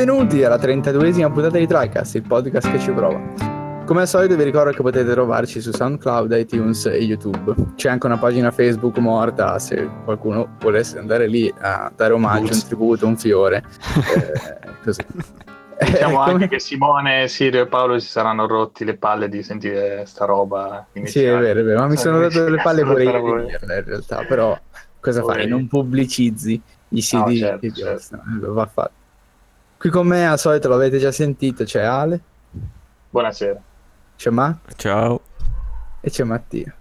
Benvenuti alla 32esima puntata di TriCast, il podcast che ci prova. Come al solito vi ricordo che potete trovarci su SoundCloud, iTunes e YouTube. C'è anche una pagina Facebook morta se qualcuno volesse andare lì a dare omaggio, un tributo, un fiore. eh, così. Diciamo Eh, anche che Simone, Sirio e Paolo si saranno rotti le palle di sentire sta roba Sì, è vero, è vero, ma mi sono Cazzo, dato le palle pure io in realtà, però cosa fai? Non pubblicizzi i CD No, certo, certo. va fatto. Qui con me al solito l'avete già sentito, c'è Ale, Buonasera. c'è Matt Ciao. e c'è Mattia.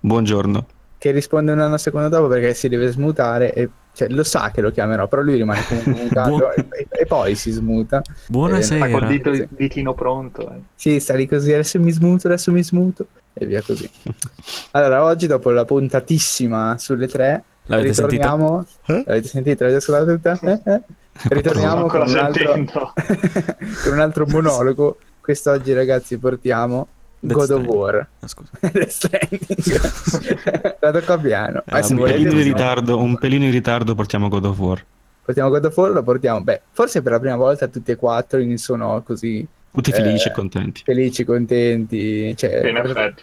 Buongiorno. che risponde un anno secondo dopo perché si deve smutare e cioè, lo sa che lo chiamerò, però lui rimane comunque mutato Buon- e, e- poi si smuta. Sta col Buonasera. dito, Sì. ditino pronto. eh. Sì, sta lì così, adesso mi smuto, adesso mi smuto e via così. Allora, oggi dopo la puntatissima sulle tre, L'avete sentito? ritorniamo... Eh? L'avete sentito? L'avete ascoltato tutta? Eh, eh? Ritorniamo con un, altro, con un altro monologo. Quest'oggi ragazzi portiamo Death God of Stranding. War. Ah, scusa. Death Stranding. la tocca piano. Eh, un pelino, in ritardo, un pelino in ritardo portiamo God of War. Portiamo God of War, lo portiamo, beh, forse per la prima volta tutti e quattro in sono così Tutti Eh, felici e contenti. felici, contenti. Cioè, In effetti.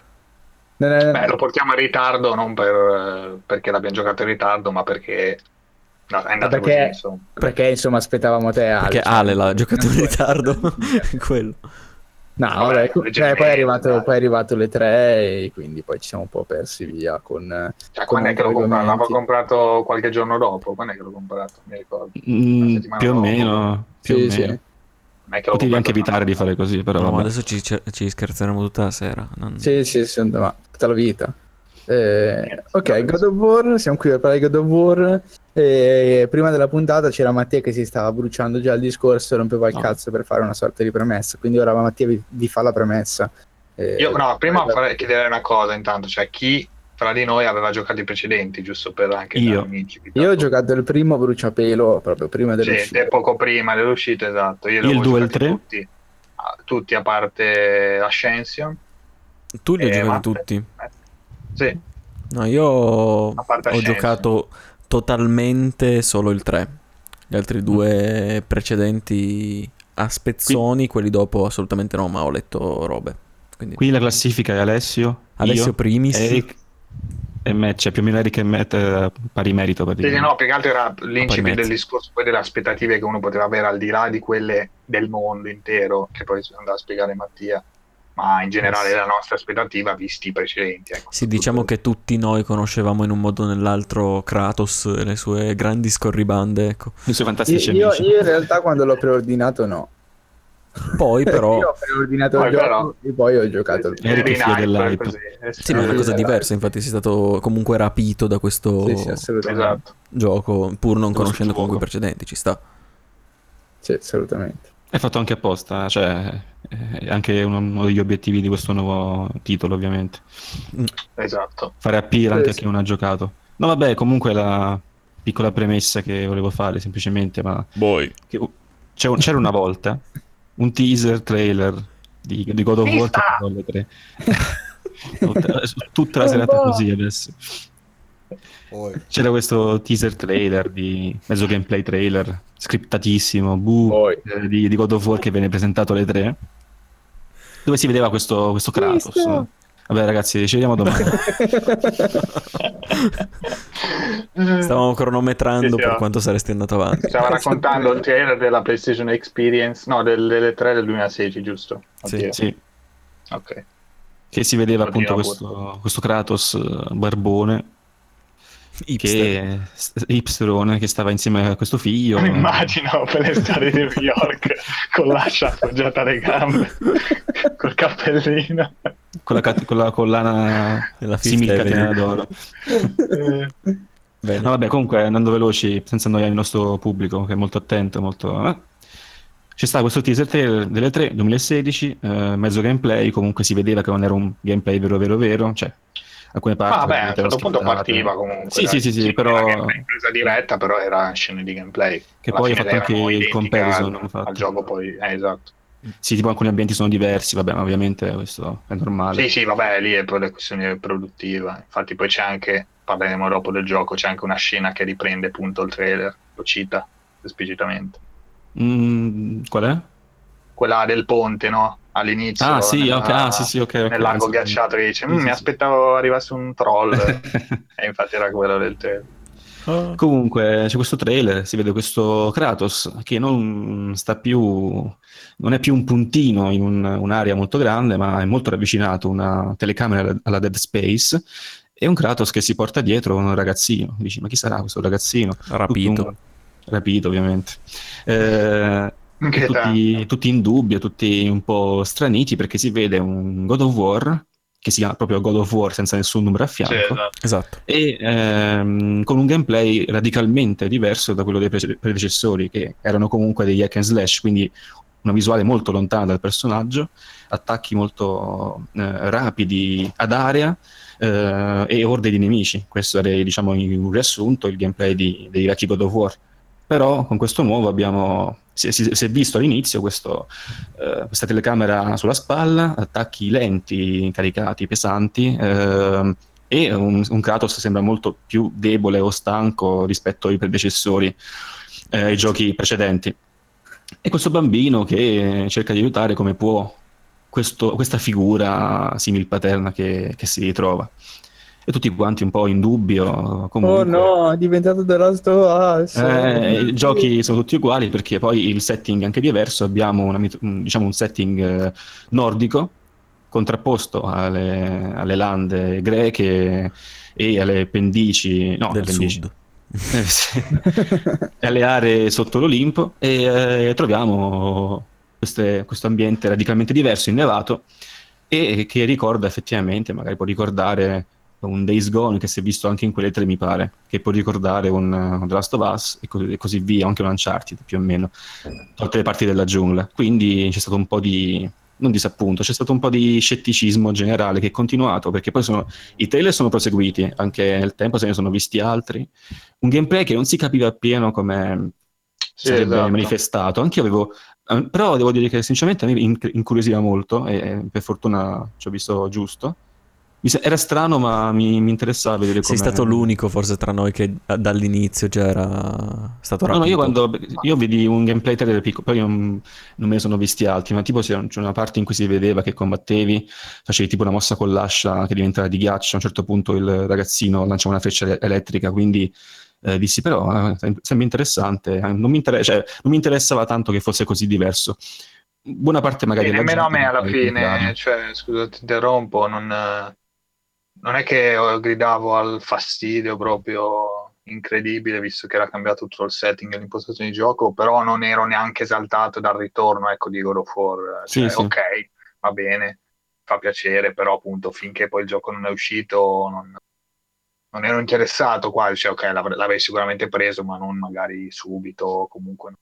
non è- Beh, lo portiamo in ritardo non per, eh, perché l'abbiamo giocato in ritardo, ma perché no, è andato perché- così, insomma. perché insomma aspettavamo te Ale. Perché cioè, Ale l'ha giocato in ritardo. Quello. No, Vabbè, vabbè, cioè, poi, è arrivato, dai. poi è arrivato le tre e quindi poi ci siamo un po' persi via con... Cioè, con quando è che l'ho altri comprato? L'avevo comprato qualche giorno dopo. Quando è che l'ho comprato? Mi ricordo. Mm, Una settimana più o dopo. meno. Più Sì, o sì. meno. Potevi anche evitare di fare così, però No, adesso ci, ci- ci scherzeremo tutta la sera. non- Sì, sì, sì, ma tutta la vita. Eh, ok. God of War, siamo qui per parlare di God of War. E prima della puntata c'era Mattia che si stava bruciando già il discorso e rompeva il No. cazzo per fare una sorta di premessa. Quindi ora Mattia vi, vi fa la premessa. Eh, Io no, prima eh, farei chiedere una cosa intanto, cioè chi fra di noi aveva giocato i precedenti, giusto per anche Io. Io ho giocato il primo bruciapelo proprio prima Sì, dell'uscita. e poco prima dell'uscita, esatto. Io, il avevo 2 e il giocati 3? Tutti, ah, tutti a parte Ascension. Tu li hai Eh, giocati tutti? Eh, Sì, No, io ho, giocato totalmente solo il 3. Gli altri due precedenti a spezzoni, quelli dopo assolutamente no, ma ho letto robe. Quindi Qui la classifica è Alessio, Alessio io, Primis. Eric e Matt. Cioè più o meno Eric e Matt eh, pari merito Sì, sì, praticamente. no, più che altro era l'incipit del discorso poi delle aspettative che uno poteva avere al di là di quelle del mondo intero, che poi andava a spiegare Mattia, ma in generale la nostra aspettativa visti i precedenti. Ecco. Sì, diciamo che tutti noi conoscevamo in un modo o nell'altro Kratos e le sue grandi scorribande, ecco. I suoi Io, fantastici io- amici. io in realtà quando l'ho preordinato no. Poi però... Io ho preordinato Poi il gioco però- e poi ho giocato il è figlio hype, dell'hype. così, eh, Sì, ma è una Sì, cosa sì, diversa, infatti sei stato comunque rapito da questo Sì, sì. Esatto. gioco, pur non conoscendo comunque i precedenti, ci sta. Sì, assolutamente. È fatto anche apposta, cioè è anche uno, uno degli obiettivi di questo nuovo titolo ovviamente. Esatto. Fare appeal Sì, anche a sì. chi non ha giocato. No vabbè, comunque la piccola premessa che volevo fare semplicemente, ma Boy. che- c'è un- c'era una volta un teaser trailer di, di God of War Vista! che alle tre. tutta, tutta la serata così adesso c'era questo teaser trailer di mezzo gameplay trailer scriptatissimo buh, Poi. eh, di, di God of War che viene presentato alle tre dove si vedeva questo, questo Kratos vabbè ragazzi ci vediamo domani Stavamo cronometrando Sì, sì, per quanto saresti andato avanti. Stava raccontando il trailer della PlayStation Experience, no, del- delle 3 del 2016, giusto? Sì, Oddio. sì Ok. che si vedeva Oddio, appunto questo, questo Kratos eh, barbone Hipster. che hipsterone che stava insieme a questo figlio Mi immagino per le strade di New York con l'ascia appoggiata alle gambe, col cappellino. con la, con la collana Nella Fifth simil Avenue. catena d'oro Bene. No, vabbè, comunque andando veloci, senza annoiare il nostro pubblico che è molto attento, molto... eh. C'è stato questo teaser trailer delle 3 2016, eh, mezzo gameplay, comunque si vedeva che non era un gameplay vero vero vero, cioè alcune parti... Ah, beh, a un certo punto partiva comunque. Sì, sì, sì, sì, però... che presa diretta, però era scene di gameplay. Che Alla poi ha fine fatto anche il comparison, al, fatto. al gioco poi, eh, esatto. Sì, tipo alcuni ambienti sono diversi, vabbè, ma ovviamente questo è normale. Sì, sì, vabbè, lì è poi la questione produttiva. Infatti poi c'è anche, parleremo dopo del gioco, c'è anche una scena che riprende appunto il trailer, lo cita esplicitamente. Mm, qual è? Quella del ponte, no? All'inizio. Ah, sì, nella- ok, ah, sì, sì, ok. ok. Nel lago Sì, ghiacciato che dice, sì, "Mm, sì, mi sì. aspettavo arrivasse un troll. e infatti era quello del trailer. Ah. Comunque c'è questo trailer, si vede questo Kratos che non sta più, non è più un puntino in un- un'area molto grande, ma è molto ravvicinato, una telecamera alla- Dead Space, e un Kratos che si porta dietro un ragazzino. Dici, ma chi sarà questo ragazzino? Rapito. Tutto un- Rapito, ovviamente. Eh, tutti, tutti in dubbio, tutti un po' straniti perché si vede un God of War, che si chiama proprio God of War senza nessun numero a Sì, fianco esatto. Esatto. e ehm, con un gameplay radicalmente diverso da quello dei prece- predecessori, che erano comunque degli hack and slash, quindi una visuale molto lontana dal personaggio, attacchi molto eh, rapidi ad area eh, e orde di nemici. Questo era, diciamo, in un riassunto il gameplay di- dei vecchi God of War. Però con questo nuovo abbiamo, si, si- si è visto all'inizio questo, eh, questa telecamera sulla spalla, attacchi lenti, caricati, pesanti, ehm, e un, un Kratos sembra molto più debole o stanco rispetto ai predecessori, eh, ai giochi precedenti. E questo bambino che cerca di aiutare come può questo- questa figura simil-paterna che, che si ritrova. E tutti quanti un po' in dubbio. Comunque. Oh no, è diventato The Last of Us. Eh, I giochi sono tutti uguali perché poi il setting è anche diverso. Abbiamo una diciamo un setting eh, nordico contrapposto alle, alle lande greche e alle pendici, no, del pendici, sud. eh, sì, alle aree sotto l'Olimpo e eh, troviamo queste- questo ambiente radicalmente diverso, innevato e che ricorda effettivamente, magari può ricordare un Days Gone che si è visto anche in quelle tre mi pare, che può ricordare un uh, The Last of Us e, co- e così via, anche un Uncharted più o meno, tutte le parti della giungla. Quindi c'è stato un po' di, non disappunto, c'è stato un po' di scetticismo generale che è continuato, perché poi sono, i trailer sono proseguiti, anche nel tempo se ne sono visti altri. Un gameplay che non si capiva appieno come Sì, sarebbe esatto. manifestato. Anche io avevo, eh, però devo dire che sinceramente a me inc- incuriosiva molto e e per fortuna ci ho visto giusto. Era strano, ma mi, mi interessava vedere come. Sei stato l'unico forse tra noi che da- dall'inizio già era stato No, rapito. no, io quando io vedi un gameplay trailer piccolo, poi non, non me ne sono visti altri, ma tipo c'è c'è una parte in cui si vedeva che combattevi, facevi tipo una mossa con l'ascia che diventava di ghiaccio, a un certo punto il ragazzino lanciava una freccia ele- elettrica, quindi eh, dissi però eh, sem- sembra interessante, eh, non mi, inter- cioè, non mi interessava tanto che fosse così diverso. Buona parte magari E della nemmeno a me alla fine, cioè, scusa, ti interrompo, non, non è che eh, gridavo al fastidio proprio incredibile, visto che era cambiato tutto il setting e l'impostazione di gioco, però non ero neanche esaltato dal ritorno, ecco, di God of War. Sì, Cioè, sì. ok, va bene, fa piacere, però appunto finché poi il gioco non è uscito non, non ero interessato quasi, cioè ok, l'avrei, l'avrei sicuramente preso, ma non magari subito, comunque,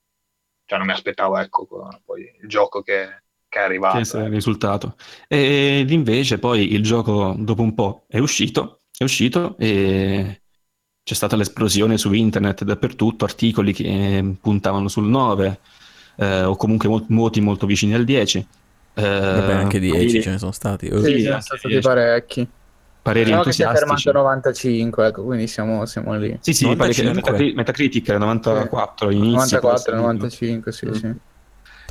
cioè non mi aspettavo, ecco, poi il gioco che, che è arrivato. che è il ecco. risultato. Ed invece poi il gioco dopo un po' è uscito, è uscito e c'è stata l'esplosione su internet dappertutto, articoli che puntavano sul 9 eh, o comunque mol- voti molto vicini al 10. Eh, Vabbè, anche 10 pareri- ce ne sono stati. Sì, Sì, sono stati dieci. parecchi. pareri Diciamo che si è entusiastici. fermato a 95, ecco, quindi siamo, siamo lì. Sì, sì, pare che 95. Metacri- Metacritic era 94 all'inizio. 94, poi è 95, sì, sì.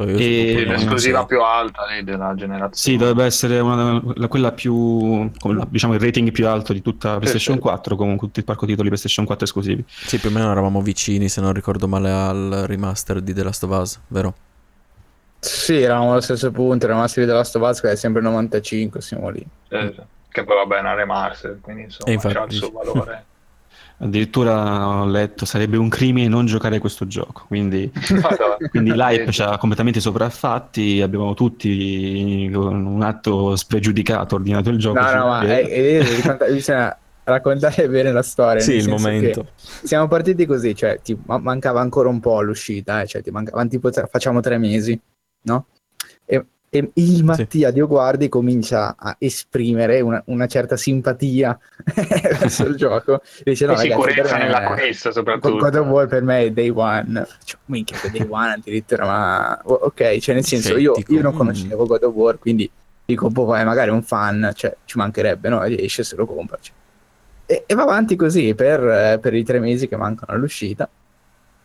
Io E- Sì, l'esclusiva più alta lì della generazione. Sì, dovrebbe essere una- la- quella più, come- diciamo, il rating più alto di tutta PlayStation sì. 4, comunque tutto il parco titoli PlayStation 4 esclusivi. Sì, più o meno eravamo vicini, se non ricordo male, al remaster di The Last of Us, vero? Sì, eravamo allo stesso punto, eravamo a serie della Stovaz che è sempre 95, siamo lì. Eh, che poi vabbè è una remaster, quindi insomma E infatti, c'ha il suo sì. valore. Addirittura ho letto sarebbe un crimine non giocare questo gioco, quindi, quindi l'hype ci ha completamente sopraffatti, abbiamo tutti con un atto spregiudicato ordinato il gioco. No, no, ma è- è- bisogna raccontare bene la storia. Sì, il momento. Siamo partiti così, cioè ma- mancava ancora un po' all'uscita, eh, cioè ti mancavano tipo tre- facciamo tre mesi, no? E, e il Mattia Dio Guardi comincia a esprimere una, una certa simpatia verso il gioco. Dice, no, e ragazzi, sicurezza me- nell'acquisto soprattutto. God of War per me è day one. Cioè, minchia, che day one addirittura, ma ok, cioè nel senso io, io non Mm. conoscevo God of War, quindi dico, boh, vai, magari un fan, cioè ci mancherebbe, no? Esce se lo compra. cioè. E, e va avanti così per, per i tre mesi che mancano all'uscita.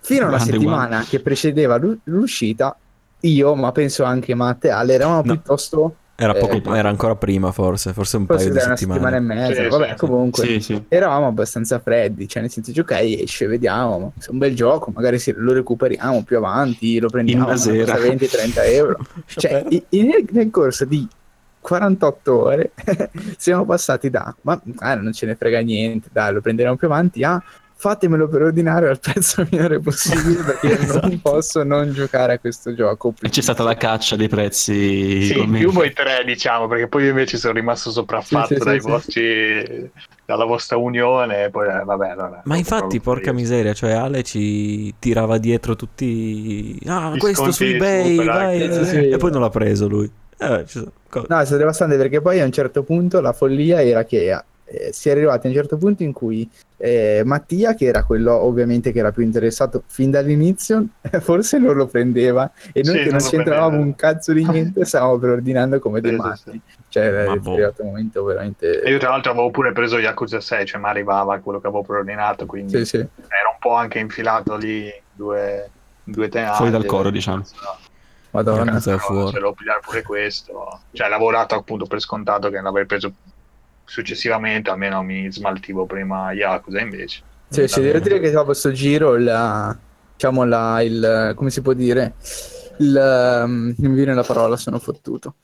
Fino a una Grande settimana che precedeva l'u- l'uscita, io, ma penso anche Matte Ale, eravamo No. piuttosto... Era, poco- Eh, era ancora prima, forse, forse un Forse paio di una settimana settimane. e mezza, Sì, vabbè, sì, comunque Sì, sì. eravamo abbastanza freddi, cioè nel senso, ok, esce, vediamo, è un bel gioco, magari se lo recuperiamo più avanti, lo prendiamo, una sera. 20-30 euro. Cioè, nel, nel corso di 48 ore siamo passati da, ma ah, non ce ne frega niente, dai, lo prenderemo più avanti, a fatemelo per ordinare al prezzo minore possibile perché Esatto. non posso non giocare a questo gioco. E c'è stata la caccia dei prezzi. Sì, più voi tre, diciamo, perché poi io invece sono rimasto sopraffatto Sì, sì, dai sì, vostri, dalla vostra unione. E poi, eh, vabbè, allora, Ma infatti, porca io. miseria, cioè Ale ci tirava dietro tutti... Ah, Gli questo su eBay, super, vai! eh. E poi non l'ha preso lui. Eh, No, è stato devastante perché poi a un certo punto la follia era che eh, si è arrivati a un certo punto in cui eh, Mattia, che era quello ovviamente che era più interessato fin dall'inizio, forse non lo prendeva e noi Sì, che non non c'entravamo un cazzo di niente stavamo preordinando come dei Sì, matti. sì. Cioè, è Ma boh. un momento veramente... E io tra l'altro avevo pure preso Yakuza 6, cioè mi arrivava quello che avevo preordinato, quindi Sì, sì. era un po' anche infilato lì due, due tenaglie. Fuori dal coro, diciamo. Madonna. Yakuza. Però fuori. Se devo pigliare pure questo, cioè lavorato appunto per scontato che l'avrei preso successivamente, almeno mi smaltivo prima Yakuza invece. Sì, sì, devo dire che dopo sto giro la, diciamo la, il, come si può dire, il, um, non mi viene la parola, sono fottuto.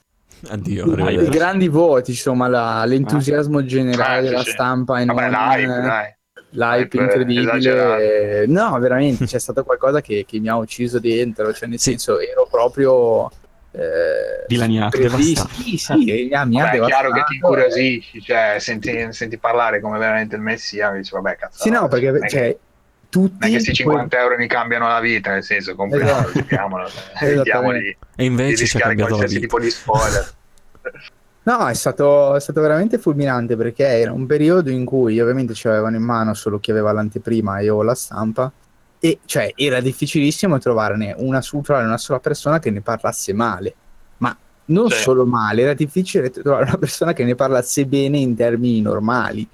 Addio, I grandi voti, insomma, la- l'entusiasmo generale Ah, sì, della sì. stampa e Vabbè, non, l'hype, dai. l'hype Hype incredibile. No, veramente, c'è stato qualcosa che, che mi ha ucciso dentro, cioè nel Sì. senso ero proprio... Eh, Dilaniato, devastato. Sì, sì, e mi ha, mi ha Vabbè, è chiaro che ti incuriosisci, cioè senti, senti parlare come veramente il messia, mi dici vabbè cazzo. Sì, no, perché non è che- cioè, tutti... non è che sti quei- 50 euro mi cambiano la vita, nel senso, compriamolo, Esatto. Esattamente. evitiamo di, E di invece ha rischiare qualsiasi tipo di spoiler. No, è stato, è stato veramente fulminante perché era un periodo in cui ovviamente ci avevano in mano solo chi aveva l'anteprima e io la stampa e cioè era difficilissimo trovarne una, su- trovare una sola persona che ne parlasse male, ma non Sì. solo male, era difficile trovare una persona che ne parlasse bene in termini normali,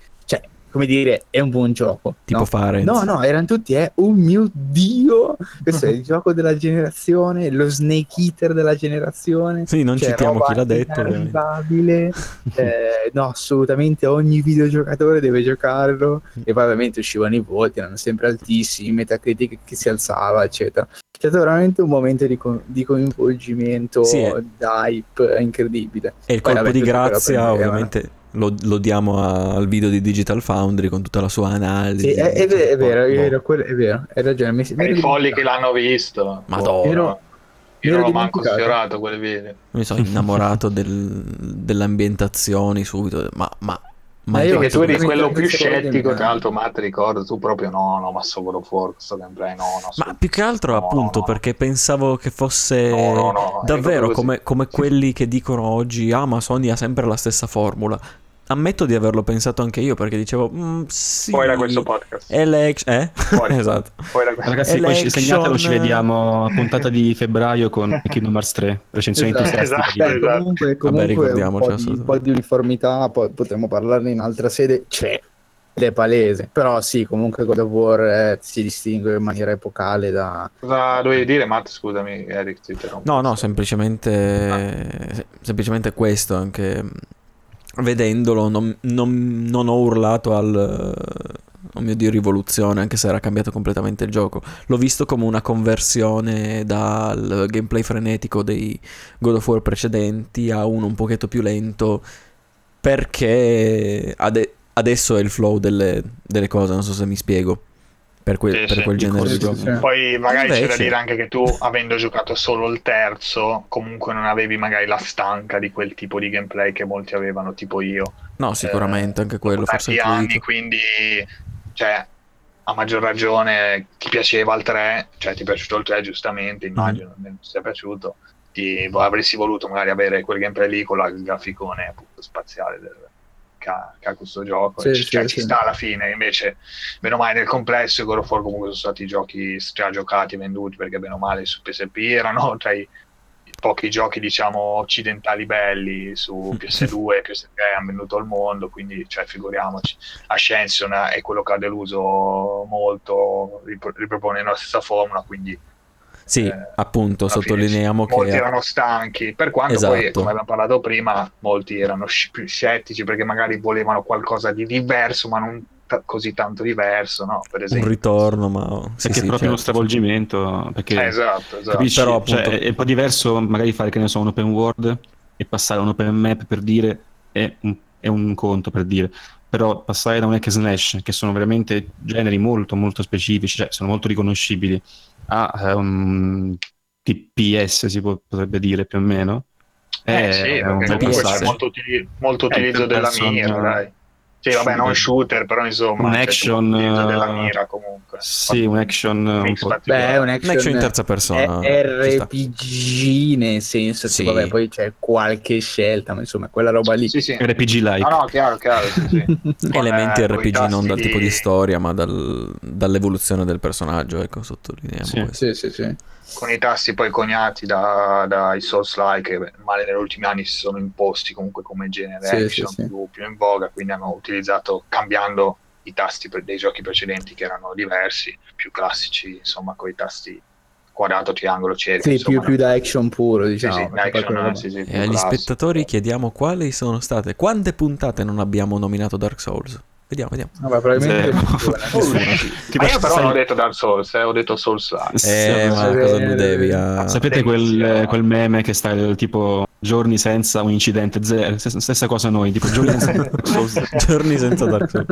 come dire è un buon gioco. Tipo no? Farenz. No, no, erano tutti, eh, oh mio dio, questo è il gioco della generazione, lo Snake Eater della generazione. Sì, non Cioè, citiamo chi l'ha detto. ovviamente. Eh, no, assolutamente ogni videogiocatore deve giocarlo. E poi ovviamente uscivano i voti, erano sempre altissimi, Metacritic che si alzava, eccetera. È stato veramente un momento di, co- di coinvolgimento, Sì, di hype incredibile. E il Poi, colpo vabbè, di grazia, ovviamente, lo, lo diamo a- al video di Digital Foundry con tutta la sua analisi. Sì, è, è ve- è vero, è Boh. vero, quello- è vero, hai ragione. Mi, i folli che l'hanno visto. Madonna. Ero- Io non l'ho manco sfiorato quel video. Mi sono innamorato del- delle ambientazioni subito. Ma, ma, ma Ma io Perché tu eri quello più scettico, tra l'altro, Matt, ricordo, tu proprio no, no, ma so God of War, questo gameplay, no, no. Ma più che altro, No, appunto, no. perché pensavo che fosse No, no, no, davvero come, come quelli che dicono oggi: Ah, ma Sony ha sempre la stessa formula. Ammetto di averlo pensato anche io perché dicevo: "Mm, Sì, Poi da questo podcast. Elec- eh? Fuori. esatto. Poi da questo Ragazzi, poi ci Election- segnatelo, ci vediamo a puntata di febbraio con Kingdom Hearts 3, recensioni Esatto. entusiastiche. Esatto. Beh, comunque, comunque ricordiamoci, un, po di, un po' di uniformità, poi potremmo parlarne in altra sede, c'è, è palese. Però sì, comunque God of War eh, si distingue in maniera epocale da... Cosa dovevi dire, Matt? Scusami, Eric, ti interrompo. No, no, semplicemente, se- semplicemente questo, anche vedendolo non, non- non ho urlato al, oh mio dio, rivoluzione, anche se era cambiato completamente il gioco. L'ho visto come una conversione dal gameplay frenetico dei God of War precedenti a uno un pochetto più lento, perché ade- adesso è il flow delle, delle cose, non so se mi spiego, per, que- Sì, per sì. quel genere di gioco. sì. Poi magari c'è da Invece- dire anche che tu, avendo giocato solo il terzo, comunque non avevi magari la stanca di quel tipo di gameplay che molti avevano, tipo io. No, sicuramente, anche quello, forse anni, quindi, cioè, a maggior ragione ti piaceva il 3, cioè ti è piaciuto il 3 giustamente, immagino, Mm. non ti sia piaciuto, ti, avresti voluto magari avere quel gameplay lì con la- il graficone appunto spaziale del, che, ha, che ha questo gioco, Sì, e sì, cioè, sì. ci sta alla fine, invece, bene o male nel complesso i God of War comunque sono stati giochi già giocati e venduti, perché bene o male su PSP erano tra i pochi giochi diciamo occidentali belli su PS2 e PS3 hanno venuto al mondo quindi cioè, figuriamoci. Ascension è quello che ha deluso molto rip- riproponendo la stessa formula quindi Sì, eh, appunto, alla fine sottolineiamo molti che... erano stanchi per quanto poi Esatto. come abbiamo parlato prima molti erano sci- più scettici perché magari volevano qualcosa di diverso ma non ta- così tanto diverso no? per Un esempio ritorno, ma... sì, perché sì, è proprio uno certo. stravolgimento. Perché Eh, esatto, esatto. capisci? Però, Cioè, appunto- è un po' diverso magari fare che ne so un open world e passare a un open map per dire è un, è un conto per dire. Però passare da un hack and slash, che sono veramente generi molto molto specifici, cioè sono molto riconoscibili, a eh, un TPS si può- potrebbe dire più o meno. Eh, è sì, un bel comunque c'è passaggio. molto, molto Eh, utilizzo della person- mira, dai. Sì, vabbè, non shooter, però insomma, Un action, della eh, mira comunque. Sì, un action un po'. Beh, è un Un action, action in terza persona. sta. RPG nel senso Sì. che vabbè, poi c'è qualche scelta, ma insomma, quella roba lì. Sì, sì. RPG like. No, no, chiaro, chiaro, sì, sì. Elementi eh, RPG non dal tipo di storia, ma dal- dall'evoluzione del personaggio, ecco, sottolineiamo Sì. questo. Sì, sì, sì. Con i tasti poi coniati da- dai Souls-like che male negli ultimi anni si sono imposti comunque come genere Sì, action sì, sì. Più, più in voga, quindi hanno utilizzato cambiando i tasti per- dei giochi precedenti che erano diversi, più classici, insomma, con i tasti quadrato, triangolo, cerchio. Sì, insomma, più, più da action puro, diciamo. action, più E agli classico. spettatori chiediamo quali sono state, quante puntate non abbiamo nominato Dark Souls. Vediamo, vediamo. Vabbè, probabilmente Zero. nessuna. Ma io però non ho detto Dark Souls, eh, ho detto Souls-like. Eh, ma sì, cosa sì. alludevi a... Sapete quel, quel meme che sta eh, tipo giorni senza un incidente zero? Stessa, cosa noi, tipo giorni senza Giorni senza Dark Souls.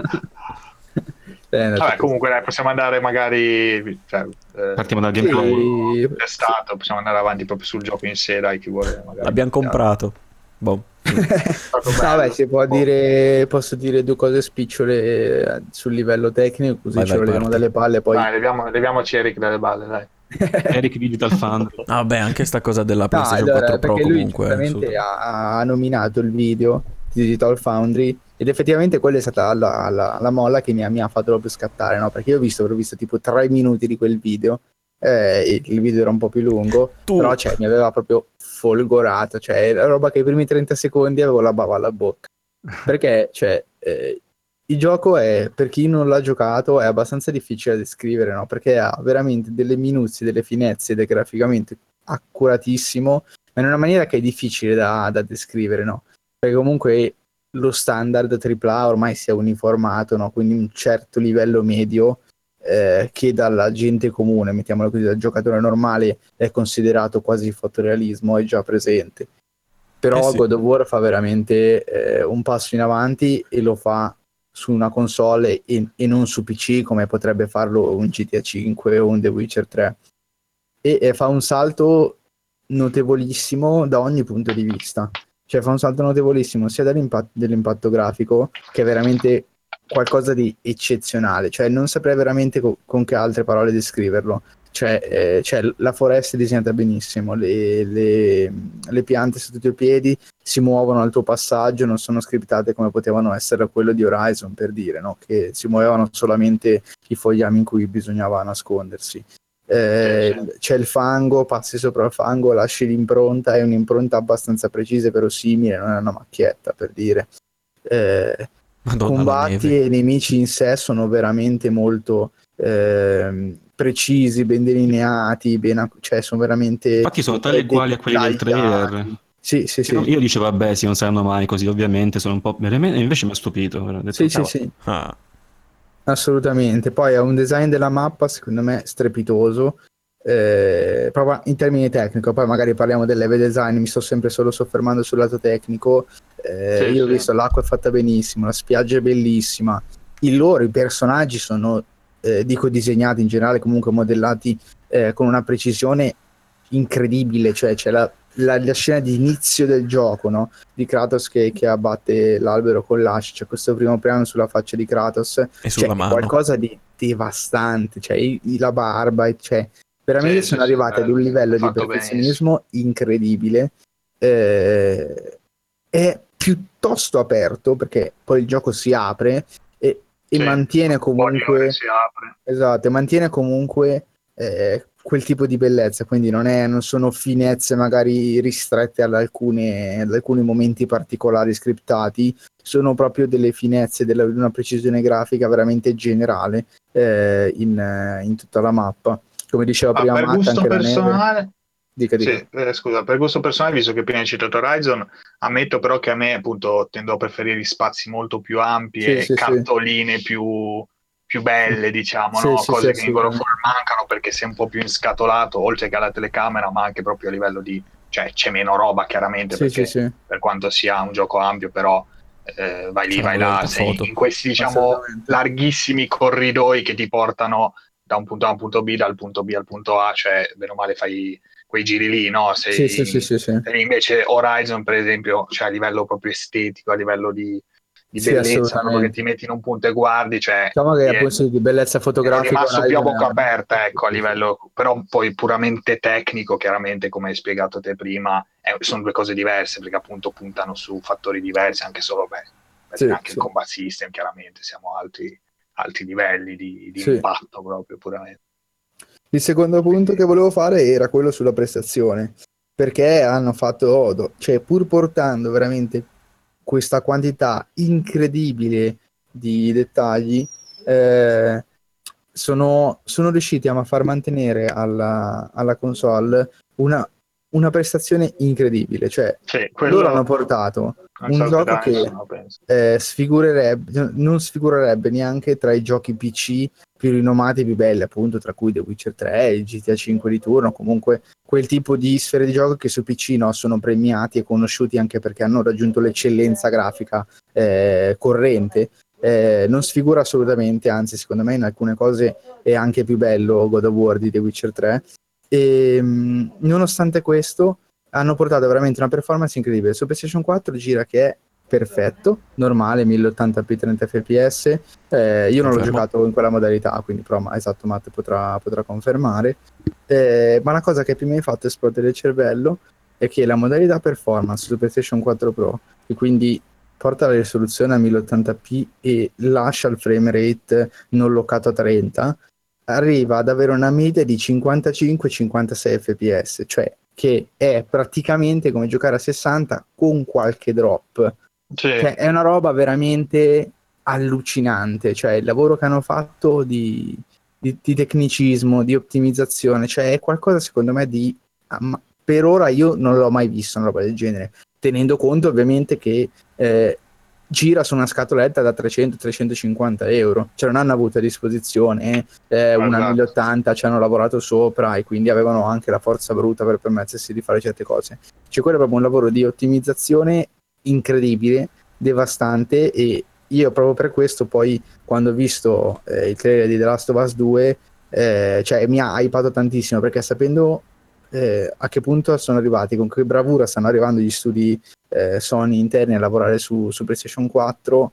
Eh, Vabbè, comunque dai, possiamo andare magari cioè, eh, Partiamo dal gameplay. sì, testato, possiamo andare avanti proprio sul gioco in sé, dai, chi vuole magari. L'abbiamo comprato. Boh. No. Vabbè, si può dire, posso dire due cose spicciole eh, sul livello tecnico, così Vai, ce vai, lo leviamo dalle palle. Poi Dai, leviamo, leviamoci Eric dalle balle, dai. Eric Digital Fund. Ah, Vabbè, anche sta cosa della No, PlayStation allora, 4 Pro lui comunque. su- ha, ha nominato il video di Digital Foundry ed effettivamente quella è stata la, la- la molla che mi ha, mi ha fatto proprio scattare, no? Perché io ho visto, ho visto tipo tre minuti di quel video, eh, e il video era un po' più lungo, Tu- però cioè, mi aveva proprio folgorato, cioè era roba che i primi 30 secondi avevo la bava alla bocca. Perché, cioè, eh, il gioco è, per chi non l'ha giocato, è abbastanza difficile da descrivere, no? Perché ha veramente delle minuzie, delle finezze ed è graficamente accuratissimo, ma in una maniera che è difficile da, da descrivere, no? Perché comunque lo standard AAA ormai si è uniformato, no? Quindi un certo livello medio eh, che dalla gente comune, mettiamolo così, dal giocatore normale è considerato quasi fotorealismo, è già presente. Però Eh sì. God of War fa veramente eh, un passo in avanti e lo fa su una console e, e non su PC come potrebbe farlo un GTA 5 o un The Witcher 3 e, e fa un salto notevolissimo da ogni punto di vista cioè fa un salto notevolissimo sia dall'impatto, dell'impatto grafico che è veramente qualcosa di eccezionale cioè non saprei veramente co- con che altre parole descriverlo cioè, eh, cioè, la foresta è disegnata benissimo le, le- le piante tutti i piedi si muovono al tuo passaggio, non sono scriptate come potevano essere quello di Horizon, per dire, no? che si muovevano solamente i fogliami in cui bisognava nascondersi. Eh, C'è il fango, passi sopra il fango, lasci l'impronta, è un'impronta abbastanza precisa e verosimile, non è una macchietta, per dire. Eh, Madonna combatti e i nemici in sé sono veramente molto ehm, precisi, ben delineati, ben, cioè sono veramente... Infatti sono tali e quali a quelli del trailer. Sì, sì, sì. Io dicevo, vabbè, sì, non saranno mai così, ovviamente, sono un po'... veramente- Invece mi ha stupito. detto, Sì, sì, sì, Ah, assolutamente. Poi ha un design della mappa, secondo me, strepitoso, eh, proprio in termini tecnici. Poi magari parliamo del level design, mi sto sempre solo soffermando sul lato tecnico. Eh, Sì, io ho sì. visto l'acqua è fatta benissimo, la spiaggia è bellissima, il loro, i personaggi sono, eh, dico disegnati in generale, comunque modellati eh, con una precisione incredibile, cioè c'è la, la- la scena di inizio del gioco, no? di Kratos che, che abbatte l'albero con l'ascia, c'è questo primo piano sulla faccia di Kratos, e cioè, qualcosa di devastante, cioè i- i- la barba, cioè, veramente Sì, sono sì, sì, arrivati ad un livello di perfezionismo incredibile. eh, è piuttosto aperto perché poi il gioco si apre e, e mantiene comunque esatto, mantiene comunque eh, quel tipo di bellezza, quindi non, è, non sono finezze magari ristrette ad, alcune, ad alcuni momenti particolari scriptati, sono proprio delle finezze, della, di una precisione grafica veramente generale eh, in, in, tutta la mappa. Come diceva ah, prima per Matt, gusto personale, Dica, dica. Sì, eh, scusa, per gusto personale, visto che prima hai citato Horizon, ammetto però che a me appunto tendo a preferire gli spazi molto più ampi Sì, e sì, cartoline più, più belle, diciamo, no? cose che in. War mancano perché sei un po' più inscatolato, oltre che alla telecamera, ma anche proprio a livello di... cioè c'è meno roba chiaramente perché per quanto sia un gioco ampio, però eh, vai lì, vai là, sei foto. in questi diciamo larghissimi corridoi che ti portano da un punto A a un punto B, dal punto B al punto A, cioè bene o male fai quei giri lì, no? Sei, Sì, sì, sì, sì, sì. invece Horizon, per esempio, cioè a livello proprio estetico, a livello di, di Sì, bellezza, proprio che ti metti in un punto e guardi, cioè Diciamo che è- appunto di bellezza fotografica rimasto più a bocca è- aperta, ecco, a livello, però poi puramente tecnico, chiaramente, come hai spiegato te prima, è- sono due cose diverse, perché appunto puntano su fattori diversi, anche solo, beh, Sì, anche sì. il combat system, chiaramente, siamo a alti, livelli di, di Sì. impatto proprio, puramente. Il secondo punto che volevo fare era quello sulla prestazione, perché hanno fatto Odo, cioè pur portando veramente questa quantità incredibile di dettagli, eh, sono, sono riusciti a far mantenere alla, alla console una, una prestazione incredibile, cioè Sì, quello loro hanno portato un gioco che no, eh, sfigurerebbe, non sfigurerebbe neanche tra i giochi PC più rinomati e più belli, appunto, tra cui The Witcher 3, il GTA 5 di turno, comunque quel tipo di sfere di gioco che su PC no, sono premiati e conosciuti anche perché hanno raggiunto l'eccellenza grafica eh, corrente. Eh, non sfigura assolutamente, anzi, secondo me in alcune cose è anche più bello God of War di The Witcher 3. E mh, nonostante questo, hanno portato veramente una performance incredibile. Su PlayStation 4 gira che è perfetto, normale, 1080p 30 fps. Eh, io non l'ho giocato in quella modalità, quindi però esatto, Matt potrà, potrà confermare. Eh, ma una cosa che più mi ha fatto esplodere il cervello è che la modalità performance su PlayStation 4 Pro, che quindi porta la risoluzione a 1080p e lascia il frame rate non loccato a 30, arriva ad avere una media di 55-56 fps, cioè che è praticamente come giocare a 60 con qualche drop. Sì. Cioè, è una roba veramente allucinante, cioè il lavoro che hanno fatto di, di- di tecnicismo, di ottimizzazione, cioè è qualcosa secondo me di... ah, per ora io non l'ho mai visto una roba del genere, tenendo conto ovviamente che eh, gira su una scatoletta da 300-350 euro, cioè non hanno avuto a disposizione eh, una Esatto. 1080, ci hanno lavorato sopra e quindi avevano anche la forza bruta per permettersi di fare certe cose. Cioè quello è proprio un lavoro di ottimizzazione incredibile, devastante e io proprio per questo poi quando ho visto eh, il trailer di The Last of Us 2 eh, cioè mi ha hypato tantissimo perché sapendo eh, a che punto sono arrivati, con che bravura stanno arrivando gli studi eh, Sony interni a lavorare su, su PlayStation 4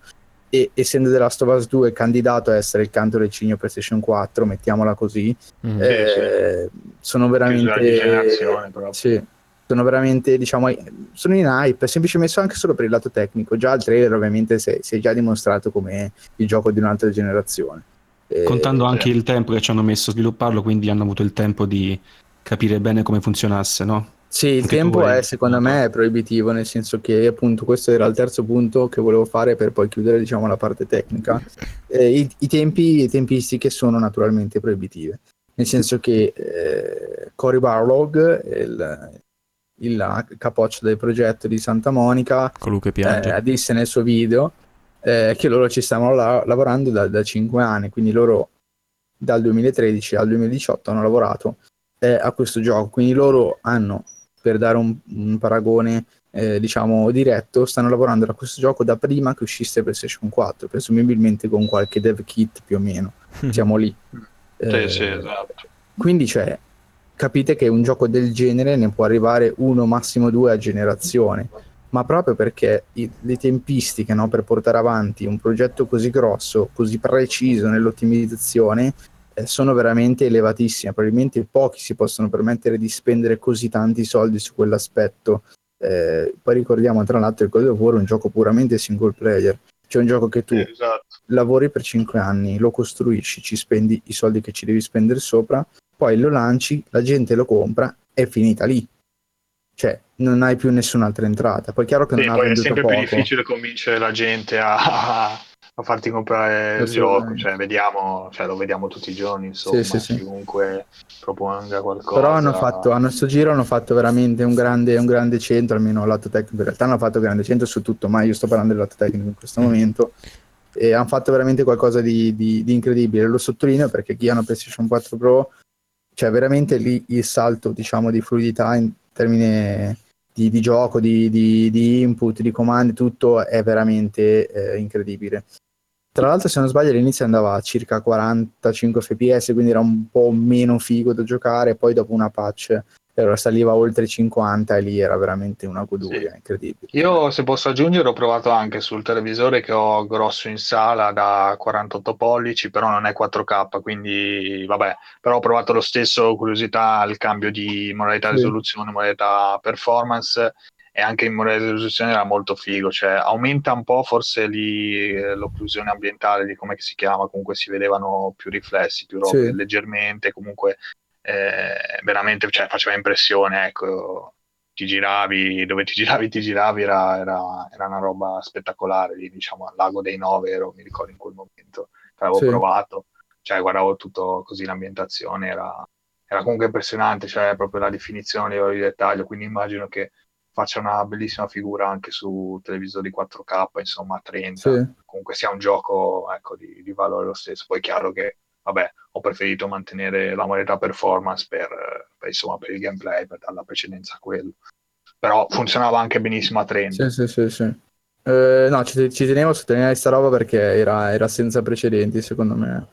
e essendo The Last of Us 2 candidato a essere il canto del cigno PlayStation 4, mettiamola così, Mhm. eh, sono Chiusura di veramente sì, sono veramente diciamo sono in hype semplicemente anche solo per il lato tecnico già il trailer ovviamente si è, si è già dimostrato come il gioco di un'altra generazione Eh, Contando anche sì. il tempo che ci hanno messo a svilupparlo, quindi hanno avuto il tempo di capire bene come funzionasse, no? Sì, il tempo è secondo me è proibitivo, nel senso che appunto questo era il terzo punto che volevo fare per poi chiudere diciamo la parte tecnica. Eh, i, i tempi, le tempistiche sono naturalmente proibitive, nel senso che eh, Cory Barlog, il, il capoccio del progetto di Santa Monica, eh, disse nel suo video eh, che loro ci stavano la- lavorando da, da 5 anni, quindi loro dal 2013 al 2018 hanno lavorato eh, a questo gioco, quindi loro hanno, per dare un, un paragone eh, diciamo diretto, stanno lavorando a questo gioco da prima che uscisse PlayStation 4, presumibilmente con qualche dev kit più o meno, siamo lì. Sì, Eh, sì, esatto. quindi cioè, capite che un gioco del genere ne può arrivare uno, massimo due a generazione, ma proprio perché i- le tempistiche no, per portare avanti un progetto così grosso, così preciso nell'ottimizzazione, eh, sono veramente elevatissime. Probabilmente pochi si possono permettere di spendere così tanti soldi su quell'aspetto. Eh, poi ricordiamo tra l'altro che God of War è un gioco puramente single player, cioè un gioco che tu Esatto. lavori per 5 anni, lo costruisci, ci spendi i soldi che ci devi spendere sopra poi lo lanci, la gente lo compra, è finita lì. Cioè, non hai più nessun'altra entrata. Poi è chiaro che Sì, non ha è sempre poco. più difficile convincere la gente a, a- a farti comprare il gioco. Cioè, vediamo, cioè, lo vediamo tutti i giorni, insomma, Sì, sì, sì. chiunque proponga qualcosa. Però hanno fatto, hanno sto giro hanno fatto veramente un grande, un grande centro, almeno lato tecnico. In realtà hanno fatto grande centro su tutto, ma io sto parlando del lato tecnico in questo momento. E hanno fatto veramente qualcosa di, di- di incredibile. Lo sottolineo perché chi ha una PlayStation 4 Pro, cioè veramente lì il salto, diciamo, di fluidità in termini di, di gioco, di, di- di input, di comandi, tutto è veramente eh, incredibile. Tra l'altro, se non sbaglio, all'inizio andava a circa 45 fps, quindi era un po' meno figo da giocare. Poi, dopo una patch, allora saliva oltre i 50 e lì era veramente una goduria Sì. incredibile. Io, se posso aggiungere, ho provato anche sul televisore che ho grosso in sala da 48 pollici, però non è 4K, quindi vabbè. Però ho provato lo stesso, curiosità, il cambio di modalità Sì. risoluzione, modalità performance, e anche in modalità di risoluzione era molto figo, cioè aumenta un po' forse lì eh, l'occlusione ambientale, di come si chiama, comunque si vedevano più riflessi, più robe, Sì. leggermente, comunque eh, veramente cioè, faceva impressione, ecco ti giravi, dove ti giravi, ti giravi, era, era- era una roba spettacolare, lì, diciamo, al lago dei Nove, ero, mi ricordo in quel momento, che avevo Sì. provato, cioè guardavo tutto così, l'ambientazione era, era comunque impressionante, cioè proprio la definizione, il dettaglio, quindi immagino che faccia una bellissima figura anche su televisori 4K, insomma, a 30, Sì. comunque sia un gioco ecco, di, di valore lo stesso, poi è chiaro che vabbè, ho preferito mantenere la modalità performance per, per, insomma, per il gameplay, per dare la precedenza a quello. Però funzionava anche benissimo a 30. Sì, sì, sì, sì. Eh, no, ci, ci tenevo a sottolineare sta roba perché era, era senza precedenti, secondo me.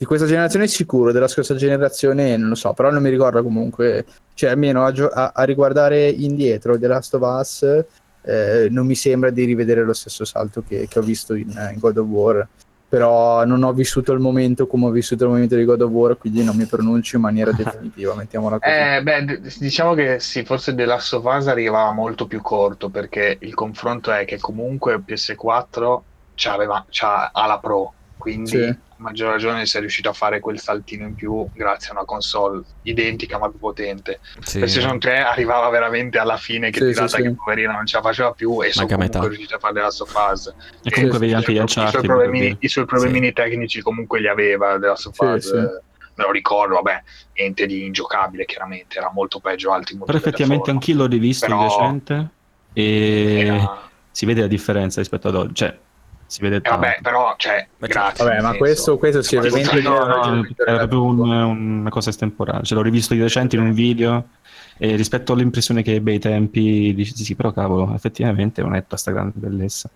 Di questa generazione sicuro, della scorsa generazione non lo so, però non mi ricordo comunque, cioè almeno a, gio- a- a riguardare indietro The Last of Us, eh, non mi sembra di rivedere lo stesso salto che, che ho visto in, in God of War. Però non ho vissuto il momento come ho vissuto il momento di God of War, quindi non mi pronuncio in maniera definitiva, mettiamola così. Eh, beh, diciamo che sì, forse The Last of Us arrivava molto più corto perché il confronto è che comunque PS4 c'aveva, c'ha, ha la Pro, quindi Sì. Maggior ragione si è riuscito a fare quel saltino in più grazie a una console identica ma più potente. Sì. PlayStation 3 arrivava veramente alla fine che Sì, tirata sì, sì. che poverina non ce la faceva più e sono comunque metà. riusciti a fare The Last of Us. E comunque Sì, vedi anche gli I problemini, dire. i suoi problemini Sì. tecnici comunque li aveva Sì, Us, sì. eh, me lo ricordo, vabbè, niente di ingiocabile chiaramente, era molto peggio altri Però effettivamente anch'io l'ho rivisto Però- di recente e Era... si vede la differenza rispetto ad oggi. Cioè, si vede Eh, tanto. vabbè, però, cioè, Beh, grazie. Vabbè, ma questo, questo ovviamente tutto- No, era no, il era proprio un- una cosa estemporanea. Ce l'ho rivisto di recente in un video e rispetto all'impressione che ebbe ai tempi dici sì, sì, però cavolo, effettivamente non è tutta sta grande bellezza.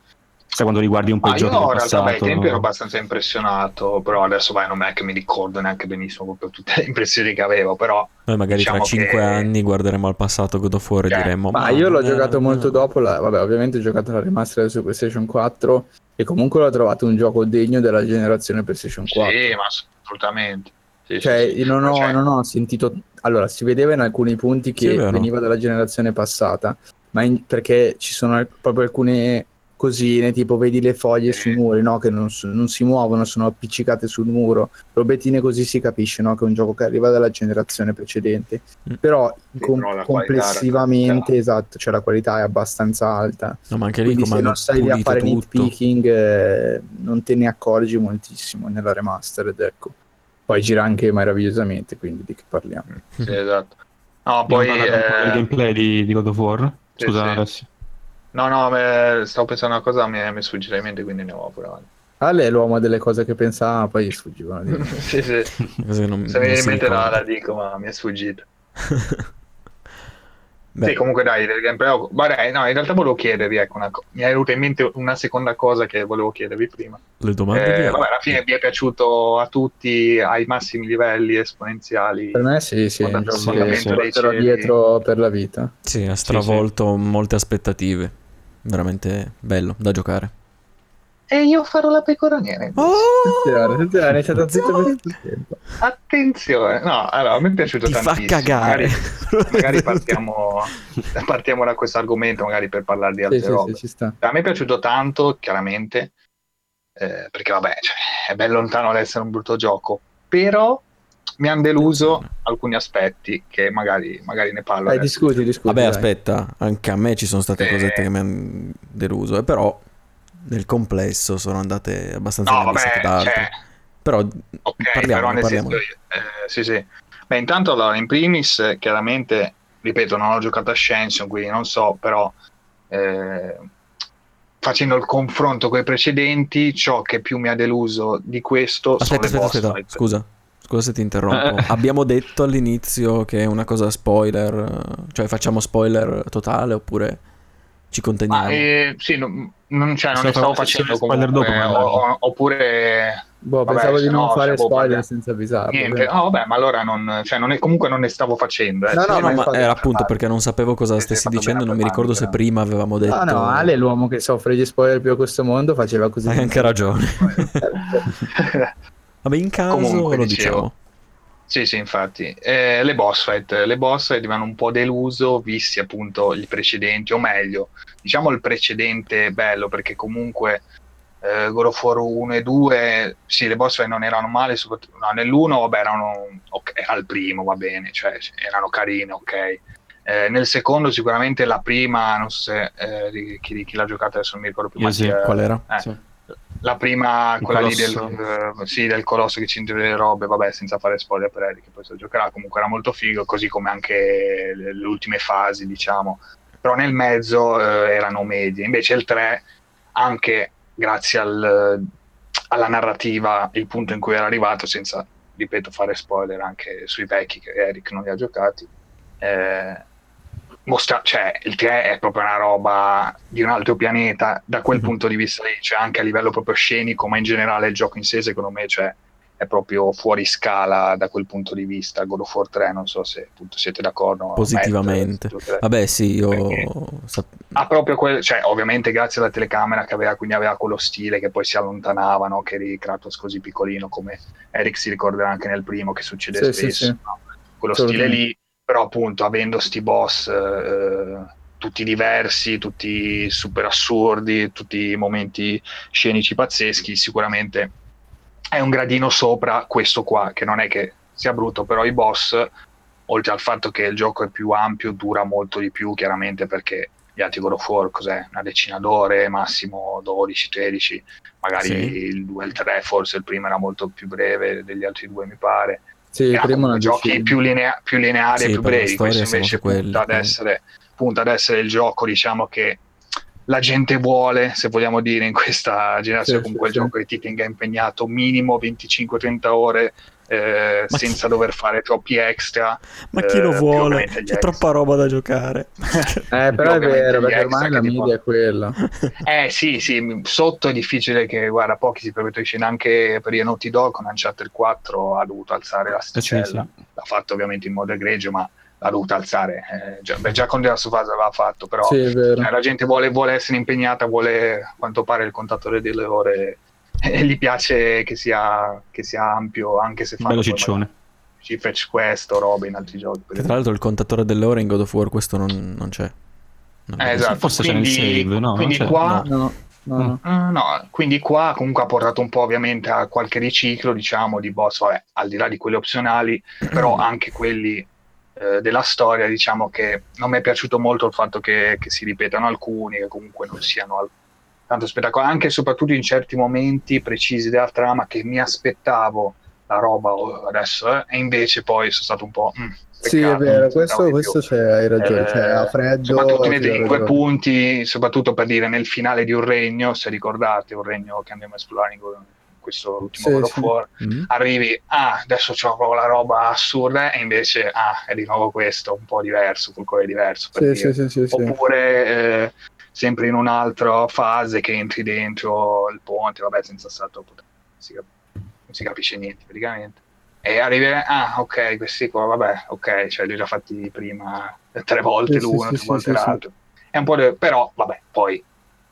Sai quando riguardi un po' Ah, i io giochi del in realtà beh, ai tempi ero abbastanza impressionato, però adesso vai, non è che mi ricordo neanche benissimo proprio tutte le impressioni che avevo, però Noi magari diciamo tra 5 che- anni guarderemo al passato God of War e Cioè, diremmo Ma io l'ho era- giocato molto no". dopo, la- vabbè, ovviamente ho giocato la remaster su PlayStation 4 e comunque l'ho trovato un gioco degno della generazione PlayStation 4. sì, ma assolutamente. Sì, Cioè, sì, sì. non, ho, Cioè, non ho sentito... Allora, si vedeva in alcuni punti che veniva dalla generazione passata, ma in- perché ci sono proprio alcune cosine, tipo vedi le foglie Sì. sui muri, no? Che non, non si muovono, sono appiccicate sul muro. Robettine così si capisce, no? Che è un gioco che arriva dalla generazione precedente. Mm. Però Sì, com- qualità complessivamente, esatto, cioè la qualità è abbastanza alta. No, ma anche lì Quindi se non stai lì a fare tutto. nitpicking eh, non te ne accorgi moltissimo nella remastered, ecco. Poi gira anche meravigliosamente, quindi di che parliamo? Sì, esatto. No, Poi poi... il eh, gameplay di, di God of War. Sì, Scusa, sì. Alessio. No, no, beh, stavo pensando a una cosa, mi è, mi è sfuggita in mente, quindi andiamo pure avanti. Ale è l'uomo delle cose che pensava, poi gli sfuggivano. sì, sì. Che non, Se mi non si mente la, la dico, ma mi è sfuggita. Beh, Sì, comunque dai, del gameplay. Vabbè, no, in realtà volevo chiedervi, ecco, una co- mi è venuta in mente una seconda cosa che volevo chiedervi prima. le domande Eh, di- vabbè, alla fine vi è piaciuto a tutti ai massimi livelli esponenziali? Per me sì, sì, sì, sì. cieli. dietro per la vita. Sì, ha stravolto molte aspettative. Veramente bello da giocare. E io farò la pecora nera. Oh! Attenzione, attenzione, è stato zitto per tutto il tempo. Attenzione, no, allora, a me è piaciuto Ti fa tantissimo. cagare. Magari, magari partiamo, partiamo da questo argomento, magari per parlare di altre Sì, sì, robe. sì, ci sta. A me è piaciuto tanto, chiaramente, eh, perché vabbè, cioè, è ben lontano dall'essere un brutto gioco, però mi hanno deluso alcuni aspetti che magari, magari ne parlo. Eh, adesso. discuti, discuti. Vabbè, dai. aspetta, anche a me ci sono state Eh. cosette che mi hanno deluso, e però nel complesso sono andate abbastanza No, vabbè, cioè, Però Ok, parliamo, però parliamo. senso, eh, sì, sì. Beh, intanto allora, in primis, eh, chiaramente, ripeto, non ho giocato a Ascension, quindi non so, però eh, facendo il confronto con i precedenti, ciò che più mi ha deluso di questo Aspetta, sono aspetta, le boss aspetta, fight. scusa. Scusa se ti interrompo. Eh. Abbiamo detto all'inizio che è una cosa spoiler, eh, cioè facciamo spoiler totale oppure ci conteniamo? Ma eh, sì, non, non, cioè, non Se ne stavo fa- se facendo spoiler comunque, dopo, o- oppure Boh, Vabbè, pensavo di se non no, fare cioè, boh, spoiler parliamo. senza avvisarlo. niente. No, vabbè, ma allora non, cioè, non è- comunque non ne stavo facendo. eh. No, no, No, ma no, era appunto perché non sapevo cosa stessi dicendo, non mi ricordo se prepararmi, prima avevamo detto... No, no, Ale è l'uomo che soffre di spoiler più a questo mondo, faceva così. Hai anche ragione. Vabbè, in caso Comunque, lo dicevo. diciamo. Sì, sì, infatti. Eh, le boss fight, le boss fight mi hanno un po' deluso, visti appunto i precedenti, o meglio, diciamo il precedente bello, perché comunque eh, God of War 1 e 2, sì, le boss fight non erano male, soprattutto no, nell'1, vabbè, erano, ok, era il primo, va bene, cioè erano carine, ok. Eh, nel secondo sicuramente la prima, non so se eh, chi, chi l'ha giocata adesso non mi ricordo più, Io ma sì, Qual era? eh, Sì. La prima, quella lì del, colosso. eh, sì, del colosso che ci intende le robe, vabbè, senza fare spoiler per Eric, che poi se lo giocherà, comunque era molto figo, così come anche le, le ultime fasi, diciamo. Però nel mezzo eh, erano medie. Invece il 3, anche grazie al- alla narrativa, il punto in cui era arrivato, senza, ripeto, fare spoiler anche sui vecchi, che Eric non li ha giocati, eh, mostra- cioè, il 3 è proprio una roba di un altro pianeta da quel Mhm. punto di vista lì, cioè anche a livello proprio scenico, ma in generale il gioco in sé secondo me cioè, è proprio fuori scala da quel punto di vista. God of War 3, non so se appunto siete d'accordo. Positivamente. Matt, Vabbè, sì, io... Sap- ha proprio quel, cioè ovviamente grazie alla telecamera che aveva, quindi aveva quello stile che poi si allontanavano, che eri Kratos così piccolino come Eric si ricorderà anche nel primo che succede Sì, sì, spesso, sì. no? quello stile lì, però appunto avendo sti boss eh, tutti diversi, tutti super assurdi, tutti momenti scenici pazzeschi, sicuramente è un gradino sopra questo qua, che non è che sia brutto, però i boss, oltre al fatto che il gioco è più ampio, dura molto di più, chiaramente perché gli altri God of War, cos'è? Una decina d'ore, massimo 12-13, magari Sì. il 2 e il 3, forse il primo era molto più breve degli altri due, mi pare. Sì, Era non giochi più, linea- più lineari Sì, e più per la brevi. Questo invece su quelli, punta ad, essere, punta ad essere il gioco, diciamo che la gente vuole, se vogliamo dire, in questa generazione. Sì, comunque sì, il gioco che ti tenga impegnato minimo 25-30 ore eh, senza dover fare troppi extra. Ma chi lo Eh, vuole? C'è extra. troppa roba da giocare. Eh, però è vero, perché ormai la media porta- è quella. Eh sì, sì, sotto è difficile che, guarda, pochi si permettono di scendere anche per i Naughty Dog con Uncharted 4 ha dovuto alzare la Eh, sì, sticella. sì. L'ha fatto ovviamente in modo egregio, ma l'ha dovuta alzare. Eh, già, beh, già con The Last of Us l'aveva fatto, però Sì, eh, la gente vuole, vuole essere impegnata, vuole a quanto pare il contatore delle ore e gli piace che sia, che sia ampio, anche se fa Bello ciccione. ci fetch quest o robe in altri giochi. Che tra l'altro il contatore delle ore in God of War questo non, non c'è. Non Eh, esatto. Forse c'è nel Quindi- save, no? quindi qua- no. No, no, no. Ah, no, quindi qua comunque ha portato un po' ovviamente a qualche riciclo, diciamo, di boss, vabbè, al di là di quelli opzionali, però anche quelli eh, della storia, diciamo che non mi è piaciuto molto il fatto che, che si ripetano alcuni, che comunque non siano al- tanto spettacolari, anche e soprattutto in certi momenti precisi della trama che mi aspettavo la roba adesso, eh, e invece poi sono stato un po'... mm, Sì, è peccato, vero, questo, di questo c'è, hai ragione. Eh, cioè, a freddo. soprattutto nei in quei punti, soprattutto per dire nel finale di un regno, se ricordate, un regno che andiamo a esplorare in questo ultimo Sì, sì. War, Mm? arrivi, ah, adesso c'ho proprio la roba assurda, e invece, ah, è di nuovo questo, un po' diverso, col colore diverso, per Sì, dire. Oppure eh, sempre in un'altra fase che entri dentro il ponte, vabbè, senza non si, cap- non si capisce niente praticamente. E arrivi, ah, ok, questi qua, vabbè, ok, cioè li ho già fatti prima tre volte Sì, sì, l'uno, sì, tre sì, volte sì, sì. l'altro. È un po' de- però, vabbè, poi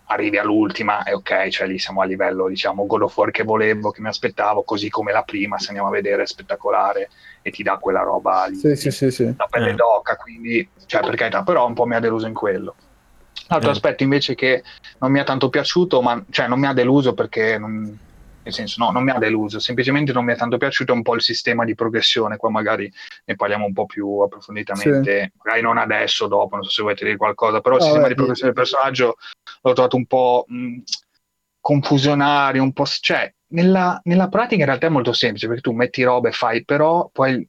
arrivi all'ultima e ok, cioè lì siamo a livello, diciamo, God of War che volevo, che mi aspettavo, così come la prima, se andiamo a vedere, è spettacolare e ti dà quella roba lì Sì, sì, sì, sì. la pelle Eh. d'oca, quindi, cioè, per carità, però un po' mi ha deluso in quello. L'altro Eh. aspetto invece che non mi è tanto piaciuto, ma cioè non mi ha deluso perché non, nel senso no, non mi ha deluso, semplicemente non mi è tanto piaciuto un po' il sistema di progressione, qua magari ne parliamo un po' più approfonditamente, sì. magari non adesso, dopo, non so se volete dire qualcosa, però il sistema di progressione del personaggio l'ho trovato un po' mh, confusionario, un po'... cioè, nella, nella, pratica in realtà è molto semplice, perché tu metti robe e fai, però poi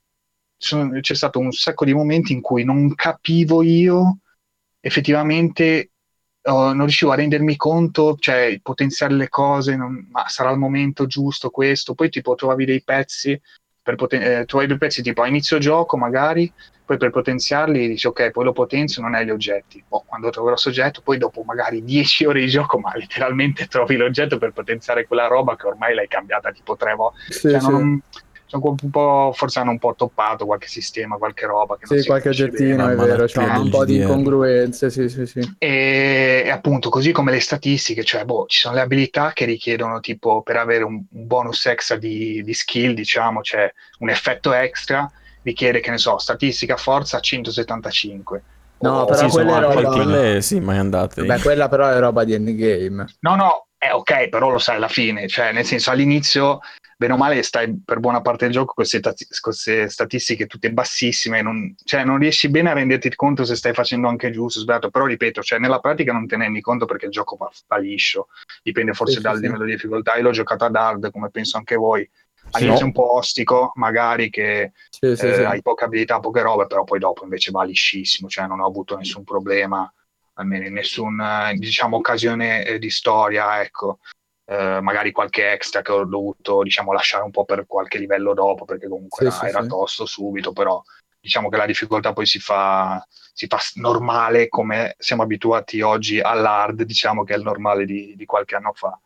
sono, c'è stato un sacco di momenti in cui non capivo io effettivamente oh, non riuscivo a rendermi conto, cioè potenziare le cose, non, ma sarà il momento giusto questo, poi tipo trovavi dei pezzi, per poten- eh, trovavi dei pezzi tipo a inizio gioco magari, poi per potenziarli dici ok, poi lo potenzio, non hai gli oggetti, oh, quando trovo lo soggetto, poi dopo magari 10 ore di gioco, ma letteralmente trovi l'oggetto per potenziare quella roba che ormai l'hai cambiata tipo tre volte, sì, cioè, sì. Non, sono un po', forse hanno un po' toppato qualche sistema, qualche roba. Che sì, qualche oggettino, è vero, c'è un po' di incongruenze, sì, sì, sì. E, e, appunto, così come le statistiche, cioè, boh, ci sono le abilità che richiedono, tipo, per avere un, un bonus extra di, di skill, diciamo, cioè un effetto extra, richiede, che ne so, statistica forza 175. No, o, però quella è roba... Quelle, sì, mai andate. Beh, quella però è roba di endgame. No, no, è ok, però lo sai alla fine, cioè nel senso all'inizio bene o male stai per buona parte del gioco con queste, statistiche tutte bassissime, non, cioè non riesci bene a renderti conto se stai facendo anche giusto o sbagliato, però ripeto, cioè nella pratica non te ne rendi conto perché il gioco va, va liscio, dipende forse sì, dal sì, livello sì. di difficoltà, io l'ho giocato ad hard come penso anche voi, all'inizio sì. un po' ostico, magari che eh, hai poche abilità, poche robe, però poi dopo invece va liscissimo, cioè non ho avuto nessun problema almeno in nessuna diciamo, occasione eh, di storia, ecco. Eh, magari qualche extra che ho dovuto diciamo, lasciare un po' per qualche livello dopo, perché comunque sì, era, sì, era sì. tosto subito, però diciamo che la difficoltà poi si fa, si fa normale come siamo abituati oggi all'hard, diciamo che è il normale di, di qualche anno fa.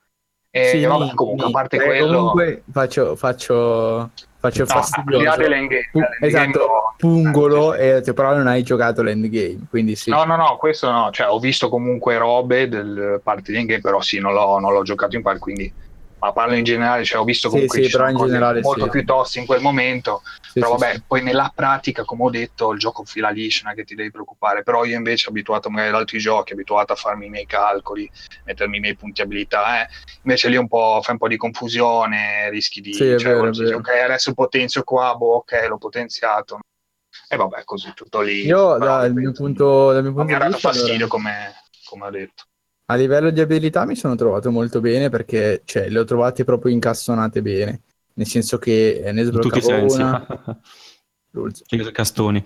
E sì, vabbè, comunque, mi, a parte quello... Comunque faccio, faccio faccio no, fastidioso. L'endgame, Pu- esatto, pungolo, e, però non hai giocato l'endgame, quindi sì. No, no, no, questo no, cioè ho visto comunque robe del parte di endgame, però sì, non l'ho, non l'ho giocato in parte, quindi ma parlo in generale, cioè ho visto comunque sì, sì, generale molto sì. più tosti in quel momento, però vabbè, poi nella pratica, come ho detto, il gioco fila liscio, non è che ti devi preoccupare, però io invece abituato magari ad altri giochi, abituato a farmi i miei calcoli, mettermi i miei punti abilità, eh, invece lì un po' fai un po' di confusione, rischi di, cioè, vero, dici, ok, adesso potenzio qua, boh, ok, l'ho potenziato, e vabbè, così tutto lì. Io dal mio punto, dal mio punto mi ha dato fastidio, allora... come, come ho detto. A livello di abilità mi sono trovato molto bene perché cioè, le ho trovate proprio incastonate bene, nel senso che ne sbloccavo una... Castoni.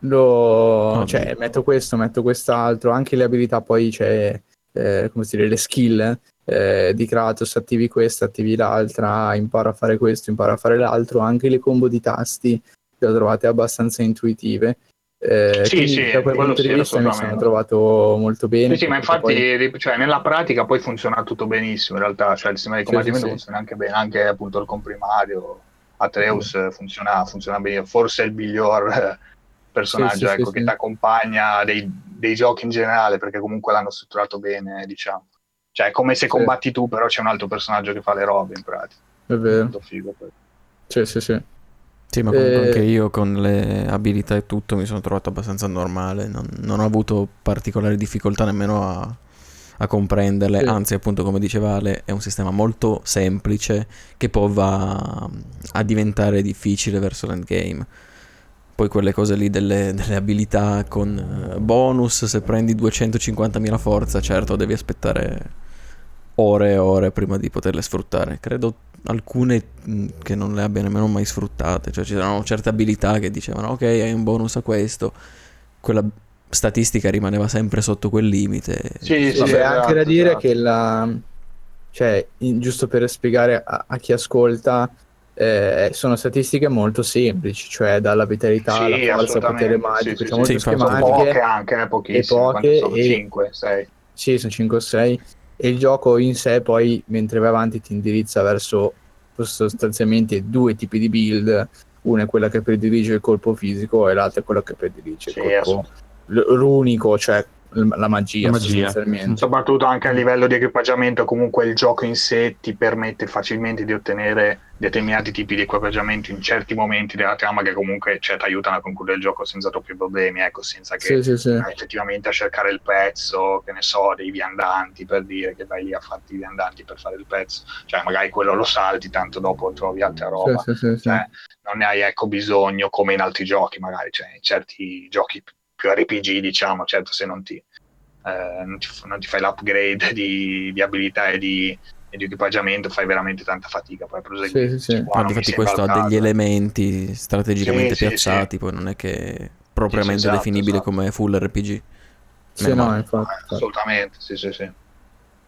Lo... Oh, cioè, metto questo, metto quest'altro, anche le abilità poi c'è, eh, come si dice, le skill eh, di Kratos, attivi questa, attivi l'altra, impara a fare questo, impara a fare l'altro, anche le combo di tasti le ho trovate abbastanza intuitive eh, sì, sì, da quel punto di vista mi sono trovato molto bene. Sì, sì ma infatti poi... cioè, nella pratica poi funziona tutto benissimo in realtà, cioè il sistema di combattimento sì, funziona anche bene, anche appunto il comprimario, Atreus mm. funziona, funziona bene, forse è il miglior personaggio ecco, che ti accompagna dei, dei, giochi in generale, perché comunque l'hanno strutturato bene, diciamo. Cioè è come se combatti tu, però c'è un altro personaggio che fa le robe in pratica. È vero. Molto figo. Poi. Sì, sì, sì. Sì, ma comunque e... anche io con le abilità e tutto mi sono trovato abbastanza normale, non, non ho avuto particolari difficoltà nemmeno a, a comprenderle, sì. anzi appunto come diceva Ale è un sistema molto semplice che poi va a diventare difficile verso l'endgame. Poi quelle cose lì delle, delle abilità con eh, bonus, se prendi 250.000 forza, certo devi aspettare ore e ore prima di poterle sfruttare. Credo alcune mm, che non le abbia nemmeno mai sfruttate, cioè ci sono certe abilità che dicevano ok hai un bonus a questo, quella statistica rimaneva sempre sotto quel limite. Sì, sì, c'è anche da dire esatto. che la... cioè, in, giusto per spiegare a, a chi ascolta, eh, sono statistiche molto semplici, cioè dalla vitalità sì, alla forza, potere magico, sì, sì, molto schematiche. Poche anche, eh, pochissime, e poche, sono e... 5, 6. Sì, sono 5 o 6 e il gioco in sé poi mentre vai avanti ti indirizza verso sostanzialmente due tipi di build. Una è quella che predilige il colpo fisico e l'altra è quella che predilige il colpo l'unico cioè la magia, La magia. Soprattutto anche a livello di equipaggiamento, comunque il gioco in sé ti permette facilmente di ottenere determinati tipi di equipaggiamento in certi momenti della trama che comunque cioè, ti aiutano a concludere il gioco senza troppi problemi, ecco, senza che Sì, sì, sì. effettivamente a cercare il pezzo, che ne so, dei viandanti per dire che vai lì a farti i viandanti per fare il pezzo, cioè magari quello lo salti, tanto dopo trovi altra roba. Sì, sì, sì, sì. Cioè, non ne hai ecco bisogno come in altri giochi, magari, cioè in certi giochi più RPG, diciamo, certo se non ti, eh, non ti, non ti fai l'upgrade di, di abilità e di, e di equipaggiamento, fai veramente tanta fatica poi proseguire. Sì, sì, sì. Qua Ah, sembra questo ha degli elementi strategicamente Sì, sì, piazzati, poi non è che propriamente Sì, sì, esatto, definibile esatto. come full RPG. Sì, no, infatti, Eh, infatti. Assolutamente, sì, sì, sì.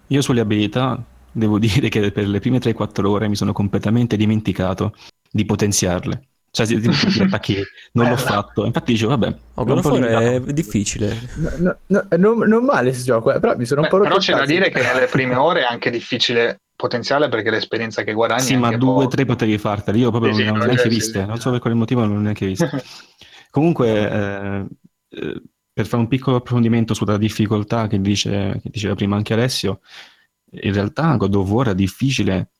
Io sulle abilità devo dire che per le prime 3-4 ore mi sono completamente dimenticato di potenziarle. Cioè, si- gli attacchi non l'ho Bella. fatto. Infatti dicevo, vabbè, Oh, God of è difficile. No, no, no, non, non male questo gioco, eh, però mi sono un Beh, po' però c'è da dire che nelle prime ore è anche difficile potenziale perché l'esperienza che guadagni Sì, ma due o tre potevi fartele. Io proprio Sì, non le ho neanche viste. sì. Non so per quale motivo non le ho neanche viste. Comunque, eh, eh, per fare un piccolo approfondimento sulla difficoltà che, dice, che diceva prima anche Alessio, in realtà God of War è difficile,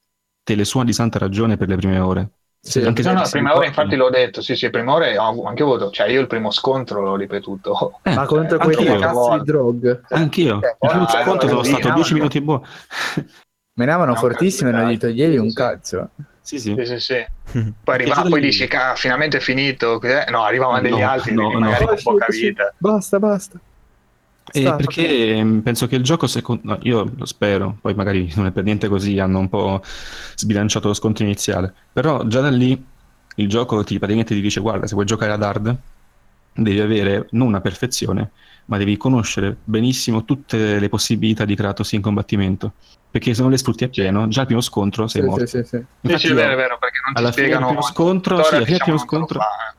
te le suona di santa ragione per le prime ore. Sì, Anche No, no, ti prima ora infatti l'ho detto, sì, sì, prima ora ho anche avuto, cioè io il primo scontro l'ho ripetuto. Eh, Ma contro Eh, quei cazzo di drog. Anch'io. Eh, Il primo poi- scontro sono stato no, 10 no. minuti buoni. Menavano No, fortissimo e non gli cazzo, toglievi un cazzo. sì, sì. Sì, sì, sì. Mm. Poi arriva, già poi dici, "Ca- finalmente è finito. cos'è?" No, arrivavano degli altri, no, magari con poca vita. Basta, basta. Eh, perché penso che il gioco, secondo io lo spero, poi magari non è per niente così, hanno un po' sbilanciato lo scontro iniziale, però già da lì il gioco ti praticamente ti dice guarda, se vuoi giocare ad hard devi avere non una perfezione, ma devi conoscere benissimo tutte le possibilità di Kratos in combattimento, perché se non le sfrutti appieno, già al primo scontro sei Sì, morto. sì, sì, sì. Sì, Infatti sì, è io- vero, è vero, perché non ti alla fine del spiegano... primo scontro, sì, alla fine diciamo primo lo scontro- fa, Eh,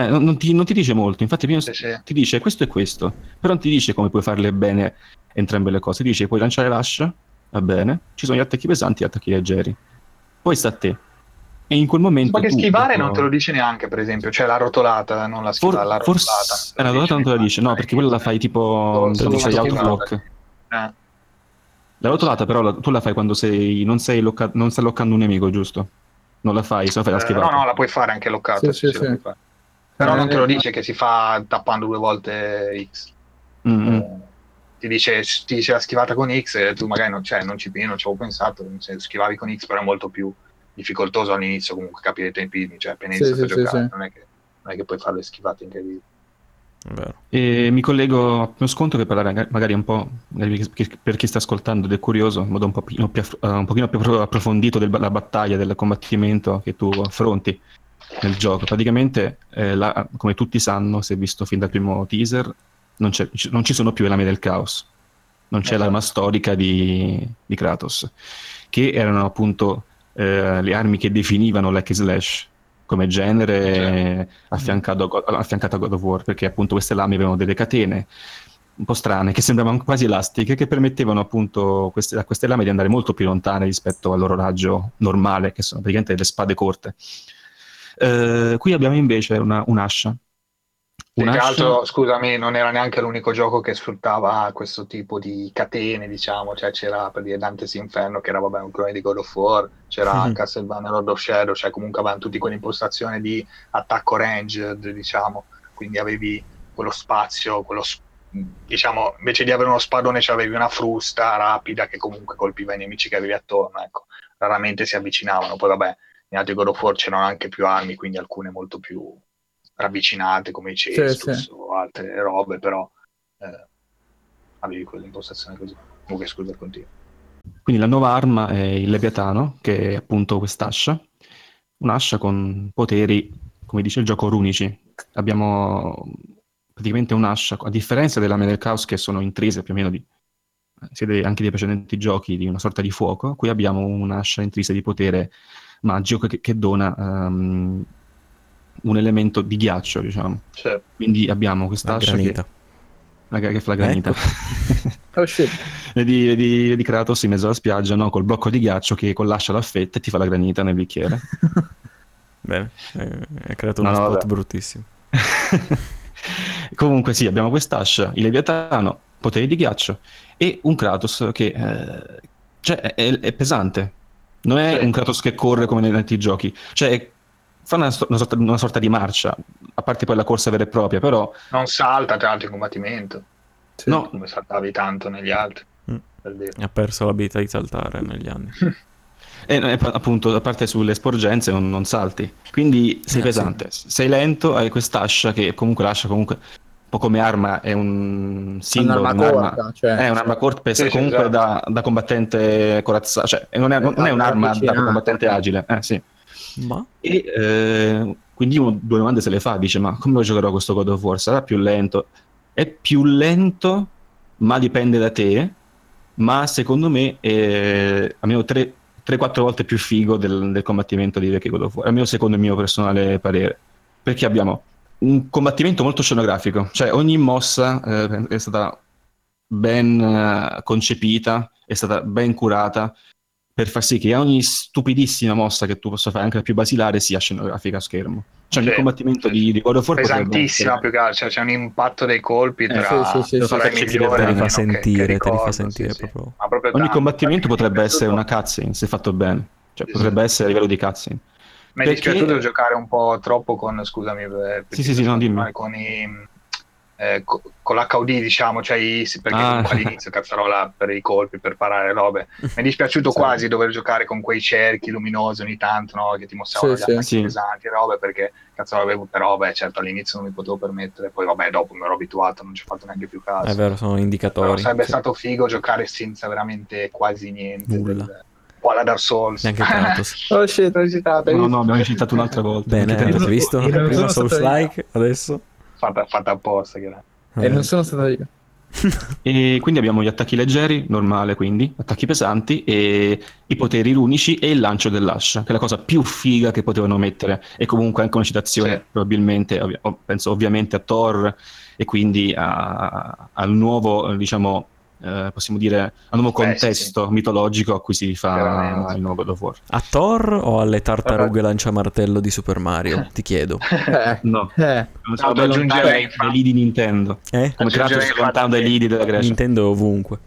non, non ti, non ti dice molto, infatti prima Sì, sì. ti dice questo e questo, però non ti dice come puoi farle bene entrambe le cose, ti dice puoi lanciare l'ascia, va bene, ci sono gli attacchi pesanti e gli attacchi leggeri, poi sta a te. E in quel momento... Ma che schivare dopo- non te lo dice neanche, per esempio, cioè la rotolata, non la schivata, For- la rotolata. forse eh, la rotolata non te la dice, no, perché quella la fai tipo Solo quando la schivata. autoblock. Eh. La rotolata però la- tu la fai quando sei non, sei locca- non stai loccando un nemico, giusto? Non la fai, se no fai la Eh, schivata. no, no, la puoi fare anche loccata. Sì, sì, sì, Però Eh, non te lo eh. dice che si fa tappando due volte X. Mm, mm. Eh, Ti dice, ti dice la schivata con X e tu magari non, cioè, non ci io non ci avevo pensato, se schivavi con X però è molto più difficoltoso all'inizio comunque capire i tempi, cioè appena Sì, iniziato sì, a sì, giocare sì. Non, è che, non è che puoi fare le schivate incredibili. E mi collego a uno sconto per parlare magari un po', per chi- sta ascoltando ed è curioso, in modo un, po' più, un pochino più approfondito della battaglia, del combattimento che tu affronti nel gioco. Praticamente, eh, la- come tutti sanno, si è visto fin dal primo teaser, non, non ci sono più le lame del caos, non c'è Esatto. l'arma storica di, di Kratos, che erano appunto eh, le armi che definivano l'hack slash come genere affiancato, a God- affiancato a God of War, perché appunto queste lame avevano delle catene un po' strane, che sembravano quasi elastiche, che permettevano appunto queste- a queste lame di andare molto più lontane rispetto al loro raggio normale, che sono praticamente delle spade corte. Eh, qui abbiamo invece una- un'ascia. Più che Un'ascia- altro, scusami, non era neanche l'unico gioco che sfruttava questo tipo di catene, diciamo, cioè c'era per dire Dante's Inferno che era vabbè un clone di God of War, c'era Mhm. Castlevania Lord of Shadow, cioè comunque avevano tutti quell'impostazione di attacco ranged, diciamo, quindi avevi quello spazio, quello s- diciamo, invece di avere uno spadone c'avevi una frusta rapida che comunque colpiva i nemici che avevi attorno, ecco, raramente si avvicinavano, poi vabbè, in altri God of War c'erano anche più armi, quindi alcune molto più ravvicinate come i Cestus sì. o altre robe, però eh, avevi quell'impostazione così. Comunque scusa, continua. Quindi la nuova arma è il Leviatano, che è appunto quest'ascia, un'ascia con poteri, come dice il gioco, runici. Abbiamo praticamente un'ascia, a differenza della Lame del Caos che sono intrise più o meno di, vede anche dei precedenti giochi, di una sorta di fuoco, qui abbiamo un'ascia intrisa di potere magico che, che dona ehm, un elemento di ghiaccio, diciamo. Cioè, Quindi abbiamo La quest'ascia che, granita. la, che fa la granita. Oh shit. Vedi, vedi, vedi Kratos in mezzo alla spiaggia, no? Col blocco di ghiaccio che con l'ascia l'affetta e ti fa la granita nel bicchiere. Bene, eh, hai creato No, uno no, spot vabbè. bruttissimo. Comunque sì, abbiamo quest'ascia, il Leviatano, poteri di ghiaccio, e un Kratos che eh, cioè, è, è pesante. Non è Sì. un Kratos che corre come negli altri giochi. Cioè, fa una, una sorta, una sorta di marcia, a parte poi la corsa vera e propria, però Non salta tra l'altro in combattimento, Sì. no, come saltavi tanto negli altri. Mm. per dire. Ha perso l'abilità di saltare negli anni. E eh, appunto, a parte sulle sporgenze, non, non salti. Quindi sei Eh, pesante, sei lento, hai quest'ascia che comunque l'ascia comunque, un po' come arma, è un simbolo, un'arma un'arma- corta, cioè. è un'arma corta, pesa Sì, sì, comunque esatto. da, da combattente corazzato, cioè non è, non è un'arma da combattente agile, eh, sì. Ma E eh, quindi uno due domande se le fa, dice ma come lo giocherò questo God of War? Sarà più lento? È più lento, ma dipende da te, ma secondo me è almeno 3-4 volte più figo del, del combattimento di vecchi God of War, almeno secondo il mio personale parere, perché abbiamo un combattimento molto scenografico, cioè ogni mossa eh, è stata ben eh, concepita, è stata ben curata per far sì che ogni stupidissima mossa che tu possa fare, anche la più basilare, sia scenografica a schermo. Cioè Sì, il combattimento sì, di, di God of War pesantissima più che altro, cioè c'è un impatto dei colpi tra sì, sì, sì, tra sì, i migliori te li fa che- sentire, che te li fa ricordo, sentire sì, sì. proprio. Proprio Ogni tanto, combattimento potrebbe essere una dispiaciuto- cutscene se fatto bene. Cioè, Sì, potrebbe sì. essere a livello di cutscene. Mi è Perché- dispiaciuto giocare un po' troppo con, scusami, per- Sì, sì, sì, no, dimmi. con i eh, co- con l'HUD diciamo, cioè i- perché Ah. comunque all'inizio cazzarola per i colpi, per parare robe. Mi è dispiaciuto Sì. quasi dover giocare con quei cerchi luminosi ogni tanto, no? Che ti mostravano Sì, gli sì. attacchi Sì. pesanti e robe, perché cazzarola avevo, però beh, certo all'inizio non mi potevo permettere, poi vabbè dopo mi ero abituato, non ci ho fatto neanche più caso. È vero, sono Però indicatori. sarebbe Sì. stato figo giocare senza veramente quasi niente. Nulla. del- Alla Dark Souls. Neanche Kratos. Oh shit, ho citato. No, no, abbiamo citato un'altra volta. Bene, Perché- avete visto? Prima sono stato Souls-like, adesso... fatta, fatta apposta. Che. E non sono stato io. E quindi abbiamo gli attacchi leggeri, normale quindi, attacchi pesanti, e i poteri runici e il lancio dell'ascia, che è la cosa più figa che potevano mettere. E comunque anche una citazione, Sì. probabilmente, ovvi- ov- penso ovviamente a Thor e quindi a- al nuovo, eh, diciamo, eh, possiamo dire, al nuovo Eh, sì, contesto mitologico a cui si rifà il nuovo God of War. A Thor o alle tartarughe lanciamartello di Super Mario? Ti chiedo. Eh, No, eh. non siamo ben aggiungerei, infatti. lidi di Nintendo. Eh? Come Kratos è lontano dai lidi della Grecia. Nintendo è ovunque.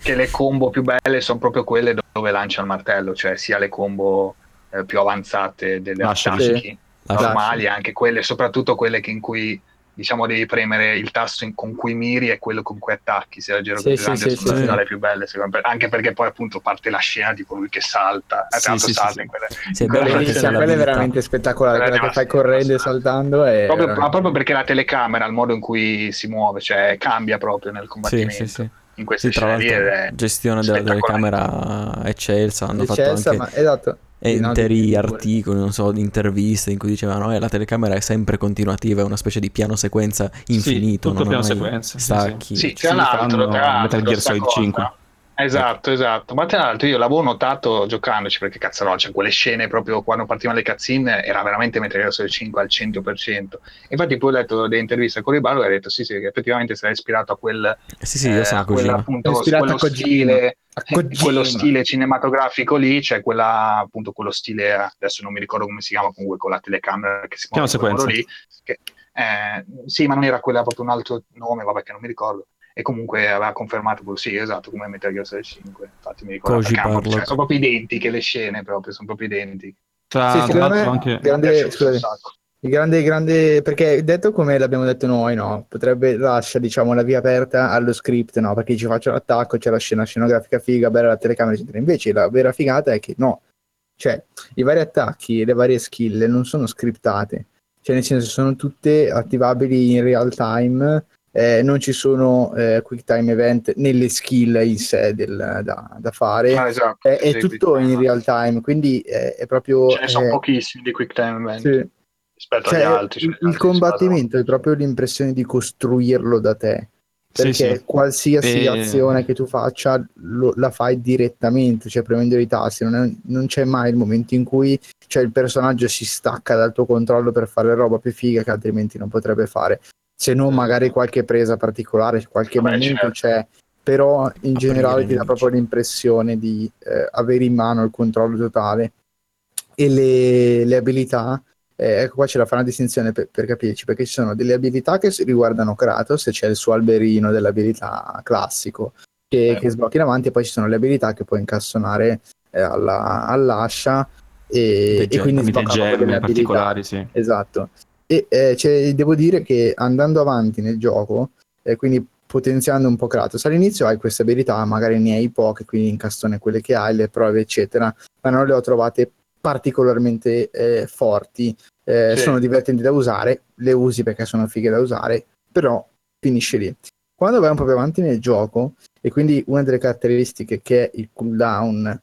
che le combo più belle sono proprio quelle dove lancia il martello, cioè sia le combo eh, più avanzate delle Lascia, attacchi normali, anche quelle, soprattutto quelle che in cui diciamo devi premere il tasto in- con cui miri e quello con cui attacchi, se la giro Sì, più sì, grande sì, sono sì. le più belle, me. anche perché poi appunto parte la scena di colui che salta, eh, Sì, sì, salta sì. in quelle, Sì, è in Quella, scene. quella è veramente spettacolare. Quella Quella che fai correndo e saltando è Proprio, veramente- ma proprio perché la telecamera, il modo in cui si muove, cioè cambia proprio nel Sì, combattimento. Sì, sì. In queste Sì, tra scene gestione della telecamera eccelsa. Hanno fatto Eccelsa, anche ma esatto. Sì, no, interi di- articoli, non so, di interviste in cui dicevano eh, la telecamera è sempre continuativa, è una specie di piano sequenza infinito. tutto non piano sequenza, sì, stacchi. Sì, Sì, tra l'altro, tra l'altro, Metal Gear sta Solid cosa- 5. Esatto, esatto. Ma tra l'altro io l'avevo notato giocandoci perché cazzo cioè, quelle scene proprio quando partivano le cutscene era veramente Metal Gear Solid 5 al 100%. Infatti poi ho letto delle interviste con Ribalo e ha detto sì, sì, che effettivamente si era ispirato a quel, Eh, Sì, sì, io eh, quella, appunto, quello a stile A Kojima. quello stile cinematografico lì, c'è quella, appunto, quello stile, adesso non mi ricordo come si chiama, comunque con la telecamera che si muove lì. Che, eh, sì, ma non era quella proprio un altro nome, vabbè, che non mi ricordo. E comunque aveva confermato quello, sì, esatto, come Metal Gear Solid 5. Infatti mi ricordo Koji cioè, sono proprio identiche le scene, proprio, sono proprio identiche. Tra, Sì, secondo me- anche... Grande- scusate. Il grande, grande, perché detto come l'abbiamo detto noi, no? Potrebbe lascia, diciamo, la via aperta allo script, no? Perché ci faccio l'attacco, c'è la scena scenografica figa, bella la telecamera, eccetera. Invece la vera figata è che no. Cioè, i vari attacchi, le varie skill non sono scriptate. Cioè, nel senso, sono tutte attivabili in real time, eh, non ci sono eh, quick time event nelle skill in sé del- da, da fare. Ah, esatto, è, è sì, tutto in time. real time, quindi è, è proprio... Ce ne sono eh, pochissimi di quick time event sì. rispetto Cioè, agli altri. il, cioè, altri il combattimento è proprio l'impressione di costruirlo da te. Sì, Perché sì. qualsiasi E- azione che tu faccia lo- la fai direttamente, cioè premendo i tasti, non, è- non c'è mai il momento in cui cioè, il personaggio si stacca dal tuo controllo per fare roba più figa che altrimenti non potrebbe fare. Se non magari qualche presa particolare, qualche Vabbè, momento certo. c'è, però in Aprire generale ti dà proprio l'impressione di eh, avere in mano il controllo totale e le, le abilità eh, ecco qua c'è da fare una distinzione per, per, capirci, perché ci sono delle abilità che riguardano Kratos e c'è il suo alberino dell'abilità classico che, eh. che sblocchi in avanti e poi ci sono le abilità che puoi incastonare eh, alla, all'ascia e, e quindi sbloccano delle abilità. particolari, sì. Esatto. E eh, devo dire che andando avanti nel gioco, eh, quindi potenziando un po' Kratos, all'inizio hai queste abilità, magari ne hai poche, quindi incastone quelle che hai, le prove, eccetera, ma non le ho trovate particolarmente eh, forti. Eh, sì. Sono divertenti da usare, le usi perché sono fighe da usare, però finisce lì. Quando vai un po' più avanti nel gioco, e quindi una delle caratteristiche che è il cooldown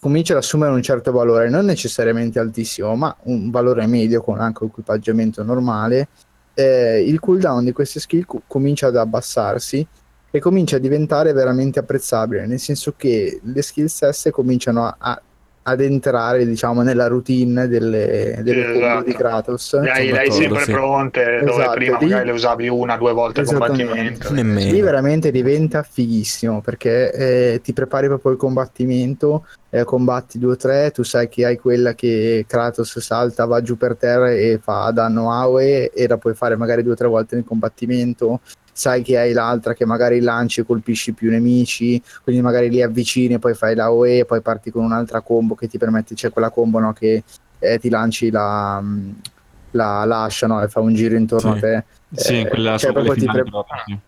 comincia ad assumere un certo valore, non necessariamente altissimo, ma un valore medio con anche equipaggiamento normale, eh, il cooldown di queste skill co- comincia ad abbassarsi e comincia a diventare veramente apprezzabile, nel senso che le skill stesse cominciano a, a ad entrare diciamo nella routine delle, delle esatto. di Kratos le hai sempre sì. pronte dove esatto, prima lì, magari le usavi una o due volte il combattimento lì veramente diventa fighissimo perché eh, ti prepari proprio il combattimento eh, combatti due o tre tu sai che hai quella che Kratos salta va giù per terra e fa danno a UE e la puoi fare magari due o tre volte nel combattimento sai che hai l'altra che magari lanci e colpisci più nemici, quindi magari li avvicini, poi fai la OE, poi parti con un'altra combo che ti permette, c'è quella combo no, che eh, ti lanci la, la lascia no, e fa un giro intorno sì. a te. Sì, eh, quella cioè, proprio ti pre...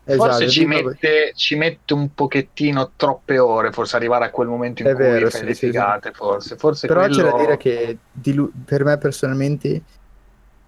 esatto, forse ci mette, ci mette, un pochettino troppe ore, forse arrivare a quel momento in È cui vero, fai sì, le figate, sì, forse. forse. Però quello... c'è da dire che di, per me personalmente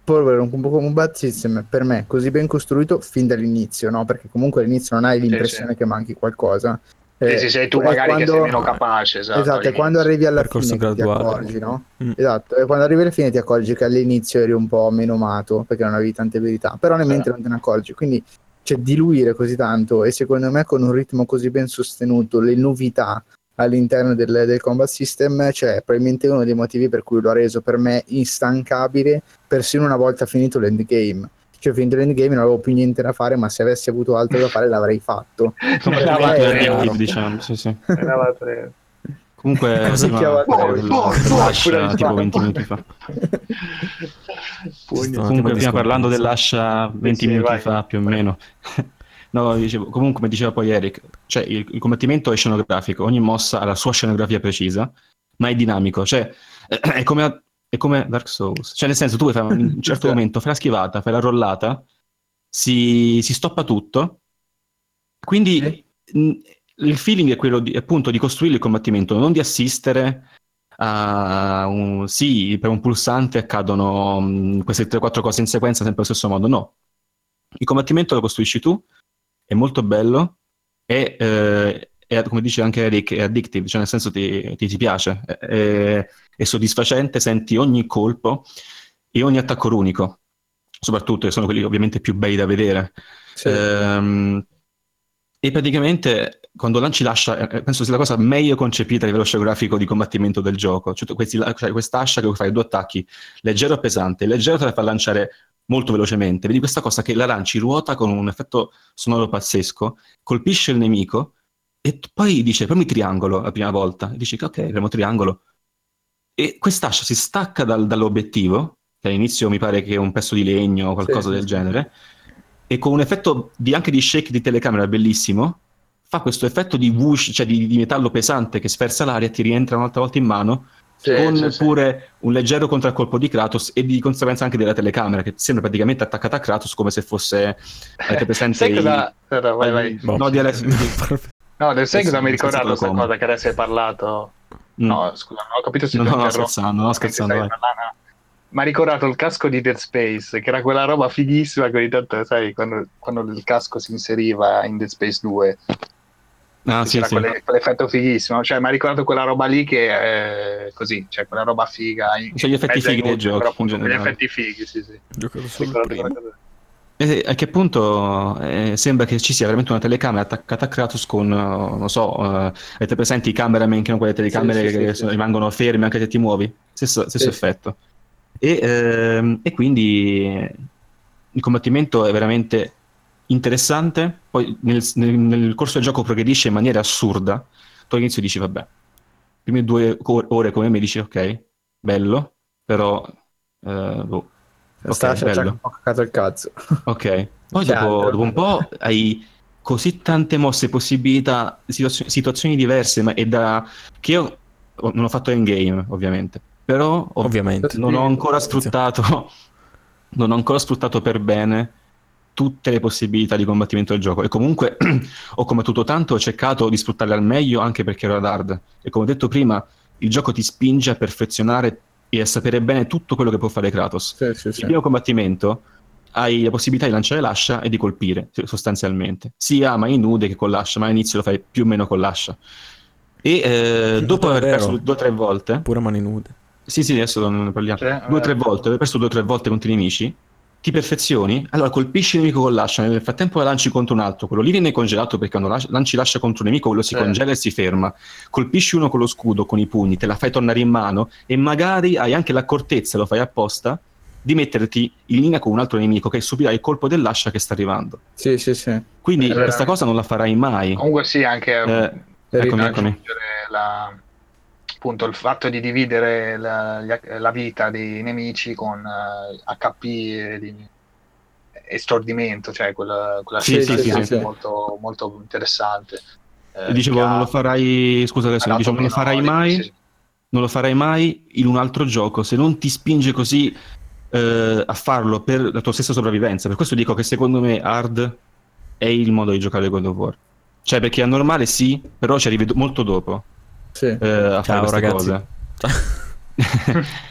Polvere un combat system per me così ben costruito fin dall'inizio, no? Perché comunque all'inizio non hai l'impressione sì, sì. che manchi qualcosa. Eh, sì, sei tu magari quando... che sei meno capace. Esatto, esatto e quando arrivi alla fine ti accorgi, no? Mm. Esatto, e quando arrivi alla fine ti accorgi che all'inizio eri un po' meno amato perché non avevi tante abilità, però nel mentre non te ne accorgi, quindi cioè diluire così tanto e secondo me con un ritmo così ben sostenuto, le novità all'interno del, del, combat system, cioè probabilmente uno dei motivi per cui lo ha reso per me instancabile persino una volta finito l'endgame. Cioè, finito l'endgame non avevo più niente da fare, ma se avessi avuto altro da fare l'avrei fatto. Era diciamo, sì, sì. Comunque, prima, lascia tipo 20 minuti fa. Comunque, prima parlando dell'ascia 20 sì, minuti fa più o meno. No, dicevo, comunque, come diceva poi Eric, cioè il, il, combattimento è scenografico, ogni mossa ha la sua scenografia precisa, ma è dinamico, cioè è come, è come Dark Souls, cioè nel senso tu fai in un certo momento, fai la schivata, fai la rollata, si, si stoppa tutto, quindi sì. il feeling è quello di, appunto di costruire il combattimento, non di assistere a un, sì, per un pulsante accadono mh, queste 3-4 cose in sequenza sempre allo stesso modo, no. Il combattimento lo costruisci tu, è molto bello e eh, è, come dice anche Eric, è addictive, cioè nel senso ti, ti, ti piace, è, è, soddisfacente, senti ogni colpo e ogni attacco unico, soprattutto che sono quelli ovviamente più belli da vedere. Sì. Ehm, e praticamente quando lanci l'ascia, eh, penso sia la cosa meglio concepita a livello sceografico di combattimento del gioco. Cioè, questi, cioè quest'ascia che fai due attacchi, leggero e pesante. Leggero te la fa lanciare molto velocemente. Vedi questa cosa che la lanci ruota con un effetto sonoro pazzesco, colpisce il nemico e poi dice premi triangolo la prima volta. E dici che ok, premo triangolo. E quest'ascia si stacca dal, dall'obiettivo, che all'inizio mi pare che è un pezzo di legno o qualcosa sì, del genere, e con un effetto di, anche di shake di telecamera bellissimo, fa questo effetto di whoosh, cioè di, di metallo pesante che sferza l'aria e ti rientra un'altra volta in mano sì, con sì, pure sì. un leggero contraccolpo di Kratos e di conseguenza anche della telecamera che sembra praticamente attaccata a Kratos come se fosse avete presente sai cosa? I... vai, vai. no di Alex no sai cosa mi ricordato questa cosa che adesso hai parlato. Mm. no scusa non ho capito se no, no, no scherzando no scherzando mi ha ricordato il casco di Dead Space che era quella roba fighissima che ogni tanto sai quando, quando il casco si inseriva in Dead Space 2 Ah, sì, sì. quell'effetto fighissimo, cioè mi ha ricordato quella roba lì che è così, cioè quella roba figa. In, cioè gli effetti fighi dei giochi. Appunto, gli effetti fighi, sì, sì. Giocato solo e a che punto eh, sembra che ci sia veramente una telecamera attaccata a Kratos con, uh, non so, uh, avete presenti i cameraman che sono quelle telecamere sì, sì, che sì, rimangono ferme anche se ti muovi? Stesso, stesso effetto. E, ehm, e quindi il combattimento è veramente interessante, poi nel, nel, nel, corso del gioco progredisce in maniera assurda, tu all'inizio dici vabbè, prime due ore come me dici ok, bello, però Eh, boh. Ok, Stasha ci ha bello. un po' caccato il cazzo. Ok. Poi dopo, dopo un po' hai così tante mosse, possibilità, situazio- situazioni diverse, ma è da... che io ho- non ho fatto endgame, ovviamente, però ho- Ovviamente. non ho ancora sfruttato non ho ancora sfruttato per bene tutte le possibilità di combattimento del gioco e comunque ho combattuto tanto ho cercato di sfruttarle al meglio anche perché ero ad hard e come ho detto prima il gioco ti spinge a perfezionare e a sapere bene tutto quello che può fare Kratos Sì, sì, il sì. primo combattimento hai la possibilità di lanciare l'ascia e di colpire sostanzialmente sia a mani nude che con l'ascia ma all'inizio lo fai più o meno con l'ascia e eh, dopo aver perso due o tre volte Pure mani nude. sì, sì, adesso non ne parliamo. Sì, due o tre eh. volte, hai perso due o tre volte contro i nemici, ti perfezioni, allora colpisci il nemico con l'ascia, nel frattempo la lanci contro un altro, quello lì viene congelato perché quando lanci l'ascia contro un nemico quello si Sì. congela e si ferma. Colpisci uno con lo scudo, con i pugni, te la fai tornare in mano e magari hai anche l'accortezza, lo fai apposta, di metterti in linea con un altro nemico che subirà il colpo dell'ascia che sta arrivando. Sì, sì, sì. Quindi questa cosa non la farai mai. Comunque sì, anche Eh, Per eccomi, eccomi. la, appunto il fatto di dividere la, la vita dei nemici con eh, HP di estordimento, cioè quella, quella Sì, scelta sì, è sì, sì. molto, molto interessante. Eh, Dicevo, non lo farai, scusa adesso, dicevo, non lo farai di- mai non lo farai mai in un altro gioco se non ti spinge così eh, a farlo per la tua stessa sopravvivenza. Per questo dico che secondo me hard è il modo di giocare God of War. Cioè, perché a normale sì, però ci arrivi molto dopo Sì. eh, a fare Ciao, queste ragazzi. cose.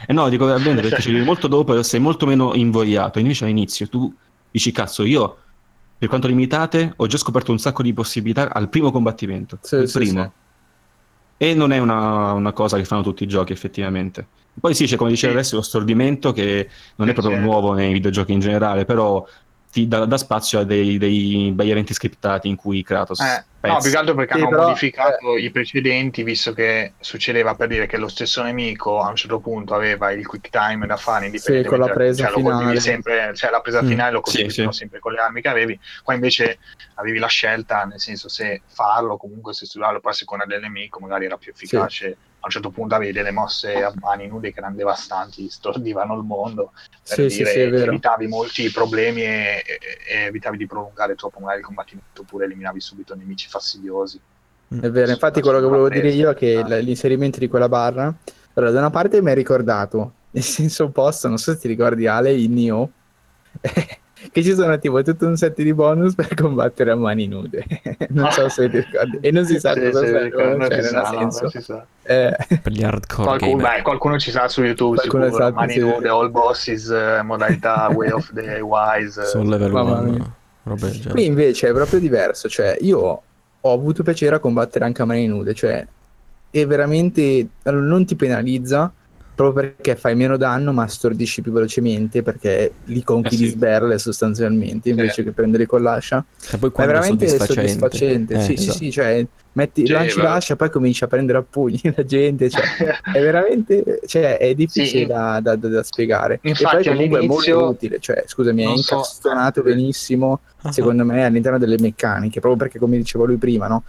Eh no, dico veramente perché ci arrivi molto dopo e sei molto meno invogliato. Invece all'inizio tu dici, cazzo, io per quanto limitate ho già scoperto un sacco di possibilità al primo combattimento. Sì, il sì, primo. sì. E non è una, una cosa che fanno tutti i giochi, effettivamente. Poi sì, c'è come diceva Sì. adesso lo stordimento che non è Sì, proprio sì. nuovo nei videogiochi in generale, però ti dà, dà spazio a dei, dei bei eventi scriptati in cui Kratos Eh, no, pezza. più che altro perché Sì, hanno però, modificato i precedenti, visto che succedeva per dire che lo stesso nemico a un certo punto aveva il quick time da fare indipendentemente con la presa cioè, finale. sempre, cioè la presa Mm, finale lo sì, colpivi sì. però sempre con le armi che avevi, qua invece avevi la scelta, nel senso se farlo, comunque se studiarlo, poi a seconda del nemico magari era più efficace. A un certo punto avevi delle mosse a mani nude che erano devastanti, stordivano il mondo per Sì, sì, dire sì, è vero. evitavi molti problemi e, e- evitavi di prolungare troppo magari il combattimento oppure eliminavi subito nemici fastidiosi. È vero, infatti quello che volevo dire io è che l'inserimento di quella barra, allora da una parte mi ha ricordato, nel senso opposto, non so se ti ricordi Ale, in Nioh, che ci sono tipo tutto un set di bonus per combattere a mani nude, non so se ti ricordi, e non si sa Sì, cosa sì, serve, non cioè, non ha sa, senso. non sa. Eh, Per gli hardcore Qualcuno, gamer. beh, qualcuno ci sa su YouTube, Qualcuno sicuro, sa, mani sì. nude, all bosses, eh, modalità Way of the Wise. Sul level Mamma 1. mia. Roba del genere. Qui invece è proprio diverso, cioè io ho avuto piacere a combattere anche a mani nude, cioè e veramente non ti penalizza proprio perché fai meno danno ma stordisci più velocemente perché li conchi Eh sì. di sberle sostanzialmente invece che prendere con l'ascia. E è veramente soddisfacente. soddisfacente, Eh, sì, sì, esatto. sì, cioè metti, Sì, lanci l'ascia poi cominci a prendere a pugni la gente, cioè è veramente cioè, è difficile Sì. da, da- da- da spiegare. Infatti, e poi comunque è molto utile, cioè scusami, è so- incastonato eh, benissimo Ah, secondo me all'interno delle meccaniche, proprio perché come diceva lui prima, no?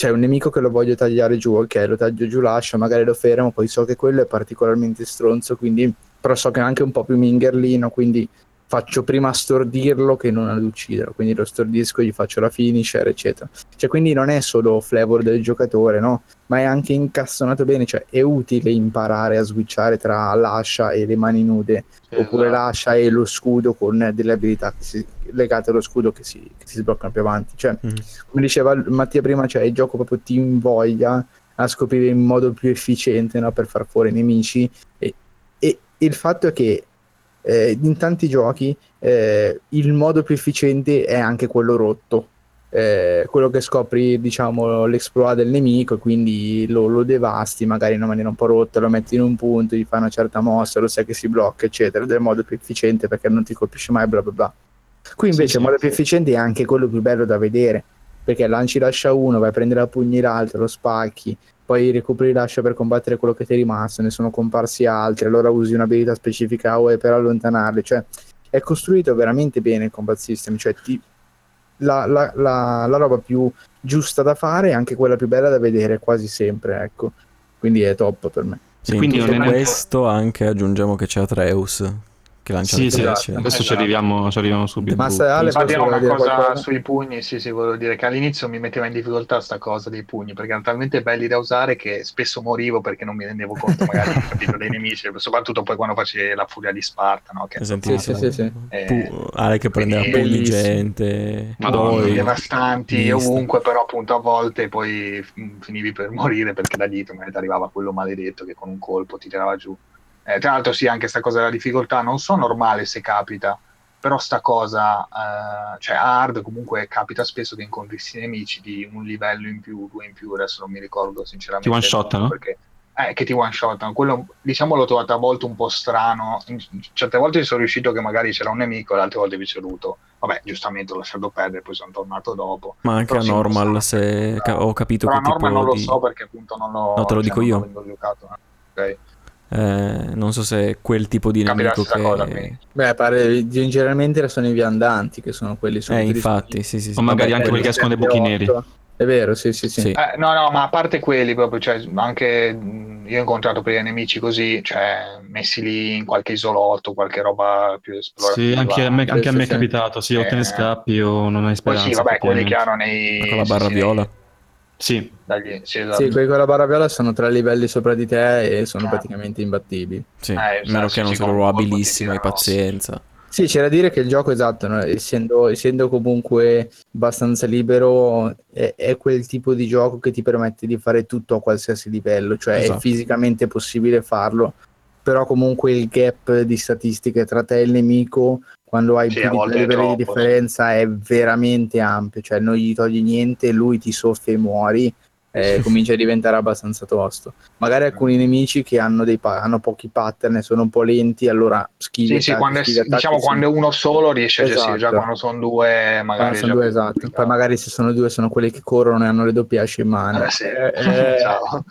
C'è un nemico che lo voglio tagliare giù, ok, lo taglio giù, lascio, magari lo fermo, poi so che quello è particolarmente stronzo, quindi però so che è anche un po' più mingerlino, quindi faccio prima stordirlo che non ad ucciderlo, quindi lo stordisco, gli faccio la finisher, eccetera. Cioè, quindi non è solo flavor del giocatore, no? Ma è anche incastonato bene, cioè è utile imparare a switchare tra l'ascia e le mani nude, oppure Esatto. l'ascia e lo scudo con delle abilità che si- legate allo scudo che si, che si sbloccano più avanti. Cioè, Mm. come diceva Mattia prima, cioè, il gioco proprio ti invoglia a scoprire il modo più efficiente no, per far fuori i nemici e, e il fatto è che eh, in tanti giochi eh, il modo più efficiente è anche quello rotto Eh, quello che scopri diciamo l'exploit del nemico e quindi lo, lo devasti magari in una maniera un po' rotta lo metti in un punto gli fai una certa mossa lo sai che si blocca eccetera il modo più efficiente perché non ti colpisce mai bla bla bla qui invece Sì, sì. il modo più efficiente è anche quello più bello da vedere perché lanci lascia uno, vai a prendere a pugni l'altro, lo spacchi, poi recuperi l'ascia per combattere quello che ti è rimasto, ne sono comparsi altri, allora usi un'abilità specifica UE per allontanarli, cioè è costruito veramente bene il combat system, cioè ti- la, la- la- la roba più giusta da fare è anche quella più bella da vedere quasi sempre, ecco, quindi è top per me. Sì, Quindi questo anche aggiungiamo che c'è Atreus che lancia Sì, le sì, esatto. adesso ci Esatto. arriviamo, ci arriviamo subito. Ma se Ale no, una cosa qualcosa? sui pugni, sì, sì, volevo dire che all'inizio mi metteva in difficoltà sta cosa dei pugni, perché erano talmente belli da usare che spesso morivo perché non mi rendevo conto magari capito, dei nemici, soprattutto poi quando facevi la furia di Sparta, no? che sentito? Sì, sì, sì, Eh, Pu- Ale che prendeva quindi- pugni Bellissimo. gente. Madonna, poi- devastanti vista. ovunque, però appunto a volte poi mm, finivi per morire perché da dietro magari ti arrivava quello maledetto che con un colpo ti tirava giù. Eh, tra l'altro sì, anche sta cosa della difficoltà non so normale se capita, però sta cosa, eh, cioè hard comunque capita spesso che incontri questi nemici di un livello in più, due in più, adesso non mi ricordo sinceramente. Ti one-shottano? Perché, eh, che ti one shotano, quello diciamo l'ho trovato a volte un po' strano, In- certe volte ci sono riuscito che magari c'era un nemico, e altre volte invece ho dovuto, vabbè giustamente ho lasciato perdere, poi sono tornato dopo. Ma anche Però a normal, se ca- ho capito Però che a norma tipo non lo di... so perché appunto non l'ho No, te lo cioè, dico non io. giocato. Ok. Eh, non so se è quel tipo di Capirà nemico che... cosa, quindi. Beh, pare generalmente sono i viandanti che sono quelli Eh, subito infatti, sì, sì, sì. O magari Vabbè, anche quelli che escono dai buchi neri. È vero, sì, sì, sì. Sì. Eh, no, no, ma a parte quelli proprio, cioè, anche io ho incontrato per nemici così, cioè, messi lì in qualche isolotto, qualche roba più esplorativa. Sì, anche a me, anche a me è capitato, sì, o te ne Eh, scappi o non hai Poi speranza. sì, vabbè, quelli che hanno nei... con la barra viola. Sì, dagli- sì, esatto. Sì, quelli con la barra viola sono tre livelli sopra di te e sono Ah. praticamente imbattibili. Sì, Eh, a esatto, meno che non ti abilissimo, hai pazienza. Sì, c'è da dire che il gioco, esatto, no, essendo, essendo comunque abbastanza libero, è, è quel tipo di gioco che ti permette di fare tutto a qualsiasi livello, cioè Esatto. è fisicamente possibile farlo, però comunque il gap di statistiche tra te e il nemico, quando hai Sì, più di livelli di differenza, è veramente ampio, cioè non gli togli niente, lui ti soffia e muori, eh, comincia a diventare abbastanza tosto. Magari alcuni nemici che hanno, dei pa- hanno pochi pattern e sono un po' lenti, allora schivi Sì, sì, quando è, diciamo sì. quando è uno solo riesce a gestire, già Esatto. quando sono due magari sono due, esatto. Poi magari se sono due sono quelli che corrono e hanno le doppie asce in mano. Eh, sì. Eh, Ciao.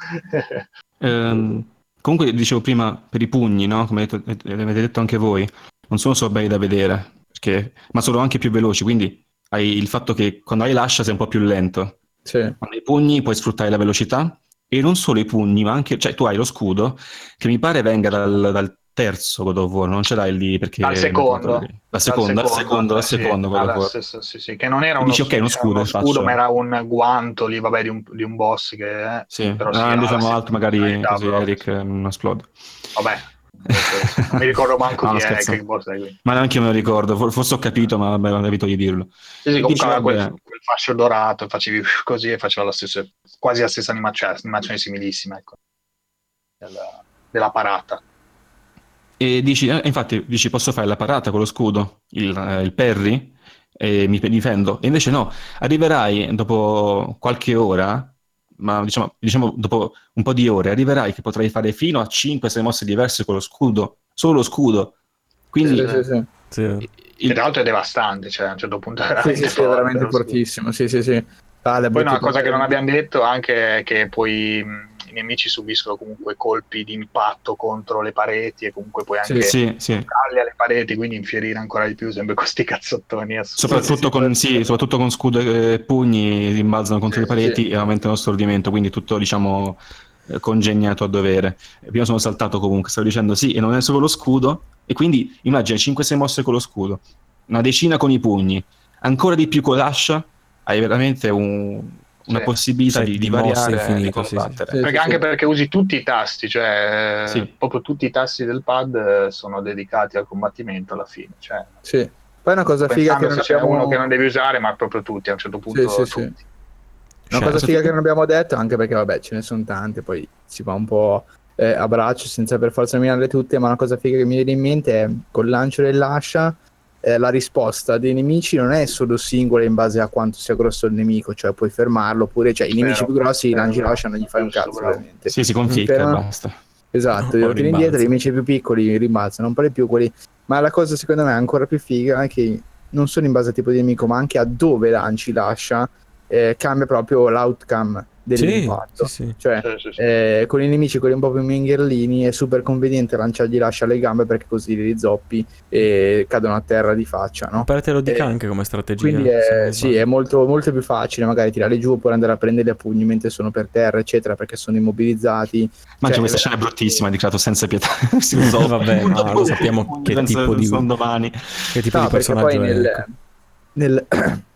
Ehm, comunque dicevo prima per i pugni, no? Come detto- avete detto anche voi, non sono solo belli da vedere, perché- ma sono anche più veloci, quindi hai il fatto che quando hai l'ascia sei un po' più lento. sì. Hai i pugni puoi sfruttare la velocità e non solo i pugni, ma anche, cioè tu hai lo scudo che mi pare venga dal, dal terzo God of War, non ce l'hai lì perché... Dal secondo. Dal secondo, dal secondo, dal sì, secondo of alla War. stessa- sì, sì, che non era uno, dici, ok, uno scudo, uno scudo, ma era un guanto lì, vabbè, di un, di un boss che... Sì, però sì, ah, diciamo la altro magari così. Eric eh, non esplode. Vabbè, non mi ricordo manco No, chi è è qui. Ma neanche io me lo ricordo, for- forse ho capito, ma vabbè, non evito di dirlo. Sì, sì, comunque aveva quel, quel fascio dorato, facevi così e faceva la stessa, quasi la stessa animazione, animazione similissima, ecco, della, della parata. E dici, eh, infatti, dici posso fare la parata con lo scudo, il, eh, il parry, e mi difendo. E invece no, arriverai dopo qualche ora, ma diciamo, diciamo dopo un po' di ore, arriverai che potrai fare fino a 5-6 mosse diverse con lo scudo, solo lo scudo. Quindi Sì, sì, sì. Sì. Il- tra l'altro è devastante, cioè a un certo punto è Sì, veramente, sì, sì, è forte, veramente fortissimo. Sì, sì, sì. Ah, Poi una brutte cosa che non abbiamo detto anche è che poi mh, i nemici subiscono comunque colpi di impatto contro le pareti e comunque poi anche sì, sì. alle pareti, quindi infierire ancora di più sempre con sti cazzottoni assurdi. Soprattutto, con, sì, soprattutto con scudo e pugni rimbalzano contro Sì, le pareti sì. e aumentano lo stordimento, quindi tutto diciamo eh, congegnato a dovere. Prima sono saltato comunque, stavo dicendo sì, e non è solo lo scudo, e quindi immagina 5-6 mosse con lo scudo, una decina con i pugni, ancora di più con l'ascia, hai veramente un- una Sì. possibilità Sì, di, di variare e di infinite, sì, sì. combattere. Sì. Perché anche perché usi tutti i tasti, cioè Sì. proprio tutti i tasti del pad eh, sono dedicati al combattimento alla fine. Cioè, Sì. Poi una cosa figa che non se c'è abbiamo... uno che non devi usare, ma proprio tutti a un certo punto. Sì, sì, sì. tutti. Una Cioè, cosa figa che non abbiamo detto, anche perché vabbè ce ne sono tante, poi si va un po' eh, a braccio senza per forza nominarle tutte, ma una cosa figa che mi viene in mente è col lancio dell'ascia eh, la risposta dei nemici non è solo singola in base a quanto sia grosso il nemico, cioè puoi fermarlo, oppure cioè, i nemici più grossi vero, lanci vero. l'ascia non gli fai un cazzo bravo. veramente. Sì, si conficca e Però- basta. Esatto, lo tiri indietro, i nemici più piccoli rimbalzano, un po' di più quelli. Ma la cosa secondo me ancora più figa è che non solo in base al tipo di nemico, ma anche a dove lanci l'ascia, eh, cambia proprio l'outcome dell'impatto. Sì, sì. Cioè, Sì, sì, sì. eh, con i nemici quelli un po' più mingherlini è super conveniente lanciargli lascia le gambe perché così li zoppi e cadono a terra di faccia, no? Pare te lo dica Eh, anche come strategia. Quindi è, sì, è molto, molto più facile magari tirare giù oppure andare a prenderli a pugni mentre sono per terra, eccetera, perché sono immobilizzati. Ma c'è Cioè, questa è scena veramente- bruttissima di Kratos senza pietà. Si usò- Vabbè, ma lo sappiamo che tipo di-. Che tipo No, di personaggio poi è? nel, ecco. nel-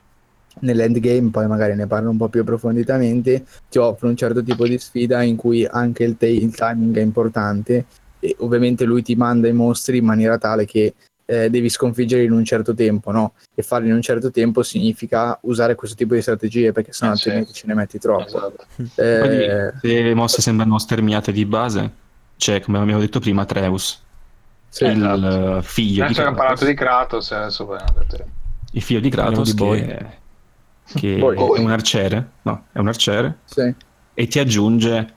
nell'endgame, poi magari ne parlo un po' più approfonditamente, ti offre un certo tipo di sfida in cui anche il, ta- il timing è importante e ovviamente lui ti manda i mostri in maniera tale che eh, devi sconfiggere in un certo tempo, no? E farlo in un certo tempo significa usare questo tipo di strategie perché sennò Eh, altrimenti ce ne metti troppo. Esatto. Eh, Quindi, se le mosse sembrano sterminate di base, c'è, come abbiamo detto prima, Atreus, sì. il esatto. figlio di Adesso abbiamo parlato Kratos, di Kratos adesso poi il figlio di Kratos di che, che Boy. è un arciere, no, è un arciere, sì. e ti aggiunge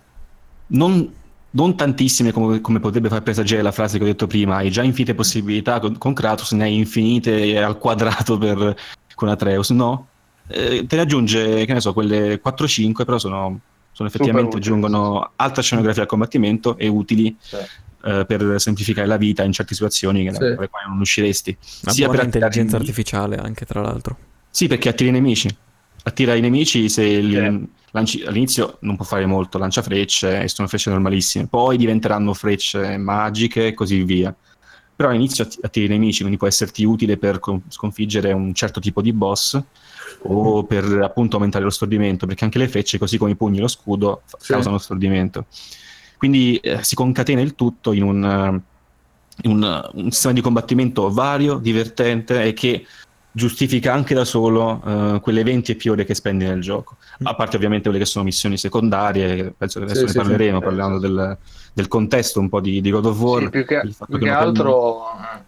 non, non tantissime come, come potrebbe far presagire la frase che ho detto prima, hai già infinite possibilità con, con Kratos, ne hai infinite al quadrato per, con Atreus, no? Eh, te ne aggiunge, che ne so, quelle 4-5, però sono, sono effettivamente aggiungono alta scenografia al combattimento e utili sì. eh, per semplificare la vita in certe situazioni che Sì. per le quali non usciresti. Una sia buona per intelligenza artificiale anche, tra l'altro. Sì, perché attira i nemici. Attira i nemici se Sì. lanci- all'inizio non può fare molto, lancia frecce e sono frecce normalissime, poi diventeranno frecce magiche e così via. Però all'inizio atti- attiri i nemici, quindi può esserti utile per con- sconfiggere un certo tipo di boss o per appunto aumentare lo stordimento, perché anche le frecce, così come i pugni e lo scudo, Sì. causano stordimento. Quindi eh, si concatena il tutto in un, in un, un sistema di combattimento vario, divertente e che giustifica anche da solo eh, quelle 20 e più ore che spendi nel gioco. A parte ovviamente quelle che sono missioni secondarie, penso che adesso Sì, ne sì, parleremo, sì. parlando del, del contesto un po' di, di God of War. Sì, più che, più che che altro... eh.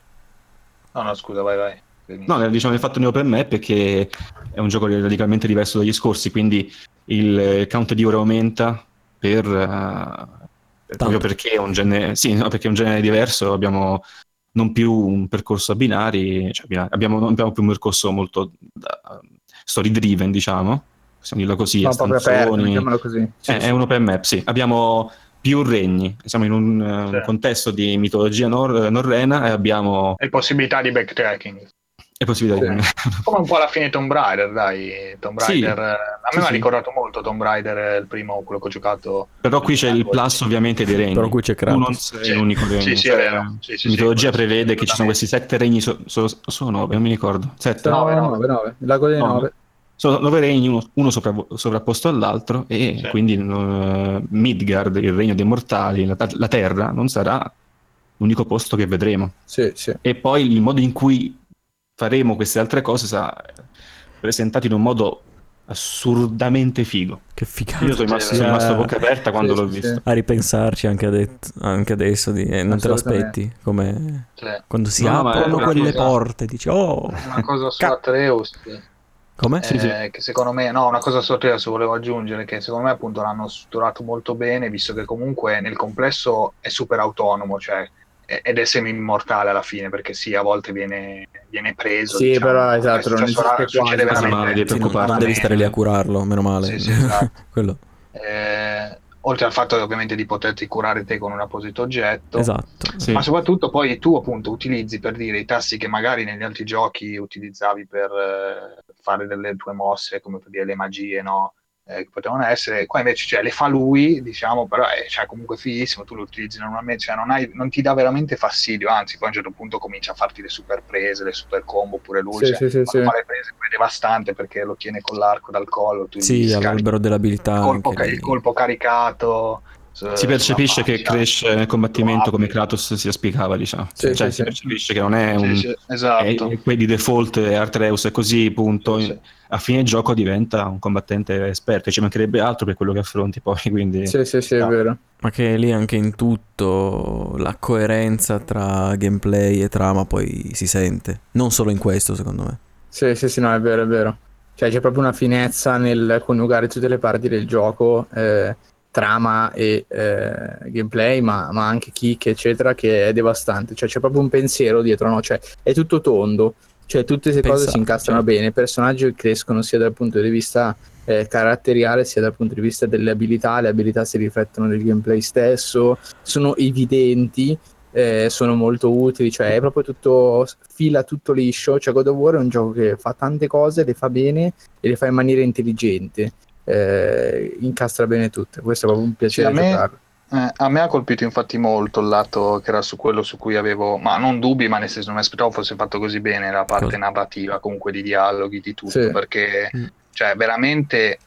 No, no, scusa, vai, vai. No, diciamo il fatto di open map è che è un gioco radicalmente diverso dagli scorsi, quindi il count di ore aumenta per, per- proprio perché è un genere, sì, no, perché è un genere diverso, abbiamo non più un percorso a binari, cioè, binari- abbiamo, non abbiamo più un percorso molto story driven, diciamo, possiamo dirlo così, proprio aperto, così. Sì, Eh, sì. È un open map, sì. Abbiamo più regni, siamo in un, eh, Sì. contesto di mitologia nor- norrena e abbiamo E possibilità di backtracking. Le possibilità di... Come un po' alla fine Tomb Raider, dai. Tomb Sì. Raider... eh, A me Sì, mi ha sì. ricordato molto Tomb Raider, eh, il primo, quello che ho giocato. Però qui c'è il plus ovviamente dei regni. Però qui c'è Tu non Kratos. sei Sì. l'unico regno. Sì, sì, è vero. Sì, sì, la mitologia sì, prevede che ci sono questi sette regni, so- so- sono nove, non mi ricordo. Sette. No. 9, nove, 9, 9, il lago dei No. 9. Sono nove regni, uno, uno sopra- sovrapposto all'altro, e Sì. quindi eh, Midgard, il regno dei mortali, la, la terra, non sarà l'unico posto che vedremo. Sì, sì. E poi il modo in cui faremo queste altre cose sarà presentato in un modo assurdamente figo. Che figata. Io sono rimasto, sono Sì, rimasto a a- bocca aperta quando Sì, l'ho sì, visto. sì. a ripensarci anche, adet- anche adesso. Di, eh, non te l'aspetti? Come Cioè, quando si No, aprono quelle cosa- porte, dici, oh, una cosa su Ca- Atreus. come? Sì, sì. eh, che secondo me, no, una cosa su Atreus volevo aggiungere che secondo me appunto l'hanno strutturato molto bene, visto che comunque nel complesso è super autonomo, cioè ed è semi-immortale alla fine, perché sì, a volte viene, viene preso. Sì, diciamo, però, è esatto, non succede quasi. Ma veramente. devi Sì, non, non devi stare lì a curarlo, meno male. Sì, sì, esatto. Quello. Eh, oltre al fatto ovviamente di poterti curare te con un apposito oggetto. Esatto. Sì. Ma soprattutto poi tu appunto utilizzi per dire i tassi che magari negli altri giochi utilizzavi per eh, fare delle tue mosse, come per dire le magie, no? Eh, che potevano essere, qua invece cioè, le fa lui, diciamo, però è cioè, comunque fighissimo, tu lo utilizzi normalmente, cioè non, hai- non ti dà veramente fastidio, anzi poi a un certo punto comincia a farti le super prese, le super combo, pure lui, Sì, cioè, sì, sì, fa le prese poi è devastante perché lo tiene con l'arco dal collo, tu Sì, all'albero dell'abilità. il colpo, anche ca- il colpo caricato. Si percepisce che cresce nel combattimento come. Kratos si auspicava, diciamo. Sì, cioè, sì, si sì. percepisce che non è un... Sì, sì, esatto. è- quelli default Artreus e così, punto. Sì, sì. A fine gioco diventa un combattente esperto, e ci mancherebbe altro per quello che affronti poi, quindi... Sì, sì, sì, è No. vero. Ma che lì anche in tutto la coerenza tra gameplay e trama poi si sente. Non solo in questo, secondo me. Sì, sì, sì, no, è vero, è vero. Cioè c'è proprio una finezza nel coniugare tutte le parti del gioco, eh, trama e eh, gameplay, ma, ma anche kick, eccetera, che è devastante. Cioè c'è proprio un pensiero dietro, no? Cioè è tutto tondo, cioè tutte queste cose si incastrano certo. bene, i personaggi crescono sia dal punto di vista eh, caratteriale sia dal punto di vista delle abilità, le abilità si riflettono nel gameplay stesso, sono evidenti, eh, sono molto utili, cioè è proprio tutto, fila tutto liscio, cioè God of War è un gioco che fa tante cose, le fa bene e le fa in maniera intelligente, eh, incastra bene tutte, questo è proprio un piacere Sì, a me-. Eh, a me ha colpito infatti molto il lato che era su quello su cui avevo, ma non dubbi, ma nel senso non mi aspettavo fosse fatto così bene la parte Cosa? narrativa, comunque di dialoghi, di tutto, Sì. perché Mm. cioè veramente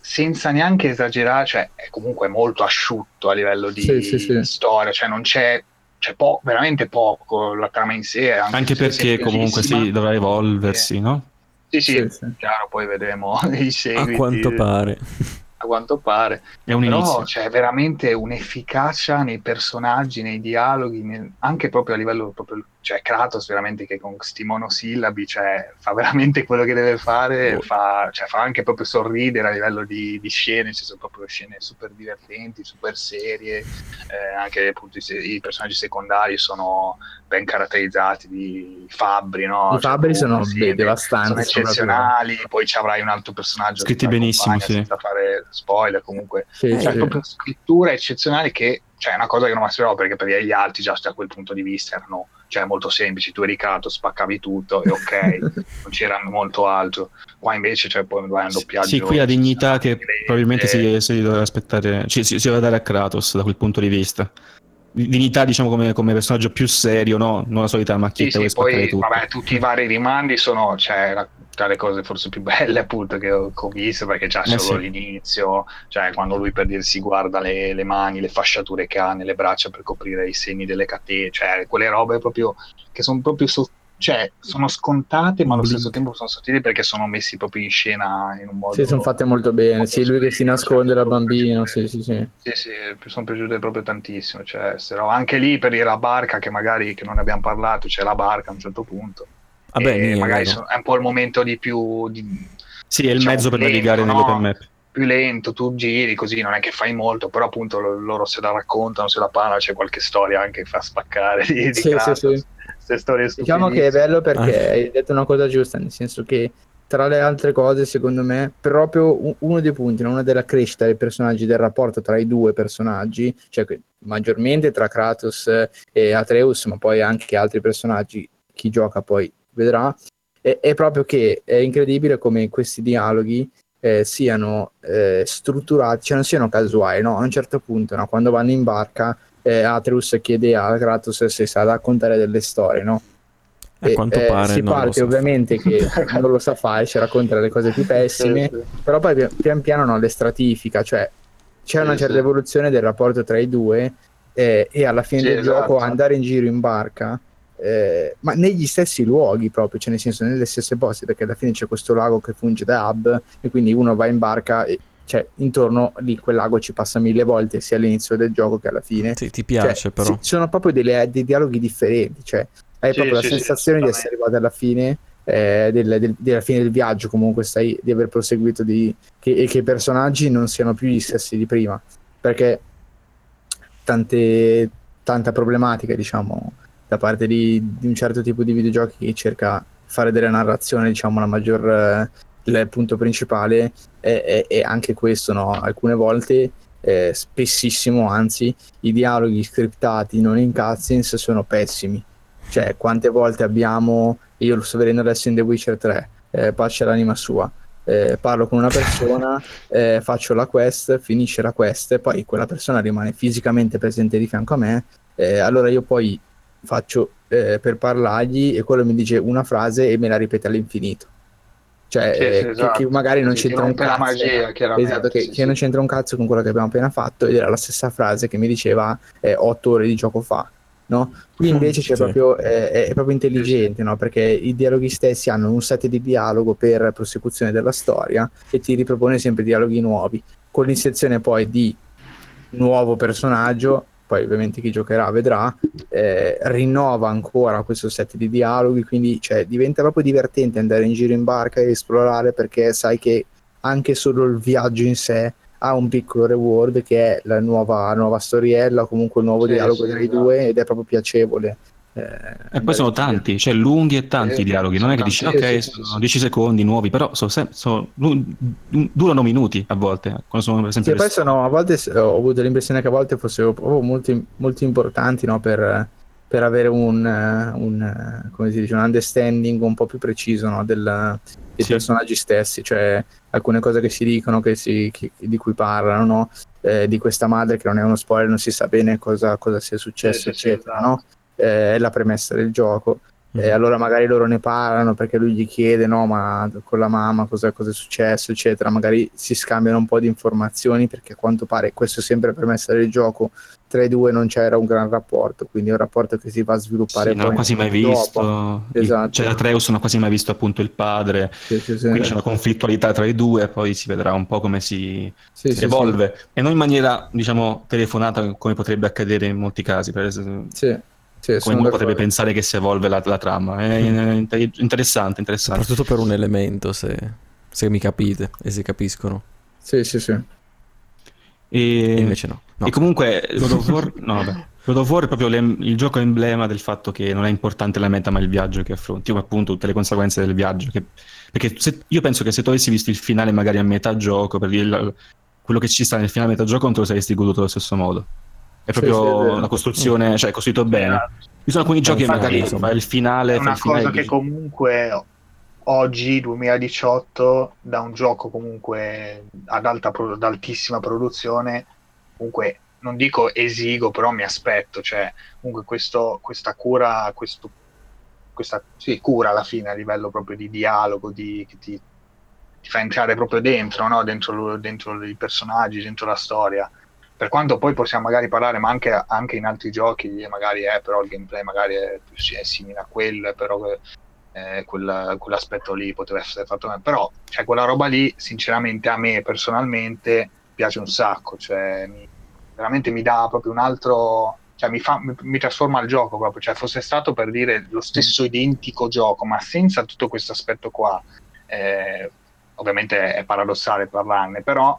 senza neanche esagerare, cioè è comunque molto asciutto a livello di Sì, sì, sì. storia, cioè non c'è, c'è po- veramente poco la trama in sé, Anche se perché comunque sì, dovrà evolversi, no? Sì, sì, Sì, sì. chiaro, poi vedremo i A seguiti. quanto pare. A quanto pare. È un Però inizio. c'è veramente un'efficacia nei personaggi, nei dialoghi, nel- anche proprio a livello proprio, cioè Kratos veramente che con sti monosillabi, cioè, fa veramente quello che deve fare, Oh. fa, cioè, fa anche proprio sorridere a livello di, di scene, ci sono proprio scene super divertenti, super serie, eh, anche appunto i, se- i personaggi secondari sono ben caratterizzati, di fabbri, no? I fabbri comunque sono sì, devastanti. sono eccezionali, poi ci avrai un altro personaggio Scritti benissimo, sì. senza fare spoiler comunque Sì, cioè sì. proprio scritture eccezionali che cioè è una cosa che non mi aspettavo perché per gli altri già da quel punto di vista erano cioè, molto semplici tu eri Kratos spaccavi tutto e ok non c'era molto altro qua invece cioè poi vai a un doppiaggio Sì, qui la dignità che probabilmente si, si dovrà aspettare, ci- si, si deve dare a Kratos da quel punto di vista. Dignità, diciamo, come, come personaggio più serio, no? Non la solita sì, macchietta sì, spaccare poi vabbè, tutti i vari rimandi sono cioè, la- tra le cose forse più belle appunto che ho, che ho visto perché già Eh, solo sì. l'inizio cioè quando lui per dire si guarda le, le mani le fasciature che ha nelle braccia per coprire i segni delle catene cioè quelle robe proprio che sono proprio so- cioè, sono scontate ma allo stesso tempo sono sottili perché sono messi proprio in scena in un modo Sì, sono fatte molto bene. Sì, lui che si nasconde da bambino. Sì, sì, sì. sì, sì, mi sono piaciute proprio tantissimo. Cioè, se no, anche lì per dire la barca, che magari che non ne abbiamo parlato, c'è la barca a un certo punto. Vabbè, E Nia, magari sono- è un po' il momento di più, di- Sì, è il diciamo, mezzo per lento, navigare no? nell'open map. più lento, tu giri così, non è che fai molto, però appunto lo- loro se la raccontano, se la parlano, c'è qualche storia anche che fa spaccare di, di Sì, sì, sì. Queste storie Diciamo che è bello perché Ah. hai detto una cosa giusta, nel senso che tra le altre cose, secondo me, proprio uno dei punti, no? una della crescita dei personaggi, del rapporto tra i due personaggi, cioè maggiormente tra Kratos e Atreus, ma poi anche altri personaggi, chi gioca poi vedrà, è, è proprio che è incredibile come questi dialoghi eh, siano eh, strutturati, cioè non siano casuali, no? A un certo punto, no? quando vanno in barca, eh, Atreus chiede a Kratos se sa raccontare delle storie, no? A E, quanto eh, pare si parte ovviamente che non lo sa fare, ci racconta le cose più pessime, Sì, sì. però poi pian, pian piano no, le stratifica, cioè c'è Sì, una certa sì. evoluzione del rapporto tra i due eh, e alla fine Sì, del esatto. gioco andare in giro in barca, eh, ma negli stessi luoghi proprio, cioè nel senso nelle stesse posti, perché alla fine c'è questo lago che funge da hub e quindi uno va in barca e cioè intorno lì quel lago ci passa mille volte sia all'inizio del gioco che alla fine. Sì, ti Cioè, piace però. sì, sono proprio delle- dei dialoghi differenti, cioè hai Sì, proprio sì, la sì, sensazione di essere arrivato alla fine eh, del, del- della fine del viaggio, comunque stai di aver proseguito di, che, e che i personaggi non siano più gli stessi di prima, perché tante, tanta problematica, diciamo, da parte di, di un certo tipo di videogiochi che cerca di fare della narrazione, diciamo, la maggior eh, il punto principale è, è- è anche questo, no? Alcune volte, eh, spessissimo, anzi, i dialoghi scriptati non in cutscenes sono pessimi. Cioè, quante volte abbiamo, io lo sto vedendo adesso in The Witcher 3, eh, pace l'anima sua, eh, parlo con una persona, eh, faccio la quest, finisce la quest, e poi quella persona rimane fisicamente presente di fianco a me, eh, allora io poi faccio eh, per parlargli e quello mi dice una frase e me la ripete all'infinito. Cioè, Sì, sì, eh, che- esatto. che, magari non Sì, c'entra che un cazzo. magia, Esatto, che, che non c'entra un cazzo con quello che abbiamo appena fatto ed era la stessa frase che mi diceva eh, otto ore di gioco fa. No? Qui invece c'è proprio, eh, è proprio intelligente, no? perché i dialoghi stessi hanno un set di dialogo per prosecuzione della storia e ti ripropone sempre dialoghi nuovi, con l'inserzione poi di nuovo personaggio, poi ovviamente chi giocherà vedrà, eh, rinnova ancora questo set di dialoghi, quindi cioè, diventa proprio divertente andare in giro in barca e esplorare perché sai che anche solo il viaggio in sé ha un piccolo reward che è la nuova, nuova storiella o comunque il nuovo Sì, dialogo sì, tra i esatto. due ed è proprio piacevole E poi sono tanti, cioè lunghi e tanti Sì, i dialoghi, non è che dici ok, sono sì. 10 secondi nuovi, però sono sem- sono- du- du- durano minuti a volte, quando sono per Sì, esempio poi sono, a volte ho avuto l'impressione che a volte fossero proprio molto, molto importanti no, per, per avere un, eh, un, eh, come si dice, un understanding un po' più preciso no, del- dei Sì. personaggi stessi, cioè alcune cose che si dicono, che si, che- di cui parlano, no? Eh, di questa madre che non è uno spoiler, non si sa bene cosa, cosa sia successo, Sì, sì, sì, eccetera, esatto. no? Eh, è la premessa del gioco. E allora magari loro ne parlano perché lui gli chiede, no, ma con la mamma cosa, cosa è successo, eccetera. Magari si scambiano un po' di informazioni perché a quanto pare, questo è sempre premessa del gioco, tra i due non c'era un gran rapporto, quindi è un rapporto che si va a sviluppare Sì, non ho poi quasi mai dopo. visto. Esatto. Cioè, Atreus non ho quasi mai visto appunto il padre. Sì, sì, sì. Quindi c'è una conflittualità tra i due, poi si vedrà un po' come si sì, evolve. E non in maniera, diciamo, telefonata come potrebbe accadere in molti casi. Per esempio, Sì, sì, come uno potrebbe pensare che si evolve la, la trama. È inter- interessante, interessante. Soprattutto per un elemento, se, se mi capite e se capiscono. Sì, sì, sì. E E, invece no. No. e comunque God of War, no, vabbè. God of War è proprio il gioco emblema del fatto che non è importante la meta ma il viaggio che affronti, o appunto tutte le conseguenze del viaggio. che- perché se- io penso che se tu avessi visto il finale magari a metà gioco, per dire il- quello che ci sta nel finale a metà gioco non te lo saresti goduto allo stesso modo. È proprio sì, è vero. la costruzione, cioè è costruito bene. Ci sono alcuni giochi che magari insomma. il finale, È una finale cosa e che comunque oggi, 2018, da un gioco comunque ad, alta ad altissima produzione, comunque non dico esigo, però mi aspetto, cioè comunque questo, questa cura, questo, questa sì, cura alla fine a livello proprio di dialogo, di, che ti, ti fa entrare proprio dentro, no? dentro, dentro i personaggi, dentro la storia. Per quanto poi possiamo magari parlare, ma anche, anche in altri giochi, magari è, però il gameplay magari è, è simile a quello, però eh, quel- quell'aspetto lì poteva essere fatto meglio. Però, cioè, quella roba lì, sinceramente, a me personalmente piace un sacco, cioè, mi- veramente mi dà proprio un altro... Cioè, mi, fa, mi, mi trasforma il gioco proprio, cioè fosse stato per dire lo stesso identico gioco, ma senza tutto questo aspetto qua, eh, ovviamente è paradossale parlarne, però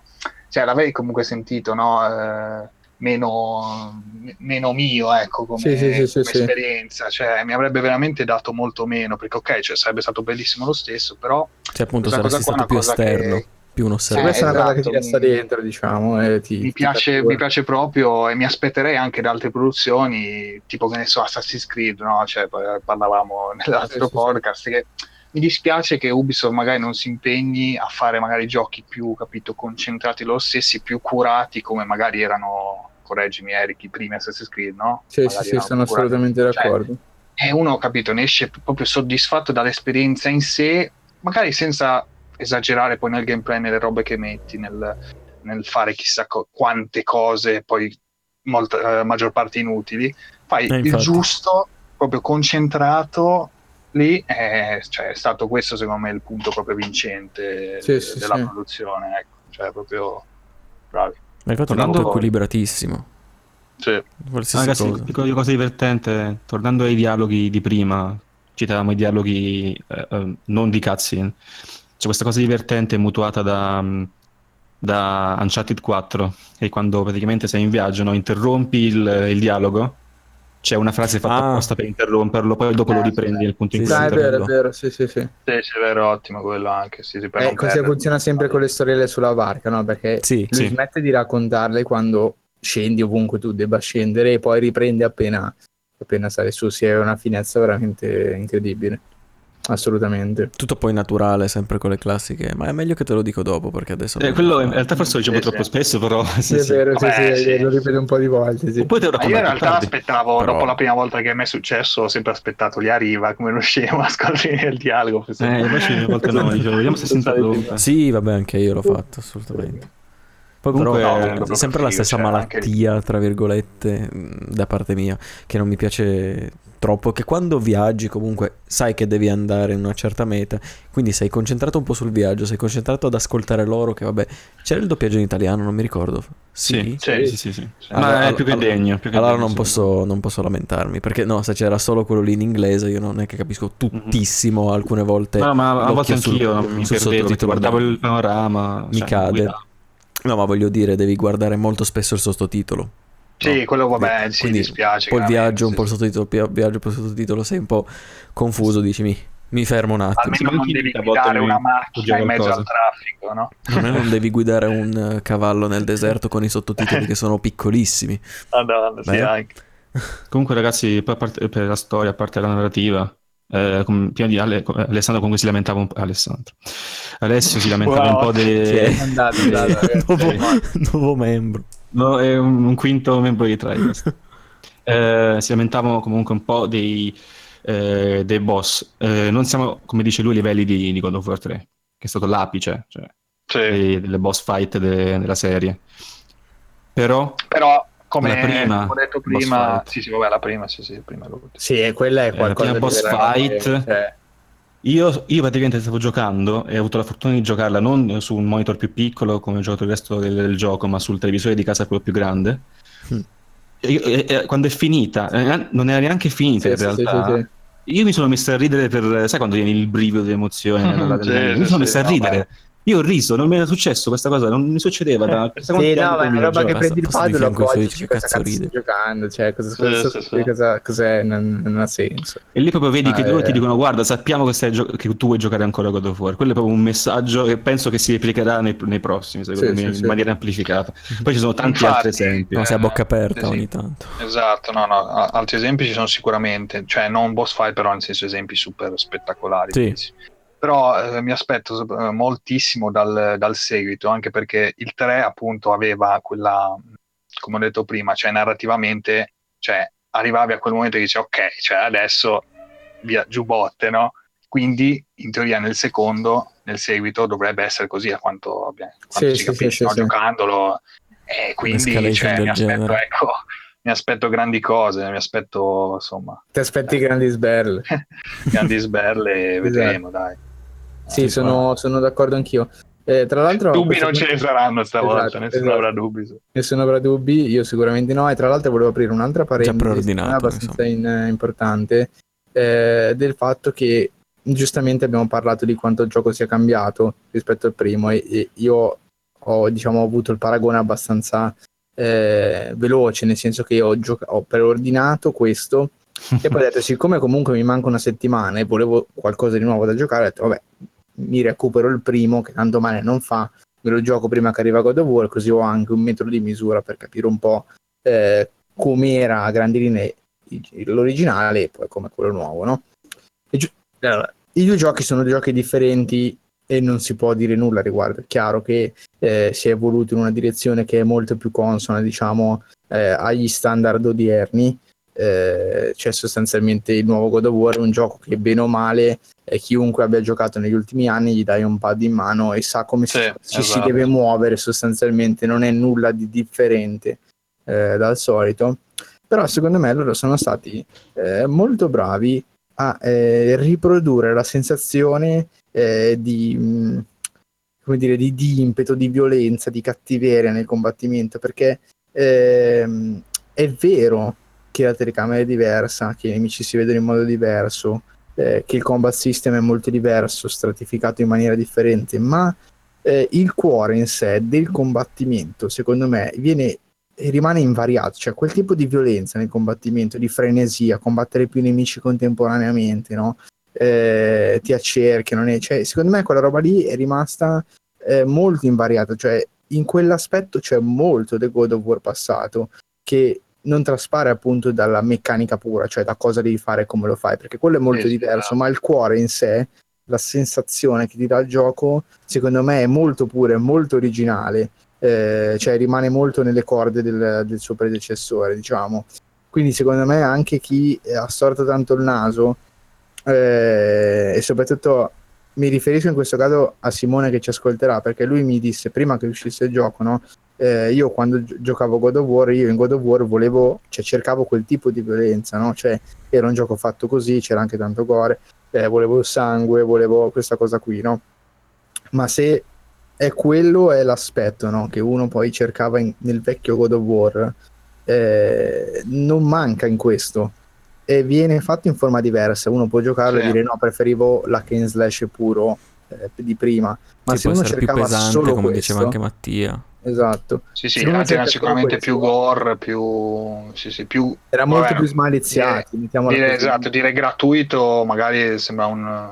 cioè, l'avrei comunque sentito no? Eh, meno, meno mio ecco, come, Sì, sì, sì, sì, come sì. esperienza, cioè, mi avrebbe veramente dato molto meno, perché ok, cioè, sarebbe stato bellissimo lo stesso, però Cioè, appunto, saresti è stato più esterno, che- più un Sì, osservatore. questa è una cosa che ti esatto, resta mi- dentro, diciamo. E ti, mi ti piace, cattura. mi piace proprio e mi aspetterei anche da altre produzioni, tipo che ne so, Assassin's Creed, no? Cioè, pa- parlavamo nell'altro Sì, sì, sì. podcast, che mi dispiace che Ubisoft magari non si impegni a fare magari giochi più, capito, concentrati loro stessi, più curati come magari erano, correggimi Eric, i primi Assassin's Creed, no? Sì, sì, Magari sì, erano sono più curati. assolutamente Cioè, d'accordo. e uno, capito, ne esce proprio soddisfatto dall'esperienza in sé, magari senza esagerare poi nel gameplay, nelle robe che metti, nel, nel fare chissà co- quante cose, poi molta, eh, maggior parte inutili. Fai Eh, il giusto, proprio concentrato. Lì è, cioè, è stato questo, secondo me, il punto proprio vincente Sì, de- sì, della sì. produzione. Ecco. Cioè, proprio bravi. Ma infatti è Tornando- molto equilibratissimo. Sì. Qualsiasi Ragazzi, cosa. dico una cosa divertente, tornando ai dialoghi di prima, citavamo i dialoghi eh, eh, non di cutscene, c'è questa cosa divertente mutuata da, da Uncharted 4, e quando praticamente sei in viaggio, no, interrompi il, il dialogo, c'è una frase fatta Ah. apposta per interromperlo, poi dopo lo Eh, riprendi sì. nel punto in Sì, cui Ah, è sì, vero, è vero, sì, sì, sì. Sì, sì, è vero, ottimo quello anche. Sì, sì, per Eh, così perdere. funziona sempre con le storielle sulla barca, no? Perché Sì, lui sì. smette di raccontarle quando scendi ovunque tu debba scendere e poi riprende appena, appena sale su. Sì, è una finezza veramente incredibile. Assolutamente. tutto poi naturale, sempre con le classiche. Ma è meglio che te lo dico dopo, perché adesso... Eh, quello in realtà forse lo dicevo Sì, troppo sì. spesso, però sì, Sì, è vero, sì, Vabbè, sì, sì. lo ripeto un po' di volte, sì. Poi te lo Ma io in realtà tardi. aspettavo, Però- dopo la prima volta che mi è successo, ho sempre aspettato gli arriva come non scema a scoprire il dialogo. Eh, invece una volta no, vediamo se si. Sì, vabbè, anche io l'ho fatto, assolutamente. Poi Comunque, però no, sempre la stessa cioè, anche- malattia, tra virgolette, mh, da parte mia, che non mi piace troppo, che quando viaggi comunque sai che devi andare in una certa meta, quindi sei concentrato un po' sul viaggio, sei concentrato ad ascoltare loro, che vabbè, c'era il doppiaggio in italiano, non mi ricordo. Sì? Sì, sì, sì, sì. Allora- Ma è più che allora- degno. più che Allora degno, non sì. posso, non posso lamentarmi, perché no, se c'era solo quello lì in inglese, io non è che capisco tuttissimo, alcune volte... No, ma a volte sul- anch'io mi sul perdevo, guardavo da- il panorama. Mi cioè, cade. guidavo. No, ma voglio dire, devi guardare molto spesso il sottotitolo. Sì, no? quello vabbè, sì, Quindi dispiace. Poi il viaggio, un sì, po' il sì. sottotitolo, viaggio, il sottotitolo, sei un po' confuso, dici mi, mi fermo un attimo. Almeno non devi guidare una macchina in mezzo al traffico, no? Almeno non devi guidare un eh, cavallo nel deserto con i sottotitoli che sono piccolissimi. Madonna, sì, Beh. anche. Comunque, ragazzi, poi a parte- per la storia, a parte la narrativa, eh, prima di Ale- Alessandro comunque si lamentava un po'. Alessandro. Alessio si lamentava un po' Sì. dei. Andate, andate, nuovo, nuovo membro. No, è un, un quinto membro di Tricast. Eh, si lamentavano comunque un po' dei, eh, dei boss. Eh, non siamo, come dice lui, a livelli di, di God of War 3, che è stato l'apice cioè, Sì. dei- delle boss fight de- della serie. Però Però, come La prima ho detto prima, sì, sì, vabbè, la prima, sì, sì, prima. Sì, e quella è Eh, qualcosa prima boss fight. cioè, io, io praticamente stavo giocando e ho avuto la fortuna di giocarla non su un monitor più piccolo come ho giocato il resto del, del gioco, ma sul televisore di casa quello più grande. Mm. E e- e quando è finita, eh, non era neanche finita sì, in sì, realtà. sì, sì. Io mi sono messo a ridere per, sai quando viene il brivido di emozione? Sì, mi sono messo a no, ridere. Io ho riso, non mi era successo questa cosa, non mi succedeva da quanti Sì, no, ma è una roba che prendi il Passavi pad lo appoggi, dici, cosa cazzo ride?" giocando, cioè cosa, cosa- sì, sì. cosa- cos'è, non, non ha senso. E lì proprio vedi Ah, che loro eh. ti dicono guarda sappiamo che, stai gio- che tu vuoi giocare ancora a God of War. Quello è proprio un messaggio che penso che si replicherà nei, nei prossimi, secondo Sì, me, sì, in sì. maniera amplificata. Poi ci sono tanti Infatti, altri esempi. No, sei a bocca Eh, aperta ogni tanto. Esatto, no, no, altri esempi ci sono sicuramente, cioè non boss fight, però nel senso esempi super spettacolari. Sì. Però eh, mi aspetto eh, moltissimo dal, dal seguito, anche perché il 3 appunto aveva quella, come ho detto prima, cioè narrativamente, cioè arrivavi a quel momento e dici ok, cioè adesso via giù botte, no? Quindi in teoria nel secondo, nel seguito dovrebbe essere così a quanto, abbiamo, Sì, si sì, capisce, sì, no? sì, giocandolo. E quindi Un'escalation cioè, mi aspetto, ecco, mi aspetto grandi cose, mi aspetto insomma Ti aspetti grandi sberle. grandi sberle e vedremo, dai. Sì, Sì, sono, sono d'accordo anch'io. Eh, tra l'altro, Dubbi non ce ne saranno stavolta, Esatto, nessuno esatto. avrà dubbi. su- Nessuno avrà dubbi, io sicuramente no. E tra l'altro volevo aprire un'altra parentesi abbastanza in- importante eh, del fatto che giustamente abbiamo parlato di quanto il gioco sia cambiato rispetto al primo e, e io ho diciamo avuto il paragone abbastanza eh, veloce, nel senso che io ho, gioca- ho preordinato questo e poi ho detto siccome comunque mi manca una settimana e volevo qualcosa di nuovo da giocare, ho detto vabbè mi recupero il primo che tanto male non fa me lo gioco prima che arriva God of War, così ho anche un metro di misura per capire un po' eh, com'era a grandi linee l'originale e poi come quello nuovo, no? Giu- allora, I due giochi sono giochi differenti e non si può dire nulla a riguardo. È chiaro che eh, si è evoluto in una direzione che è molto più consona, diciamo, eh, agli standard odierni. Eh, c'è sostanzialmente il nuovo God of War, un gioco che bene o male eh, chiunque abbia giocato negli ultimi anni gli dai un pad in mano e sa come Sì, si, ci si esatto. deve muovere sostanzialmente, non è nulla di differente eh, dal solito. Però secondo me loro sono stati eh, molto bravi a eh, riprodurre la sensazione eh, di, mh, come dire, di, di impeto, di violenza, di cattiveria nel combattimento, perché ehm, è vero che la telecamera è diversa, che i nemici si vedono in modo diverso, eh, che il combat system è molto diverso, stratificato in maniera differente, ma eh, il cuore in sé del combattimento, secondo me, viene rimane invariato, cioè quel tipo di violenza nel combattimento, di frenesia, combattere più nemici contemporaneamente, no? Eh, ti ne- cioè, secondo me quella roba lì è rimasta eh, molto invariata, cioè in quell'aspetto c'è molto del God of War passato che non traspare appunto dalla meccanica pura, cioè da cosa devi fare e come lo fai, perché quello è molto Sì, diverso, esatto. ma il cuore in sé, la sensazione che ti dà il gioco, secondo me è molto pura, è molto originale, eh, cioè rimane molto nelle corde del, del suo predecessore, diciamo. Quindi secondo me anche chi ha storto tanto il naso, eh, e soprattutto mi riferisco in questo caso a Simone che ci ascolterà, perché lui mi disse prima che uscisse il gioco, no? Eh, io quando gi- giocavo God of War, io in God of War volevo, cioè cercavo quel tipo di violenza, no? Cioè era un gioco fatto così, c'era anche tanto gore, eh, volevo il sangue, volevo questa cosa qui, no? Ma se è quello è l'aspetto no? che uno poi cercava in- nel vecchio God of War, eh, non manca in questo e viene fatto in forma diversa. Uno può giocarlo Sì. e dire no, preferivo la Ken Slash puro eh, di prima, ma Sì, se uno cercava pesante, solo come questo, diceva anche Mattia. Esatto. Sì, sì, cerca sicuramente più gore, più... Sì, sì, più... Era molto vabbè, più smaliziati, mettiamola Dire, così. esatto, dire gratuito magari sembra un...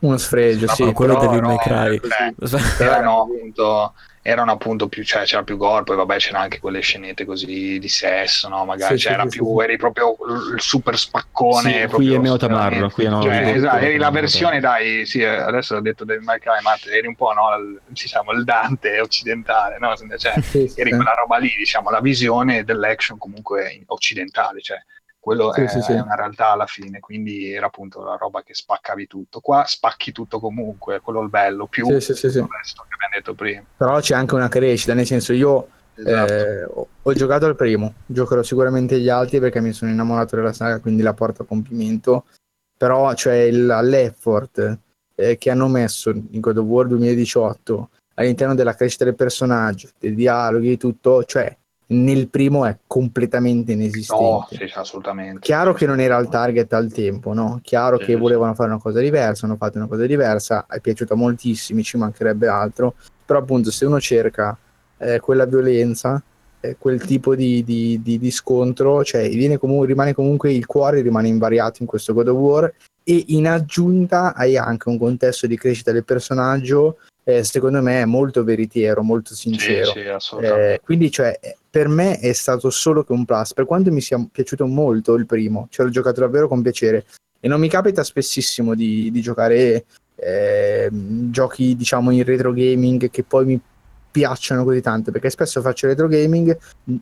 Uno sfregio, No, sì. quello Devil May no, Cry. eh, Però erano appunto erano appunto più cioè c'era più gore poi vabbè c'era anche quelle scenette così di sesso no magari Sì, c'era sì, più sì. eri proprio il super spaccone Sì, qui proprio è Neo Tamarro, qui è Neo- Cioè, esatto, eri la versione dai sì adesso ho detto May Cry ma eri un po' no il, diciamo il Dante occidentale no cioè eri sì. quella roba lì diciamo la visione dell'action comunque occidentale cioè quello Sì, è, sì, sì. è una realtà alla fine quindi era appunto la roba che spaccavi tutto qua spacchi tutto comunque quello è il bello più il resto che abbiamo detto prima Però c'è anche una crescita, nel senso io Esatto. eh, ho, ho giocato al primo, giocherò sicuramente gli altri perché mi sono innamorato della saga, quindi la porto a compimento. Però c'è il- l'effort eh, che hanno messo in God of War 2018 all'interno della crescita del personaggio, dei dialoghi e tutto, cioè nel primo è completamente inesistente. No, sì, assolutamente. Chiaro che non era il target al tempo, no? Chiaro Sì, che volevano fare una cosa diversa, hanno fatto una cosa diversa, è piaciuta moltissimo, ci mancherebbe altro, però appunto se uno cerca eh, quella violenza, eh, quel tipo di, di- di- di scontro, cioè viene comu- rimane comunque il cuore rimane invariato in questo God of War e in aggiunta hai anche un contesto di crescita del personaggio, eh, secondo me molto veritiero, molto Sì, sincero. sì, assolutamente. Eh, quindi, cioè, per me è stato solo che un plus. Per quanto mi sia piaciuto molto il primo, ce l'ho giocato davvero con piacere. E non mi capita spessissimo di, di giocare eh, giochi, diciamo, in retro gaming che poi mi piacciono così tanto. Perché spesso faccio retro gaming,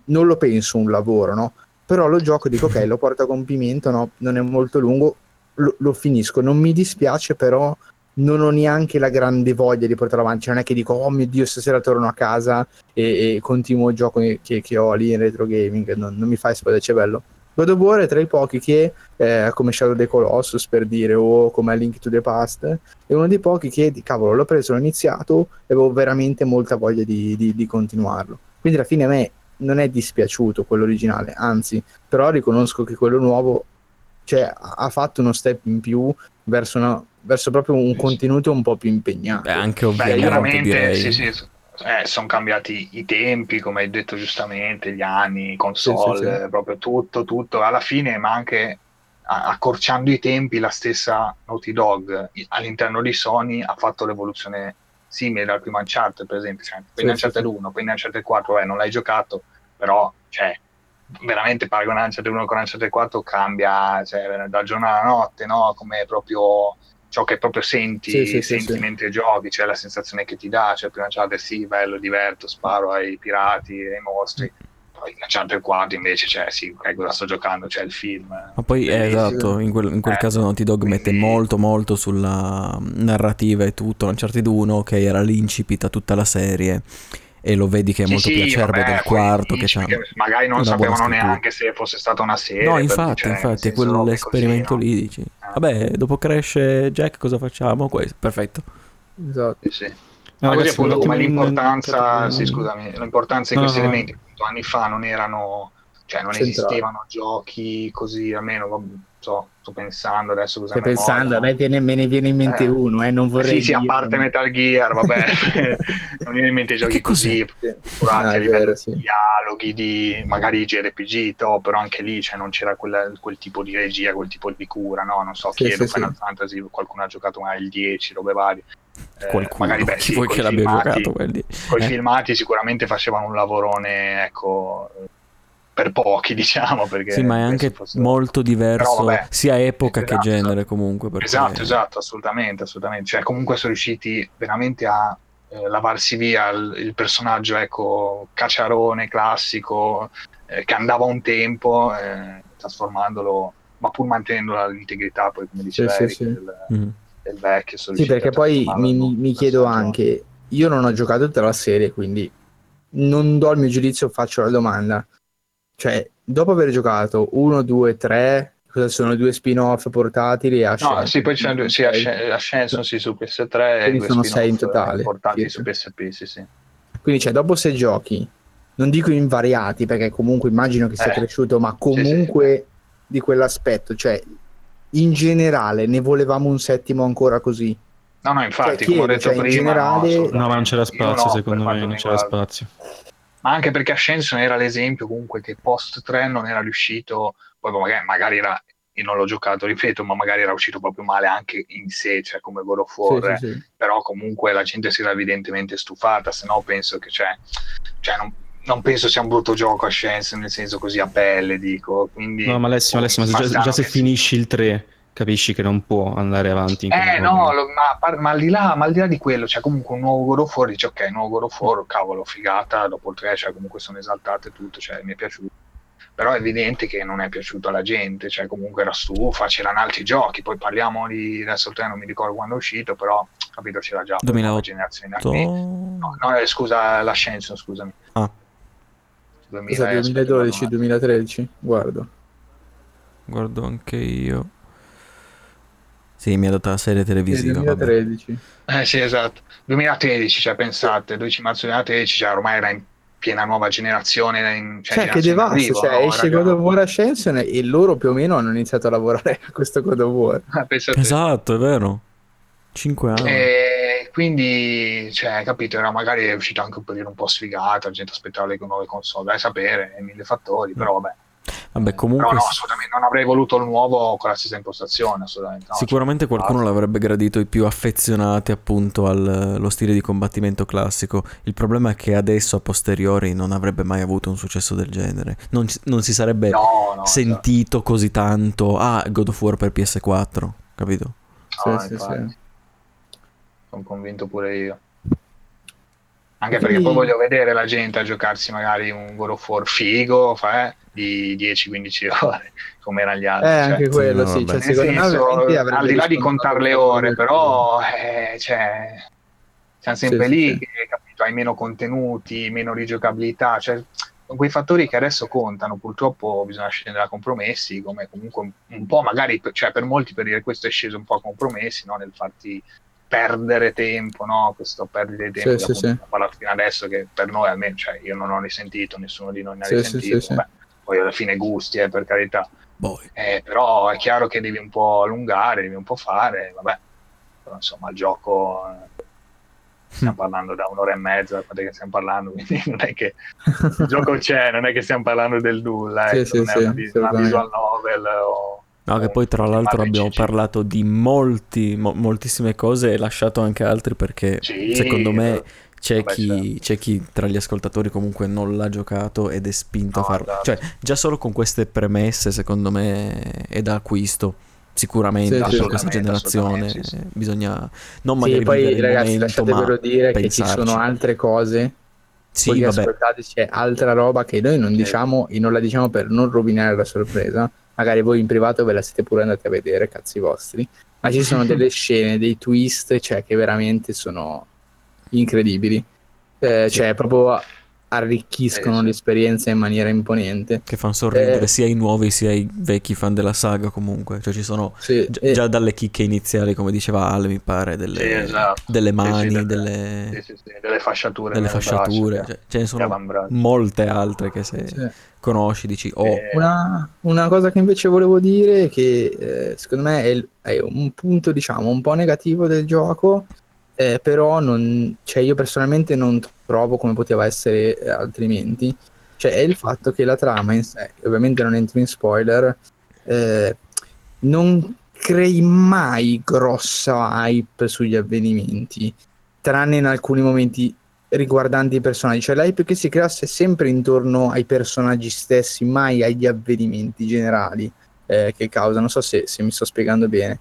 non lo penso un lavoro, no? Però lo gioco e dico, ok, lo porto a compimento, no? Non è molto lungo, lo, lo finisco. Non mi dispiace, però non ho neanche la grande voglia di portarlo avanti. Cioè, non è che dico, oh mio dio, stasera torno a casa e, e continuo il gioco che, che ho lì in retro gaming, non, non mi fa esplodere il cervello. God of War è tra i pochi che, eh, come Shadow of the Colossus per dire, o come Link to the Past, è uno dei pochi che, cavolo, l'ho preso, l'ho iniziato e avevo veramente molta voglia di, di- di continuarlo. Quindi alla fine a me non è dispiaciuto quello originale, anzi, però riconosco che quello nuovo cioè, ha fatto uno step in più verso, una- verso proprio un contenuto un po' più impegnato. Beh, anche ovviamente sì, sì, eh, sono cambiati i tempi, come hai detto giustamente, gli anni, console, Sì, sì, sì. eh, proprio tutto, tutto. Alla fine, ma anche accorciando i tempi, la stessa Naughty Dog all'interno di Sony ha fatto l'evoluzione simile dal primo Uncharted, per esempio. Cioè, prima sì, Uncharted sì. 1, poi Uncharted 4, beh, non l'hai giocato, però, cioè, veramente paragonare Uncharted 1 con Uncharted 4 cambia cioè, dal giorno alla notte, no? Come proprio ciò che proprio senti, Sì, sì, senti sì. mentre giochi, cioè la sensazione che ti dà, cioè prima Uncharted sì, bello, diverto, sparo ai pirati, ai mostri, poi in Uncharted 4 invece, cioè sì, ok, cosa sto giocando, c'è il film. Ma poi eh, esatto, in quel, in quel Eh, caso Naughty Dog mette quindi- molto molto sulla narrativa e tutto, Uncharted 1 che era l'incipit a tutta la serie e lo vedi che è Sì, molto sì, più acerbo vabbè, del quarto che dici c'ha magari non sapevano neanche se fosse stata una serie. No, infatti, cioè, infatti, robe quell'esperimento così, no? lì dici. Eh. Vabbè, dopo cresce Jack cosa facciamo? Questo, perfetto. Esatto. Sì, sì. No, Ma così ragazzi, appunto un come l'importanza, in- sì, scusami, l'importanza di No, questi no, no. elementi appunto, anni fa non erano, cioè non Centrali. esistevano giochi così, almeno so, sto pensando adesso cosa Stai pensando, a me viene- me ne viene in mente Eh. uno, eh, non vorrei Sì, sì, a parte ma- Metal Gear, vabbè, non viene in mente giochi così Sì. curati Ah, a livello vero, di sì. dialoghi, di magari JRPG, to, però anche lì cioè, non c'era quella- quel tipo di regia, quel tipo di cura, no? Non so, Sì, chiedo sì, Final sì. Fantasy, qualcuno ha giocato magari il 10, robe varie. Eh, Qualcuno, magari, beh, chi sì, che l'abbia filmati- giocato? Quelli? Coi Eh. filmati sicuramente facevano un lavorone, ecco, per pochi, diciamo, perché Sì, ma è anche fosse- molto diverso Però, vabbè, sia epoca che esatto, genere comunque. Perché... Esatto, esatto, assolutamente, assolutamente. Cioè, comunque sono riusciti veramente a eh, lavarsi via il, il personaggio, ecco, cacciarone classico, eh, che andava un tempo, eh, trasformandolo, ma pur mantenendo l'integrità, poi come diceva sì, Eric, sì. Del, Mm. del vecchio. sono Sì, perché poi mi, mi- mi chiedo anche, io non ho giocato tutta la serie, quindi non do il mio giudizio, faccio la domanda. Cioè, dopo aver giocato 1, 2, 3, cosa sono due spin-off portatili a No, Ascension, sì, poi c'è sì, ok? Ascen- Ascension sì, su PS3 e Quindi due sono sei in totale, portati su PSP, sì, sì. Quindi, cioè, dopo sei giochi, non dico invariati, perché comunque immagino che sia Eh, cresciuto, ma sì, sì. comunque di quell'aspetto, cioè, in generale, ne volevamo un settimo ancora così? No, no, infatti, Cioè, come ho detto cioè, in prima, generale- assolutamente. No, ma non c'era Io spazio, no, secondo me, non c'era riguarda. spazio. Ma anche perché Ascension era l'esempio comunque che post 3 non era riuscito, poi magari, magari era, io non l'ho giocato, ripeto, ma magari era uscito proprio male anche in sé, cioè come God of War, Sì, sì, sì. però comunque la gente si era evidentemente stufata, se no penso che cioè, cioè non, non penso sia un brutto gioco Ascension nel senso così a pelle, dico, quindi... No, ma Alessio, Alessio, ma già, già se finisci il 3 capisci che non può andare avanti. in Eh no, lo- ma, par- ma al di là, ma al di là di quello, c'è comunque un nuovo God of War, dice ok, nuovo God of War, cavolo, figata, dopo il 3, cioè comunque sono esaltate e tutto, cioè mi è piaciuto. Però è evidente che non è piaciuto alla gente, cioè comunque era stufa, c'erano altri giochi, poi parliamo di adesso il 3 non mi ricordo quando è uscito, però capito c'era già una 2008. generazione anni. No, no, eh, scusa, l'Ascension, scusami. Ah. 2000, Cos'è, aspetta, 2012, guarda un 2013? Guardo. Guardo anche io. Sì, mi ha dato la serie televisiva. vabbè. 2013. Eh sì, esatto. 2013, cioè pensate, 12 marzo 2013, cioè ormai era in piena nuova generazione. In, Cioè, che generazione in devasto, arrivo, cioè, no, esce? God of War Ascension e loro più o meno hanno iniziato a lavorare a questo God of War. Pensate. Esatto, è vero. 5 anni. E quindi, cioè, capito, era magari è uscito anche un periodo un po' sfigato, la gente aspettava le nuove console, dai sapere, mille fattori, però vabbè. Vabbè, comunque Però no, assolutamente, non avrei voluto il nuovo con la stessa impostazione, assolutamente. no, sicuramente cioè, qualcuno basta. l'avrebbe gradito i più affezionati appunto allo stile di combattimento classico. Il problema è che adesso a posteriori non avrebbe mai avuto un successo del genere. Non, non si sarebbe No, no, sentito così tanto. Ah, God of War per PS4, capito? No, Sì, sì, sì. Sono convinto pure io. Anche Quindi- perché poi voglio vedere la gente a giocarsi magari un God of War figo fa, eh, di 10-15 ore, come erano gli Eh, altri. cioè. anche quello, no, sì. Cioè, secondo me senso, al di là di contare le ore, però eh, cioè, siamo sempre Sì, lì sì. che capito, hai meno contenuti, meno rigiocabilità, cioè, sono quei fattori che adesso contano, purtroppo bisogna scendere a compromessi, come comunque un, po' magari, cioè per molti per dire questo è sceso un po' a compromessi, no? nel farti perdere tempo, no? questo perdere tempo Sì, che sì, sì. fino adesso che per noi almeno, cioè io non ho risentito, nessuno di noi ne ha Sì, sì, risentito, sì, sì. Poi alla fine gusti, eh, per carità. Poi. Eh, però è chiaro che devi un po' allungare, devi un po' fare, vabbè, però insomma il gioco eh, stiamo parlando da un'ora e mezza, da quant'è che stiamo parlando, quindi non è che il gioco c'è, non è che stiamo parlando del nulla, Sì, ecco, sì, non è sì, una, visual novel o... No, che poi tra l'altro abbiamo parlato di molti, mo- moltissime cose e lasciato anche altri perché Sì, secondo me c'è vabbè, chi, certo. c'è chi tra gli ascoltatori comunque non l'ha giocato ed è spinto No, a farlo. esatto. Cioè, già solo con queste premesse secondo me è da acquisto. Sicuramente Sì, per questa generazione sì, sì. bisogna non magari Sì, poi ragazzi, momento, lasciatevelo ma dire che ci pensarci. sono altre cose Sì, vabbè. ascoltate c'è altra roba che noi non diciamo e non la diciamo per non rovinare la sorpresa. Magari voi in privato ve la siete pure andati a vedere, cazzi vostri. Ma ci sono delle scene, dei twist, cioè che veramente sono incredibili. Eh, Sì. Cioè, proprio arricchiscono Eh, sì. l'esperienza in maniera imponente. Che fanno sorridere Eh. sia i nuovi sia i vecchi fan della saga comunque. Cioè ci sono Sì, gi- e- già dalle chicche iniziali, come diceva Ale, mi pare, delle, Sì, esatto. delle Sì, sì, mani, delle- delle, Sì, sì, sì, delle fasciature. delle fasciature. braccia, cioè, ce ne sono molte altre che se sì. conosci dici, oh, Eh, Una, una cosa che invece volevo dire, che eh, secondo me è, è un punto, diciamo, un po' negativo del gioco, eh, però non, cioè io personalmente non trovo come poteva essere eh, altrimenti. Cioè, è il fatto che la trama in sé, ovviamente non entro in spoiler, eh, non crei mai grossa hype sugli avvenimenti, tranne in alcuni momenti riguardanti i personaggi. Cioè, l'hype che si creasse sempre intorno ai personaggi stessi, mai agli avvenimenti generali eh, che causano. Non so se, se mi sto spiegando bene.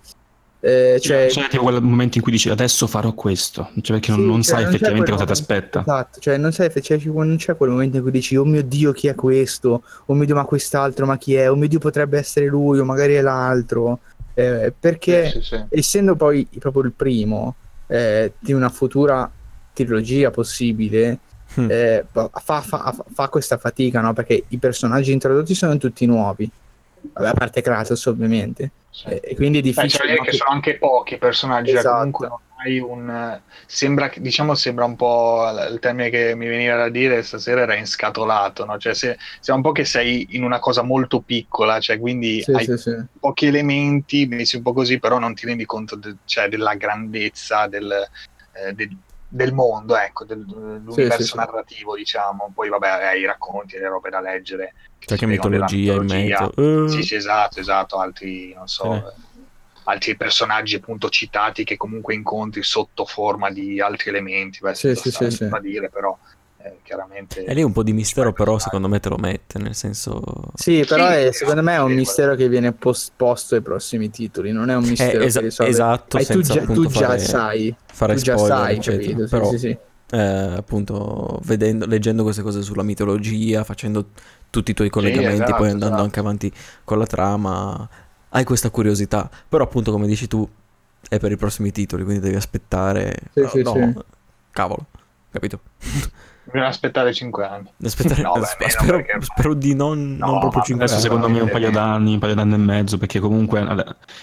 Eh, cioè, C'è tipo quel momento in cui dici adesso farò questo, cioè perché non, sì, non cioè, sai non effettivamente cosa ti aspetta. Esatto, cioè non, sai, cioè, non c'è quel momento in cui dici oh mio Dio chi è questo, oh mio Dio ma quest'altro ma chi è, oh mio Dio potrebbe essere lui o magari è l'altro, Eh, perché sì, sì, sì. essendo poi proprio il primo eh, di una futura trilogia possibile, Mm. eh, fa, fa- fa- fa questa fatica, no? Perché i personaggi introdotti sono tutti nuovi, Vabbè, a parte Kratos ovviamente, Sì. Eh, e quindi è Beh, difficile. cioè, no, che sono anche pochi personaggi, cioè, Esatto. comunque non hai un sembra che- diciamo sembra un po' il termine che mi veniva da dire stasera era inscatolato no? cioè se, sembra un po' che sei in una cosa molto piccola cioè quindi Sì, hai sì, pochi elementi messi un po' così però non ti rendi conto de- cioè, della grandezza del, eh, del- del mondo ecco del- dell'universo sì, sì. narrativo diciamo poi vabbè hai i racconti le robe da leggere che Cioè ti che spiegano della mitologia in mezzo. Eh, Sì, sì, esatto, esatto, altri, non so, Sì. eh, altri personaggi appunto citati che comunque incontri sotto forma di altri elementi, beh, Sì, sì, sì, sì, sì. dire, però eh, chiaramente... E lì un po' di mistero però personaggi. secondo me te lo mette, nel senso... Sì, però Sì, è- secondo me è un sì, mistero che viene posposto ai prossimi titoli, non è un mistero Eh, esa- che risolve. esatto, Hai tu già, tu già fare, sai, fare tu già sai, capito? Sì, Però sì, sì. eh, appunto vedendo, leggendo queste cose sulla mitologia, facendo tutti i tuoi collegamenti, esatto, poi andando esatto. anche avanti con la trama, hai questa curiosità. Però appunto come dici tu è per i prossimi titoli, quindi devi aspettare... Sì, però sì, no, sì. cavolo, capito? Bisogna aspettare 5 anni. Aspettare- No, beh, spero, perché- spero di non, No, non proprio ma 5 Adesso anni. secondo me un paio d'anni, un paio d'anni e mezzo, perché comunque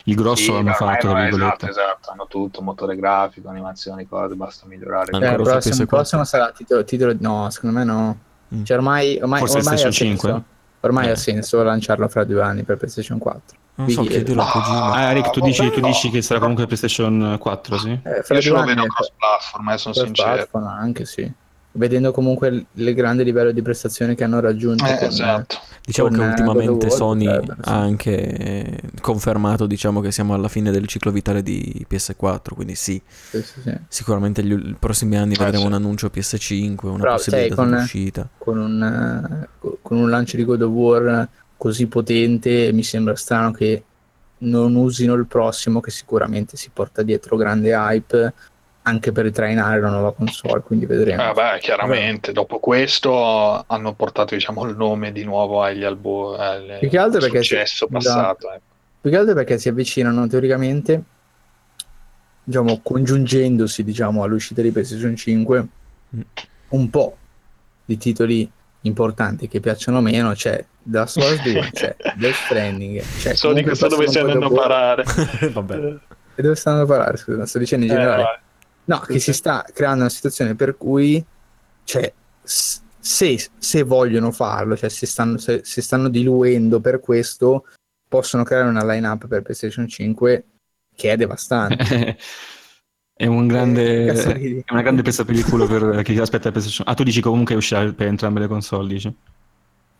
il grosso Sì, l'hanno beh, fatto, no, esatto, esatto, hanno tutto, motore grafico, animazioni, cose, basta migliorare. Eh, il prossimo, PS4. il prossimo sarà titolo, titolo- No, secondo me no. Mm. Cioè ormai, ormai, Forse ormai ha PlayStation senso. 5? Ormai Eh. ha senso lanciarlo fra due anni per PlayStation 4. Non so, chiedilo a Kojima. Ah, Eric, tu boh, dici, tu dici che sarà comunque PlayStation 4, sì? Eh, fra Io ce lo vedo è- cross platform, eh, sono sincero. smartphone anche sì. Vedendo comunque il, il grande livello di prestazione che hanno raggiunto Eh, con, esatto. Diciamo con, che eh, ultimamente Sony sì. ha anche confermato diciamo, che siamo alla fine del ciclo vitale di PS4, quindi sì, sì, sì, sì. sicuramente gli i prossimi anni Eh, vedremo sì. un annuncio PS5, una Però, possibilità sai, con- di uscita. Con, un, eh, co- con un lancio di God of War così potente mi sembra strano che non usino il prossimo che sicuramente si porta dietro grande hype anche per trainare la nuova console, quindi vedremo. Ah, beh, chiaramente, dopo questo hanno portato diciamo, il nome di nuovo agli album, al Più che altro perché successo si- passato. ecco. Più che altro perché si avvicinano teoricamente, diciamo, congiungendosi diciamo, all'uscita di PlayStation 5 Mm. un po' di titoli importanti che piacciono meno, c'è The of Us 2, c'è Death Stranding, c'è so di so dove stai God andando a parare. Vabbè. E dove stanno a parlare? Scusa, sto dicendo in Eh, generale. No, che si sta creando una situazione per cui, cioè, se, se vogliono farlo, cioè se stanno, se, se stanno diluendo per questo, possono creare una line-up per PlayStation 5 che è devastante. È un Eh, grande, ridi? è una grande presa per il culo per chi aspetta PlayStation. Ah, tu dici comunque uscirà per entrambe le console, dici?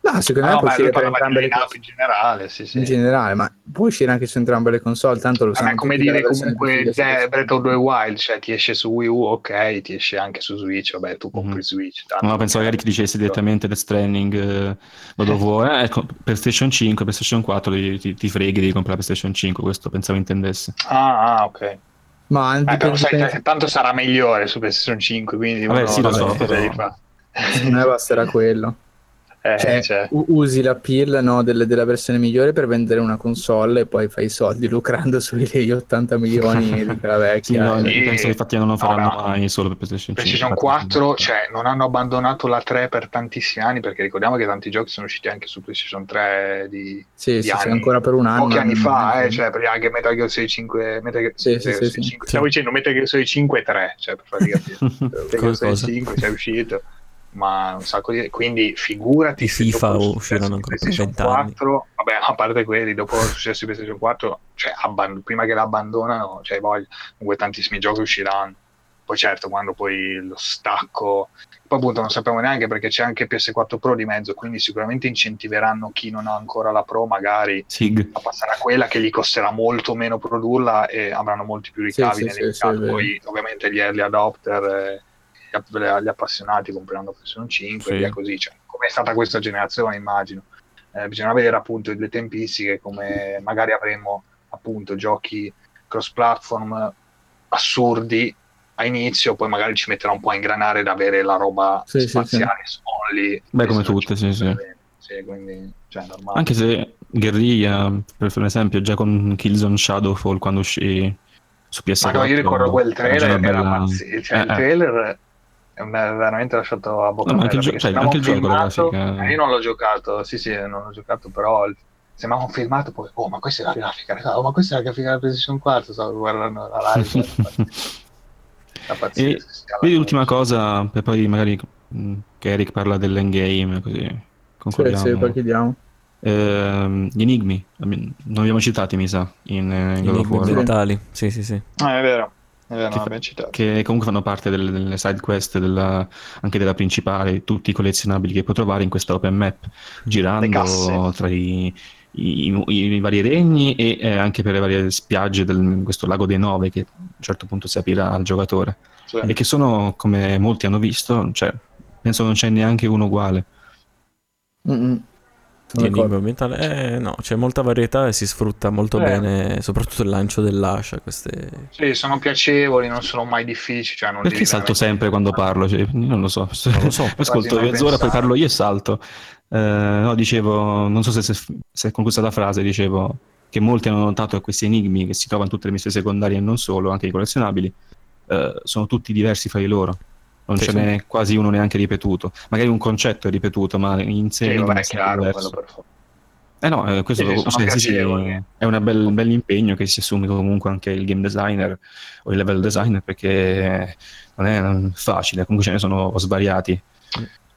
No, secondo No, me può uscire per entrambe le console in generale, sì, sì. in generale, ma può uscire anche su entrambe le console, tanto lo Ma sanno è come dire comunque Breath of the Wild, cioè ti esce su Wii U, ok, ti esce anche su Switch, vabbè, tu compri Mhm. Switch. tanto No, pensavo che Eric dicesse direttamente Death Stranding, eh, God of War, eh, ecco, PlayStation 5, PlayStation 4, ti, ti, ti freghi di comprare PlayStation 5, questo pensavo intendesse. Ah, ah, ok. Ma Eh, però sai, che tanto sarà migliore su PlayStation 5, quindi Vabbè, uno sì, lo non so, però- secondo me basterà quello. Eh, Cioè, cioè. u- usi l'appeal no, delle- della versione migliore per vendere una console e poi fai i soldi lucrando sugli 80 milioni di quella Sì, vecchia. no, Sì. penso che infatti non lo faranno No, mai solo per PlayStation 5. PlayStation infatti- 4, cioè, non hanno abbandonato la 3 per tantissimi anni, perché ricordiamo che tanti giochi sono usciti anche su PlayStation 3 di sì, di sì, sì, anni. ancora per un anno. pochi anni e fa, eh, cioè, anche Metal Gear Solid 5, Metal Gear, Sì, Metal sì, Gear sì, Solid sì. 5 stavo dicendo Metal Gear Solid 5 e 3, cioè, per farvi capire. Metal Gear Solid Cosa? 5 c'è uscito, ma un sacco di... Quindi figurati I se FIFA usciranno ancora di per PlayStation 20 anni. 4, vabbè, a parte quelli, dopo il successo di PlayStation 4, cioè, abban- prima che l'abbandonano, cioè, voglio, comunque tantissimi giochi usciranno. Poi certo, quando poi lo stacco... Poi appunto non sappiamo neanche perché c'è anche PS4 Pro di mezzo, quindi sicuramente incentiveranno chi non ha ancora la Pro magari Sig. a passare a quella che gli costerà molto meno produrla e avranno molti più ricavi Sì, sì, nel sì. Poi ovviamente gli early adopter, eh, gli app- gli appassionati compreranno PlayStation 5 Sì. e via così, cioè, come è stata questa generazione immagino. Eh, bisogna vedere appunto le tempistiche, come magari avremo appunto giochi cross platform assurdi a inizio, poi magari ci metterà un po' a ingranare ad avere la roba Sì, sì, spaziale only. Beh, come tutte, sì, 5, sì, quindi, cioè, normale. Anche se Guerriglia, per fare un esempio, già con Killzone Shadowfall quando uscì su PS4. Ma no, io ricordo quel trailer, era bella- pazzi- cioè, il Eh, eh. trailer mi ha veramente lasciato a bocca No, ma anche gio- cioè, anche il un gioco, la filmato- grafica- eh, io non l'ho giocato, sì sì, non l'ho giocato, però il- sembrava un filmato, poi, oh ma questa è la grafica, oh ma questa è la grafica della PlayStation 4, stavo guardando la live. Da pazzesco, E vedi l'ultima cosa, e poi magari mh, che Eric parla dell'endgame, così Sì, concordiamo. sì, poi chiediamo. Ehm, gli enigmi, non abbiamo citati, mi sa, in, eh, in God of Enigmi mentali. Sì, sì, sì. Ah, è vero, è vero, Che fa- che comunque fanno parte delle, delle side quest, della- anche della principale, tutti i collezionabili che puoi trovare in questa open map, Le girando tra i, i- i- i vari regni e eh, anche per le varie spiagge di questo lago dei nove che a un certo punto si aprirà al giocatore. Sì. E che sono, come molti hanno visto, cioè, penso non c'è neanche uno uguale. Mm-mm. Sono mentale, eh, no, c'è molta varietà e si sfrutta molto Eh. bene, soprattutto il lancio dell'ascia. Queste... Sì, sono piacevoli, non sono mai difficili. Cioè non Perché salto veramente- sempre quando parlo? Cioè, non lo so. Non lo so. Ascolto mezz'ora, poi parlo io e salto. Eh, no, dicevo, non so se, se, se è conclusa la frase, dicevo che molti hanno notato che questi enigmi che si trovano in tutte le missioni secondarie e non solo, anche i collezionabili, eh, sono tutti diversi fra di loro. Non Sì, ce sì. n'è quasi uno neanche ripetuto. Magari un concetto è ripetuto, ma in sé Sì, vabbè, è chiaro, diverso. quello per forza. Eh no, eh, questo Sì, sì, sì, piacevoli. è un bel, bel impegno che si assume comunque anche il game designer o il level designer perché non è non facile, comunque ce ne sono svariati.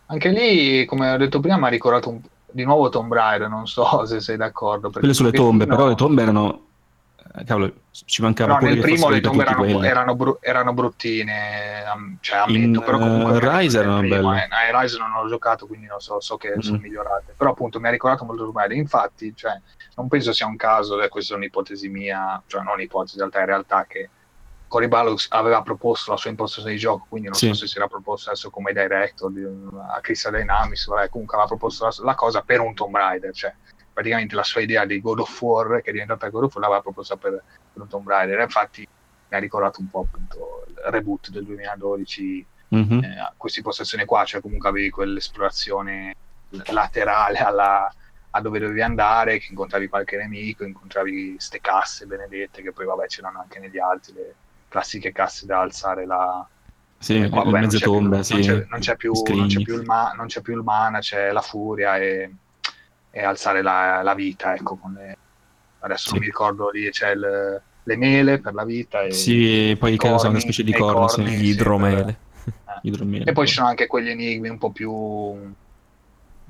Anche lì, come ho detto prima, mi ha ricordato un- di nuovo Tomb Raider, non so se sei d'accordo. Quelle sulle tombe, pochettino- però le tombe erano... eh, Cavolo, ci mancava Però nel primo le tombe erano, erano, bru- erano bruttine, cioè ammetto, In, però comunque eh, ha Rise erano belle. eh. Eh, Rise non ho giocato, quindi non so, so che sono Mhm. migliorate. Però appunto mi ha ricordato molto Raider. Infatti, cioè, non penso sia un caso, e questa è un'ipotesi mia, cioè non un'ipotesi, in realtà è realtà che Cory Ballox aveva proposto la sua impostazione di gioco, quindi non Sì. so se si era proposto adesso come director di a Crystal Dynamics, vabbè, comunque aveva proposto la, la cosa per un Tomb Raider, cioè praticamente la sua idea di God of War, che è diventata God of War, l'aveva proposta per, per Tomb Raider, infatti mi ha ricordato un po' appunto il reboot del 2012, Mhm. eh, questa impostazione qua, cioè comunque avevi quell'esplorazione laterale alla, a dove dovevi andare, che incontravi qualche nemico, incontravi ste casse benedette, che poi vabbè c'erano anche negli altri, le classiche casse da alzare la... Sì, eh, vabbè, più- tombe, non sì. non non non c'è più il mana, c'è la furia e, e alzare la, la vita, ecco, le- adesso Sì. non mi ricordo lì, c'è il- le mele per la vita e, Sì, e poi i credo sia una corni, specie di corno, corni, sì, idromele. per- Idromiele. e poi ci sono anche quegli enigmi un po' più,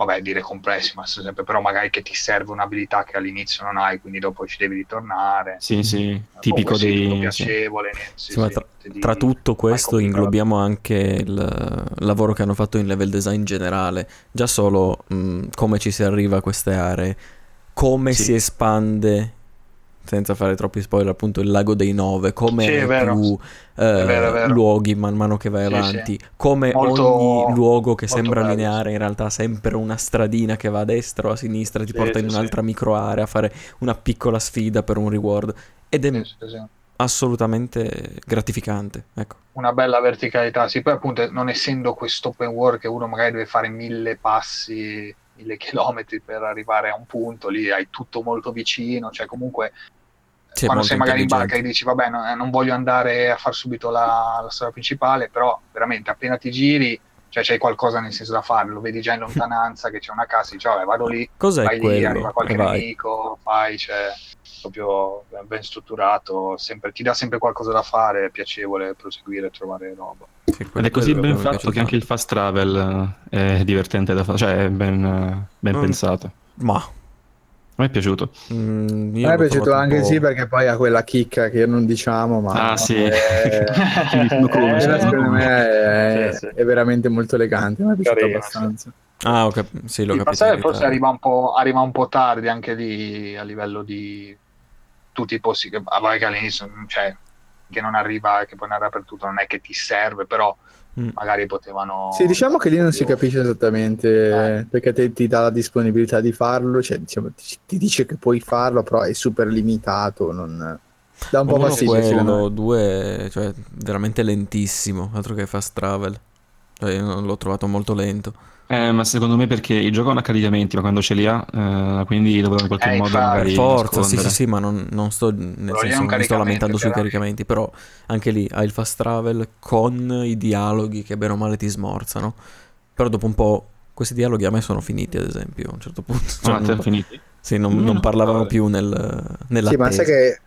vabbè, dire complessi, ma sempre, però magari che ti serve un'abilità che all'inizio non hai, quindi dopo ci devi ritornare. Sì, sì, Comunque tipico dei... piacevole, sì, Sì, sì, tra, tra tutto questo inglobiamo anche il lavoro che hanno fatto in level design generale. Già solo mh, come ci si arriva a queste aree, come si espande, senza fare troppi spoiler, appunto il lago dei nove, come Sì, più È vero, eh, vero. luoghi man mano che vai Sì, avanti, sì. come Molto- ogni luogo che sembra bello, lineare in realtà sempre una stradina che va a destra o a sinistra, ti porta in un'altra micro area a fare una piccola sfida per un reward. Ed è assolutamente gratificante. Ecco. una bella verticalità. Sì, poi appunto non essendo questo open world che uno magari deve fare mille passi, mille chilometri per arrivare a un punto, lì hai tutto molto vicino, cioè comunque Sì, quando sei magari in barca e dici vabbè no- eh, non voglio andare a far subito la, la strada principale, però veramente appena ti giri cioè c'hai qualcosa nel senso da fare, lo vedi già in lontananza che c'è una casa, dici vabbè vado lì, Cos'è vai lì, quello? arriva qualche vai. nemico, fai, cioè proprio ben strutturato, sempre- ti dà sempre qualcosa da fare, è piacevole proseguire e trovare roba. Sì, Ed è così ben mi fatto che anche il fast travel eh, è divertente da fare, cioè è ben, eh, ben Mm. pensato. Ma A me è piaciuto. mm, me è piaciuto anche sì perché poi ha quella chicca che non diciamo, ma Ah, sì. è, Quindi sono come, quella sono secondo me è, Sì, sì. è veramente molto elegante, mi è piaciuto Carino, abbastanza. Ah, ho cap- sì, l'ho capito. forse arriva un, po', arriva un po' tardi anche lì a livello di tutti i posti che, vai che all'inizio non- cioè, che non arriva, che poi non arriva per tutto, non è che ti serve, però Mm. magari potevano... Sì, diciamo che lì non si capisce esattamente Eh. perché te- ti dà la disponibilità di farlo, cioè diciamo, ti, ti dice che puoi farlo, però è super limitato, non... dà un po' Uno fastidio quello, due, cioè veramente lentissimo, altro che fast travel. Cioè, io non l'ho trovato molto lento. Eh, ma secondo me perché il gioco ha una caricamenti, ma quando ce li ha, eh, quindi dovevano in qualche Eh, modo magari Forza, sì, sì, sì, ma non, non sto, nel senso, non mi sto lamentando sui caricamenti, però anche lì hai il fast travel con i dialoghi che bene o male ti smorzano. Però dopo un po' questi dialoghi a me sono finiti, ad esempio, a un certo punto. Cioè, Ah, non, finiti? sì, non, No, non parlavano vabbè. più nel, nella Sì, ma sai che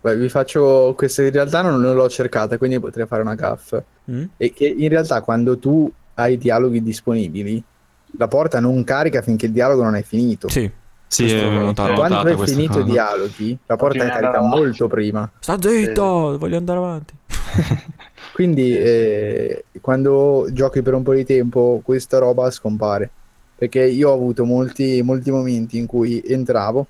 Beh, vi faccio questa in realtà non, non l'ho cercata, quindi potrei fare una gaffa. Mm? E che in realtà quando tu hai dialoghi disponibili, la porta non carica finché il dialogo non è finito. Sì. Sì, eh, notato. Quando hai finito i cosa. dialoghi, la porta ad carica molto prima. Sta zitto, voglio andare avanti. Quindi eh, quando giochi per un po' di tempo questa roba scompare. Perché io ho avuto molti, molti momenti in cui entravo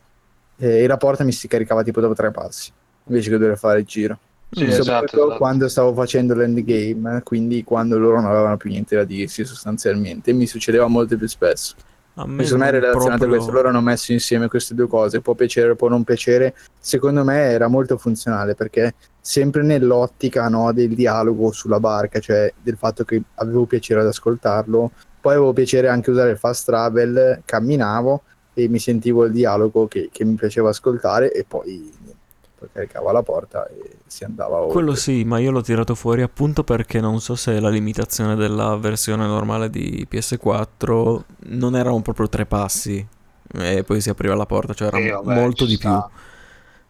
eh, e la porta mi si caricava tipo dopo tre passi, invece che dover fare il giro. Sì, esatto, Soprattutto esatto. quando stavo facendo l'endgame, quindi quando loro non avevano più niente da dirsi sostanzialmente, mi succedeva molto più spesso. A me Secondo me è relazionato a proprio- questo, loro hanno messo insieme queste due cose, può piacere, può non piacere, secondo me era molto funzionale perché sempre nell'ottica no, del dialogo sulla barca, cioè del fatto che avevo piacere ad ascoltarlo, poi avevo piacere anche usare il fast travel, camminavo e mi sentivo il dialogo che, che mi piaceva ascoltare e poi, poi caricavo la porta e si andava oltre. Quello sì, ma io l'ho tirato fuori appunto perché non so se la limitazione della versione normale di PS4 non erano proprio tre passi e poi si apriva la porta, cioè era vabbè, molto di sta. più.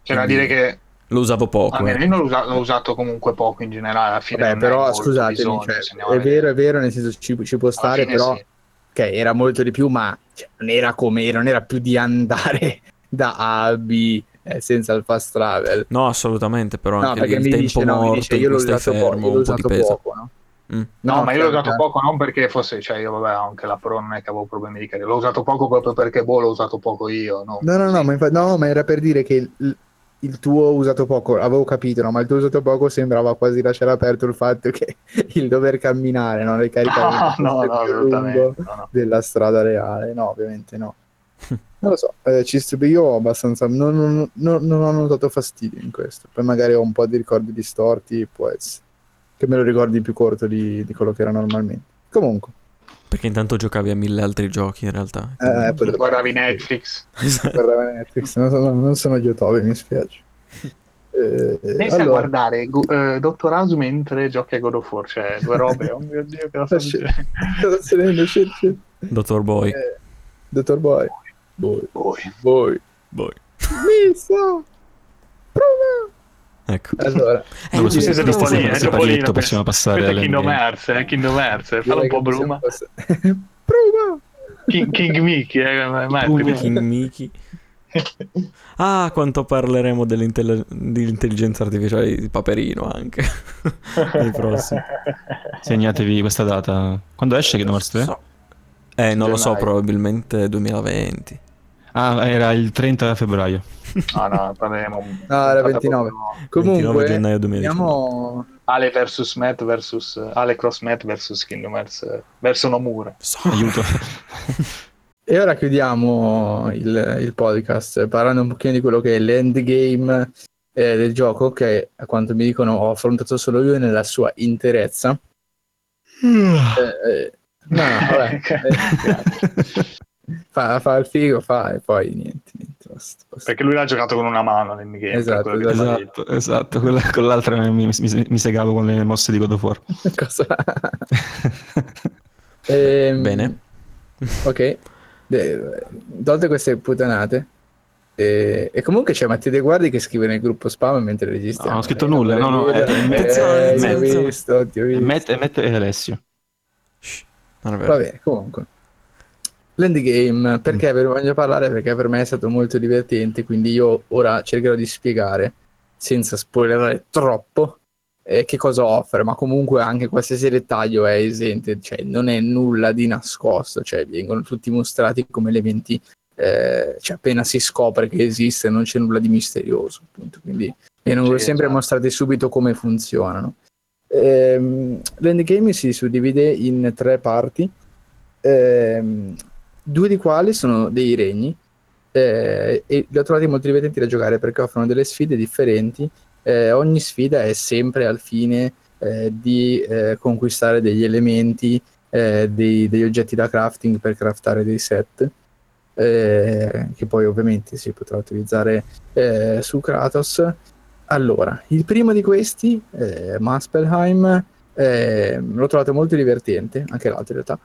C'è da dire che Lo usavo poco. almeno eh. io l'ho usato, l'ho usato comunque poco in generale. Alla fine Vabbè, però scusatemi, bisogno, cioè, è vero, è vero, nel senso ci, ci può stare, però sì. ok, era molto di più, ma cioè, non era come, non era più di andare da A a B eh, senza il fast travel. No, assolutamente, però No, anche il tempo dice, no, morto dice, in io l'ho usato poco, fermo io l'ho un po' ti usato poco, no? Mm. No, ma io l'ho cioè, usato poco non perché fosse, cioè io vabbè, anche la Pro non è che avevo problemi di carica, l'ho usato poco proprio perché boh, l'ho usato poco io, no? No, no, no, ma, infa- no, ma era per dire che il, il tuo usato poco, avevo capito, no, ma il tuo usato poco sembrava quasi lasciare aperto il fatto che il dover camminare, no, le caricamento No, no, no, assolutamente. no, no. della strada reale, no, ovviamente no. Non lo so, eh, ci st- io ho abbastanza, non, non- non- non ho notato fastidio in questo, poi magari ho un po' di ricordi distorti, può essere, che me lo ricordi più corto di, di quello che era normalmente. Comunque, Perché intanto giocavi a mille altri giochi in realtà. eh, potrebbe- Guardavi Netflix. guardare Netflix, non sono, non sono Yotobi, mi spiace. Eh, Pensa a allora, guardare Gu- eh, Dottor House mentre giochi a God of War, cioè due robe, oh mio dio, che la shit. Dottor Boy. Eh, Dottor Boy. Boy. Poi. Boy. Boy. Missa. Prova. Ecco. Allora, Eh, su questo Topolino, questo eh, Topolino, pacchetto possiamo passare alle Kingdom. Hearts, eh, Kingdom Hearts, fallo direi un po' Bruma. passare- Prova. King, King Mickey, eh, Bruma. King Mickey. Ah, quanto parleremo dell'intelli- dell'intelligenza artificiale di Paperino anche. Nei prossimi. Segnatevi questa data. Quando esce Kingdom Hearts 3? So- Eh, non lo so, probabilmente 2020. Ah, era il 30 febbraio. No, no, parleremo. No, era 29. 29 Comunque, gennaio 2019. andiamo... Ale versus Matt versus Ale Cross Matt versus Kingdom Hearts eh, verso Nomura. Aiuto. E ora chiudiamo il, il podcast parlando un pochino di quello che è l'endgame eh, del gioco che a quanto mi dicono ho affrontato solo io nella sua interezza. Eh, eh, no, no, vabbè. eh, fa, fa il figo, fa e poi niente, niente basta, basta. Perché lui l'ha giocato con una mano nell'endgame. per Esatto, esatto. esatto. Quella- con l'altra mi, mi- mi segavo con le mosse di God of War. Cosa? Ehm, Bene. Ok. De- tolte queste puttanate. E, e comunque c'è Matteo De Guardi che scrive nel gruppo spam mentre registriamo. No, non ho scritto nulla, no, no, Eh, eh, eh, ho attenzione. visto, ti ho visto. Matt, Matt e Alessio. Shh, non è vero. Va bene, comunque. L'endgame, perché ve ne voglio parlare? Perché per me è stato molto divertente, quindi io ora cercherò di spiegare, senza spoilerare troppo, eh, che cosa offre, ma comunque anche qualsiasi dettaglio è esente, cioè non è nulla di nascosto, cioè vengono tutti mostrati come elementi, eh, cioè appena si scopre che esiste non c'è nulla di misterioso, appunto, quindi vengono Sì, sempre esatto. mostrati subito come funzionano. Ehm, l'endgame si suddivide in tre parti, ehm, due di quali sono dei regni eh, e li ho trovati molto divertenti da giocare perché offrono delle sfide differenti. Eh, ogni sfida è sempre al fine eh, di eh, conquistare degli elementi, eh, dei- degli oggetti da crafting per craftare dei set. eh, che poi ovviamente si potrà utilizzare su Kratos. Allora, il primo di questi, Muspelheim, eh, l'ho trovato molto divertente, anche l'altro in realtà,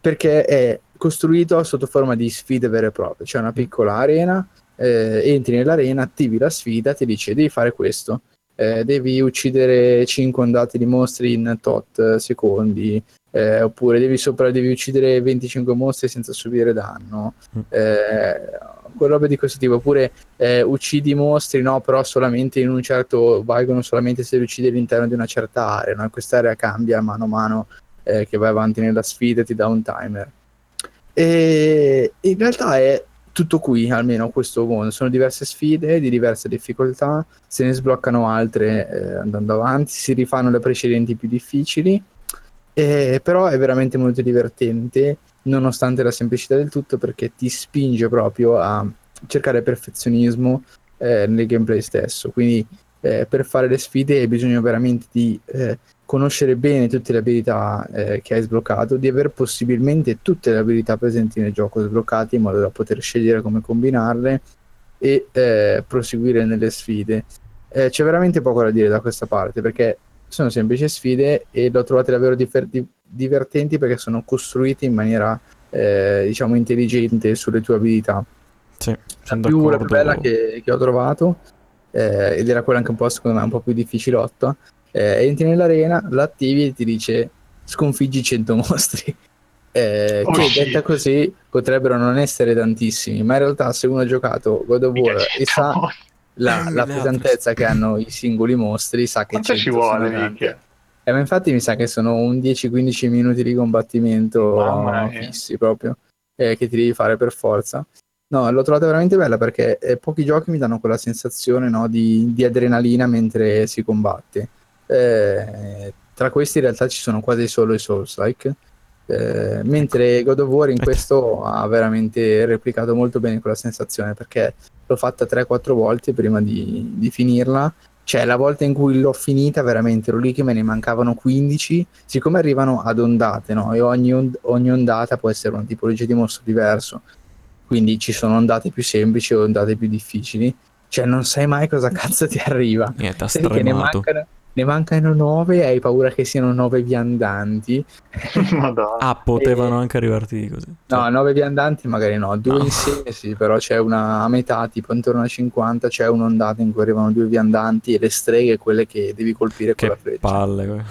perché è costruito sotto forma di sfide vere e proprie. C'è una piccola arena eh, entri nell'arena, attivi la sfida, ti dice devi fare questo, eh, devi uccidere 5 ondate di mostri in tot secondi, eh, oppure devi, sopra, devi uccidere 25 mostri senza subire danno, Mm. eh, robe di questo tipo, oppure eh, uccidi mostri, no, però solamente in un certo, valgono solamente se li uccidi all'interno di una certa area, no? quest'area cambia mano a mano eh, che vai avanti nella sfida e ti dà un timer. E in realtà è tutto qui, almeno questo mondo. Sono diverse sfide di diverse difficoltà, se ne sbloccano altre eh, andando avanti, si rifanno le precedenti più difficili, eh, però è veramente molto divertente, nonostante la semplicità del tutto, perché ti spinge proprio a cercare perfezionismo eh, nel gameplay stesso. Quindi eh, per fare le sfide hai bisogno veramente di eh, conoscere bene tutte le abilità eh, che hai sbloccato, di aver possibilmente tutte le abilità presenti nel gioco sbloccate in modo da poter scegliere come combinarle e eh, proseguire nelle sfide. Eh, c'è veramente poco da dire da questa parte perché sono semplici sfide e le ho trovate davvero difer- di- divertenti perché sono costruite in maniera eh, diciamo intelligente sulle tue abilità. Sì, La più, la più bella che, che ho trovato eh, ed era quella anche un po' secondo me un po' più difficilotta eh, entri nell'arena, l'attivi e ti dice sconfiggi 100 mostri. Eh, Oh, che shit. detta così potrebbero non essere tantissimi, ma in realtà se uno ha giocato God of War e sa la, Eh, la pesantezza che hanno i singoli mostri, sa che Quanto 100 ci sono vuole? Eh, ma infatti mi sa che sono un 10-15 minuti di combattimento fissi proprio, eh, che ti devi fare per forza. No, l'ho trovata veramente bella perché eh, pochi giochi mi danno quella sensazione no, di, di adrenalina mentre si combatte. Eh, tra questi in realtà ci sono quasi solo i Souls-like, eh, mentre God of War in questo ha veramente replicato molto bene quella sensazione perché l'ho fatta 3-4 volte prima di, di finirla cioè la volta in cui l'ho finita veramente ero lì che me ne mancavano 15 siccome arrivano ad ondate no? e ogni, ond- ogni ondata può essere una tipologia di mostro diverso quindi ci sono ondate più semplici e ondate più difficili cioè non sai mai cosa cazzo ti arriva Niente, che ne mancano, ne mancano 9 e hai paura che siano 9 viandanti. Ah, potevano anche arrivarti così. No, 9 viandanti magari no, due No. insieme sì, però c'è una a metà, tipo intorno a 50, c'è un'ondata in cui arrivano due viandanti e le streghe quelle che devi colpire con la che freccia. palle.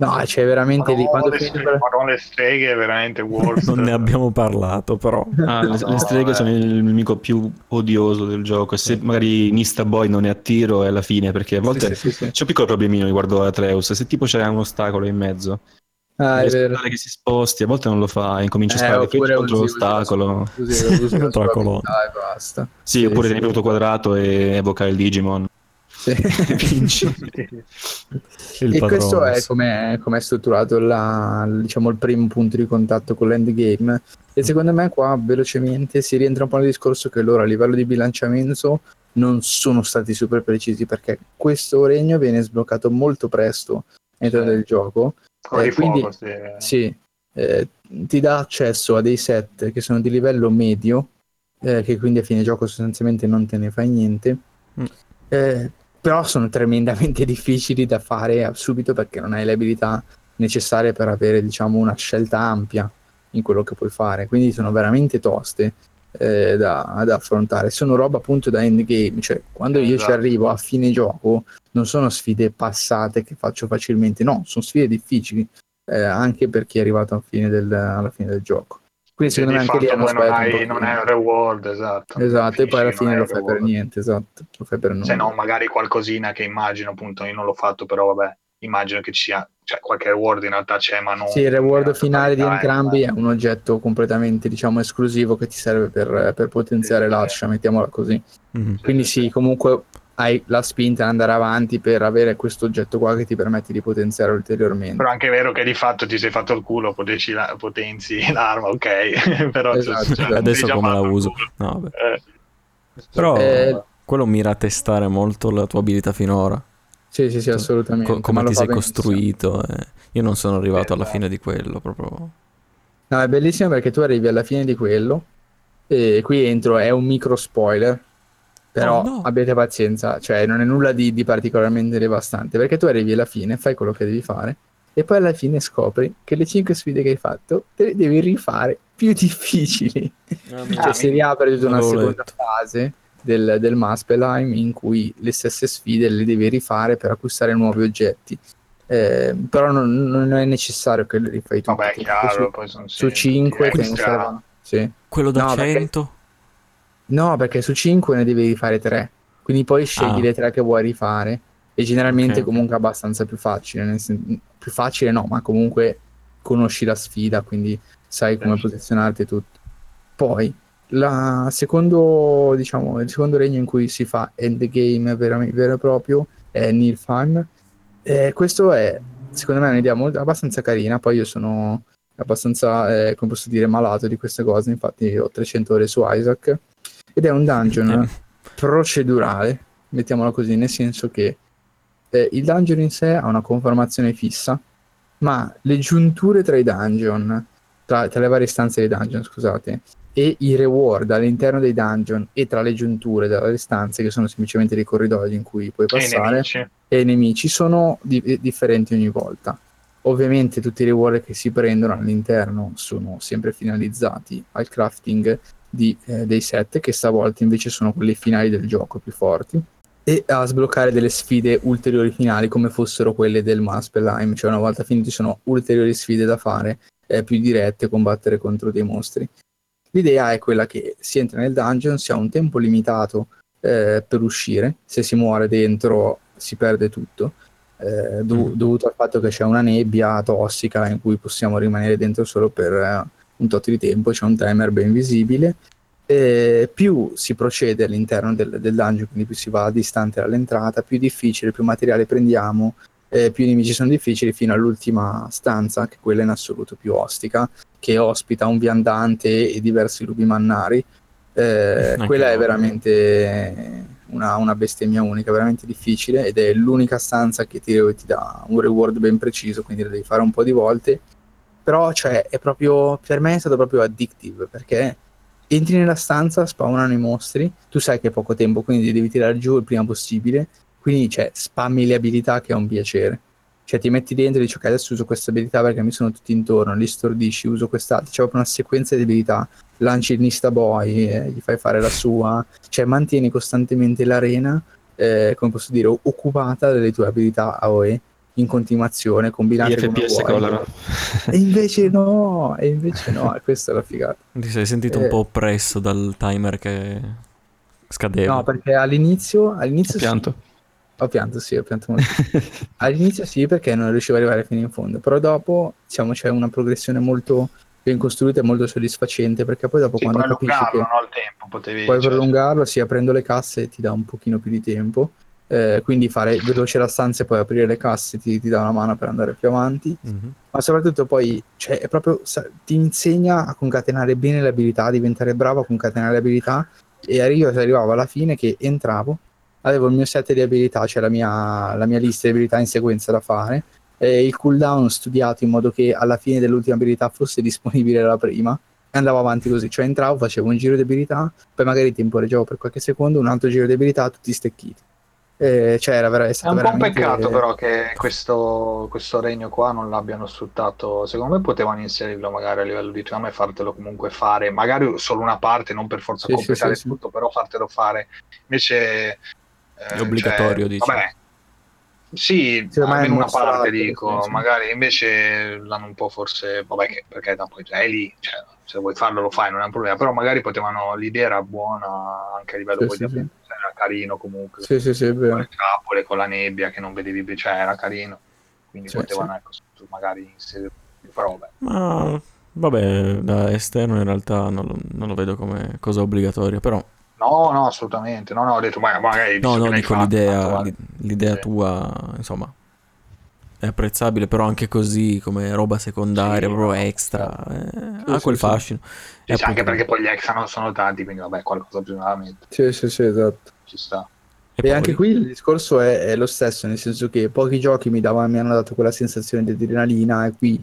No, c'è veramente lì quando le, quella- Madonna, le streghe veramente worst. Non ne abbiamo parlato, però. Ah, le, No, le streghe eh. sono il nemico più odioso del gioco. E se magari Nista Boy non è a tiro è alla fine, perché a volte Sì, sì, sì, sì. c'è un piccolo problemino riguardo Atreus. Se tipo c'è un ostacolo in mezzo, Ah, è vero. che si sposti, a volte non lo fa, incomincia a Eh, sparare oppure contro l'ostacolo. sua- usi- usi la sua Contro la colonna. abilità e basta. Sì, Sì, oppure sì. tieni premuto quadrato e. Sì. Vinci. Il e questo è come è strutturato la- diciamo, il primo punto di contatto con l'endgame. E secondo me qua velocemente si rientra un po' nel discorso che loro a livello di bilanciamento non sono stati super precisi perché questo regno viene sbloccato molto presto all'interno Sì. del gioco. Eh, di fuoco, quindi- sì. Sì, eh, ti dà accesso a dei set che sono di livello medio, eh, che quindi a fine gioco sostanzialmente non te ne fai niente. Mm. Eh, però sono tremendamente difficili da fare subito perché non hai le abilità necessarie per avere diciamo una scelta ampia in quello che puoi fare. Quindi sono veramente toste eh, da, da affrontare. Sono roba appunto da endgame cioè quando io ci Esatto. arrivo a fine gioco non sono sfide passate che faccio facilmente. No sono sfide difficili eh, anche per chi è arrivato fine del, alla fine del gioco quindi secondo me anche lì fatto hanno poi non, hai, non hai un reward, esatto. esatto e poi alla fine lo fai per reward. niente esatto lo fai per nulla Se no, magari qualcosina che immagino, appunto, io non l'ho fatto, però vabbè, immagino che ci sia, cioè qualche reward in realtà c'è, ma non... Sì, il reward finale di totalità, entrambi eh. è un oggetto completamente, diciamo, esclusivo che ti serve per, per potenziare Sì, sì, l'ascia, mettiamola così. Mhm. Quindi sì, comunque hai la spinta ad andare avanti per avere questo oggetto qua che ti permette di potenziare ulteriormente. Però anche è vero che di fatto ti sei fatto il culo, potenzi, la- potenzi l'arma, ok, però Esatto, cioè, esatto. Adesso come la uso? No. Eh. Però Eh, quello mira a testare molto la tua abilità finora. Sì, sì, sì, assolutamente. Co- come ti sei costruito. eh. Io non sono arrivato alla Esatto. fine di quello, proprio. No, è bellissimo perché tu arrivi alla fine di quello e qui entro, è un micro spoiler, però Oh, no. abbiate pazienza, cioè non è nulla di, di particolarmente devastante perché tu arrivi alla fine, fai quello che devi fare e poi alla fine scopri che le 5 sfide che hai fatto te le devi rifare più difficili. Ah, cioè si riapre tutta una seconda letto. fase del, del Muspelheim in cui le stesse sfide le devi rifare per acquistare nuovi oggetti. Eh, però non, non è necessario che le rifai tutte. Vabbè, chiaro, su, poi sono su sì, 5 te ne servono. Sì. Quello da No, perché- 100? No, perché su 5 ne devi rifare 3. Quindi poi scegli Ah. le 3 che vuoi rifare. E generalmente Ok. comunque è abbastanza più facile. nel sen- più facile no, ma comunque conosci la sfida, quindi sai come Certo. posizionarti e tutto. Poi, la secondo, diciamo, il secondo regno in cui si fa endgame veramente vero e proprio è Nilfheim. Eh, questo è, secondo me, un'idea molto, abbastanza carina. Poi io sono abbastanza, eh, come posso dire, malato di queste cose. Infatti ho 300 ore su Isaac. Ed è un dungeon Eh, procedurale, mettiamolo così, nel senso che eh, il dungeon in sé ha una conformazione fissa, ma le giunture tra i dungeon, tra, tra le varie stanze dei dungeon, scusate, e i reward all'interno dei dungeon e tra le giunture delle stanze, che sono semplicemente dei corridoi in cui puoi E passare, nemici. e i nemici sono di- eh, differenti ogni volta. Ovviamente tutti i reward che si prendono all'interno sono sempre finalizzati al crafting di, eh, dei set, che stavolta invece sono quelli finali del gioco più forti, e a sbloccare delle sfide ulteriori finali come fossero quelle del Muspelheim, cioè una volta finiti sono ulteriori sfide da fare, eh, più dirette, combattere contro dei mostri. L'idea è quella che si entra nel dungeon, si ha un tempo limitato eh, per uscire, se si muore dentro si perde tutto, eh, dov- Mm. dovuto al fatto che c'è una nebbia tossica in cui possiamo rimanere dentro solo per eh, un tot di tempo, c'è un timer ben visibile. E più si procede all'interno del, del dungeon, quindi più si va distante dall'entrata, più difficile, più materiale prendiamo, eh, più i nemici sono difficili fino all'ultima stanza, che è quella in assoluto più ostica, che ospita un viandante e diversi lupi mannari. Eh, quella è veramente una, una bestemmia unica, veramente difficile ed è l'unica stanza che ti, ti dà un reward ben preciso, quindi la devi fare un po' di volte. Però, cioè, è proprio, per me è stato proprio addictive, perché entri nella stanza, spawnano i mostri, tu sai che è poco tempo, quindi devi tirare giù il prima possibile, quindi, cioè, spammi le abilità che è un piacere. Cioè, ti metti dentro e dici, ok, adesso uso questa abilità perché mi sono tutti intorno, li stordisci, uso quest'altra. C'è proprio una sequenza di abilità. Lanci il Nista Boy, eh, gli fai fare la sua. Cioè, mantieni costantemente l'arena, eh, come posso dire, occupata delle tue abilità AOE in continuazione, Gli combinate come FPS vuoi. collano. E invece no, e invece no, e questa è la figata. Ti sei sentito Eh. un po' oppresso dal timer che scadeva. No, perché all'inizio, all'inizio Ho sì, pianto. ho pianto, sì, ho pianto molto. All'inizio sì, perché non riuscivo ad arrivare fino in fondo, però dopo, diciamo, c'è una progressione molto ben costruita e molto soddisfacente, perché poi dopo Sì, quando puoi capisci che no, tempo, potevi... puoi cioè, prolungarlo, sì, aprendo le casse ti dà un pochino più di tempo, eh, quindi fare veloce la stanza e poi aprire le casse ti, ti dà una mano per andare più avanti, Mhm. ma soprattutto poi cioè, è proprio, ti insegna a concatenare bene le abilità, a diventare bravo a concatenare le abilità e arrivo, arrivavo alla fine che entravo, avevo il mio set di abilità, cioè la mia, la mia lista di abilità in sequenza da fare, e il cooldown studiato in modo che alla fine dell'ultima abilità fosse disponibile la prima e andavo avanti così, cioè entravo, facevo un giro di abilità, poi magari temporeggiavo per qualche secondo, un altro giro di abilità, tutti stecchiti. Eh, cioè era, vera- è È un po' un veramente- peccato però che questo, questo regno qua non l'abbiano sfruttato. Secondo me potevano inserirlo magari a livello di trama e fartelo comunque fare, magari solo una parte, non per forza Sì, completare sì, sì. tutto, però fartelo fare. Invece eh, È obbligatorio, cioè, dici? Vabbè, sì, Sì, ormai è almeno una mostrato, parte dico, sì. magari invece l'hanno un po' forse, vabbè, che, perché dopo è lì, cioè, se vuoi farlo lo fai, non è un problema, però magari potevano, l'idea era buona anche a livello Sì, poi sì, di sì. cioè, era carino comunque Sì, sì, sì, è con vero. le trappole, con la nebbia che non vedevi, più, cioè era carino. Quindi Sì, potevano ecco, su- magari inserire robe. Ma vabbè, da esterno in realtà non lo, non lo vedo come cosa obbligatoria, però No, no, assolutamente. No, no, ho detto, ma magari no, no, dico fatto, l'idea, vale. l'i- l'idea Sì. tua, insomma, è apprezzabile, però anche così come roba secondaria, Sì, proprio extra, eh, Sì, ha sì, quel sì. fascino. Sì, sì, anche perché poi gli ex non sono tanti, quindi vabbè, qualcosa bisogna mettere, Sì, sì, sì, esatto. Ci sta. e E, poi- anche qui il discorso è, è lo stesso, nel senso che pochi giochi mi, davano, mi hanno dato quella sensazione di adrenalina e qui,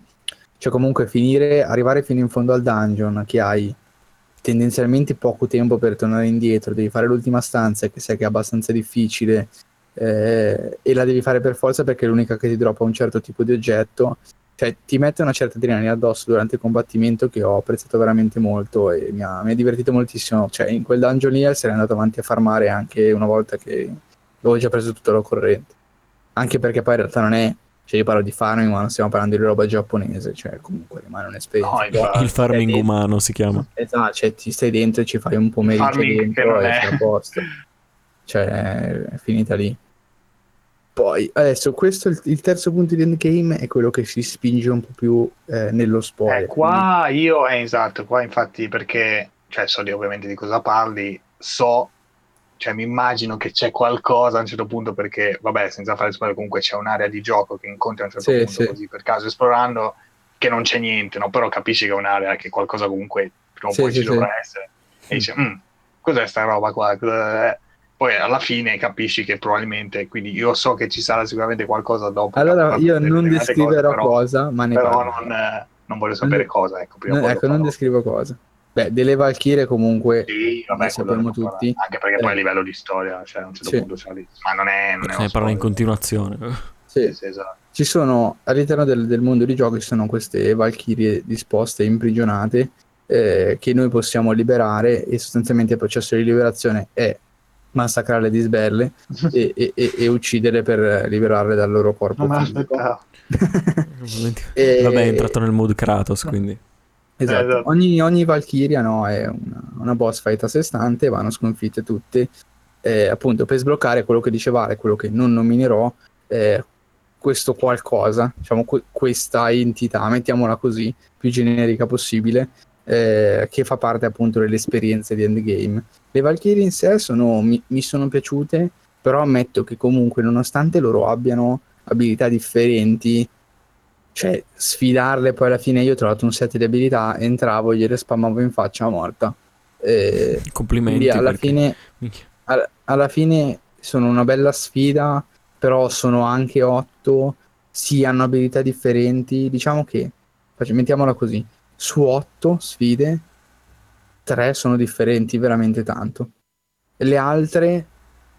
cioè comunque finire, arrivare fino in fondo al dungeon che hai tendenzialmente poco tempo per tornare indietro, devi fare l'ultima stanza che sai che è abbastanza difficile eh, e la devi fare per forza perché è l'unica che ti droppa un certo tipo di oggetto cioè, ti mette una certa adrenalina addosso durante il combattimento che ho apprezzato veramente molto e mi ha, mi ha divertito moltissimo. Cioè, in quel dungeon lì sarei andato avanti a farmare anche una volta che avevo già preso tutto la corrente. Anche perché poi in realtà non è cioè io parlo di farming ma non stiamo parlando di roba giapponese cioè comunque rimane un'esperienza No, infatti. Il farming Stai umano si chiama. esatto cioè ti stai dentro e ci fai un pomeriggio Farming che dentro e sei a posto cioè è finita lì poi adesso questo il, il terzo punto di endgame è quello che si spinge un po' più eh, nello spoiler Eh, qua io, eh, esatto, qua infatti perché, cioè so di, ovviamente di cosa parli, so, cioè mi immagino che c'è qualcosa a un certo punto perché, vabbè, senza fare spoiler, comunque c'è un'area di gioco che incontri a un certo Sì, punto sì. così per caso esplorando che non c'è niente, no? Però capisci che è un'area che qualcosa comunque prima o Sì, poi ci dovrà essere. E dici, "Mm, cos'è sta roba qua? Cosa è?" Poi alla fine capisci che probabilmente, quindi io so che ci sarà sicuramente qualcosa dopo. allora io non determinate cose, descriverò però- cosa ma ne però non, eh, non voglio sapere Non- cosa, ecco, prima No, ecco non descrivo cosa beh delle Valchirie comunque Sì, vabbè, sappiamo tutti. parlare. Anche perché Eh. poi a livello di storia, cioè a un certo Sì. punto c'è lì. Ma non è... Non è ne parla in continuazione. sì, Sì, esatto. ci sono all'interno del, del mondo di gioco ci sono queste valchirie disposte imprigionate eh, che noi possiamo liberare e sostanzialmente il processo di liberazione è massacrarle di sberle e, e- e- e ucciderle per liberarle dal loro corpo Non l'aspettavo. E- Vabbè, è entrato nel mood Kratos, quindi. Esatto. Eh, esatto. Ogni, ogni Valkyria no, è una, una boss fight a sé stante, vanno sconfitte tutte. Eh, appunto, per sbloccare quello che dice Vale, quello che non nominerò, eh, questo qualcosa, diciamo que- questa entità, mettiamola così, più generica possibile, eh, che fa parte appunto dell'esperienza di Endgame. Le Valkyrie in sé sono, mi, mi sono piaciute, però ammetto che comunque, nonostante loro abbiano abilità differenti, cioè sfidarle poi alla fine io ho trovato un set di abilità, entravo, gliele spammavo in faccia morta. Eh, Complimenti. alla perché- fine, Minchia. al- alla fine sono una bella sfida, però sono anche otto, sì hanno abilità differenti, diciamo che, mettiamola così, su otto sfide, tre sono differenti veramente tanto. Le altre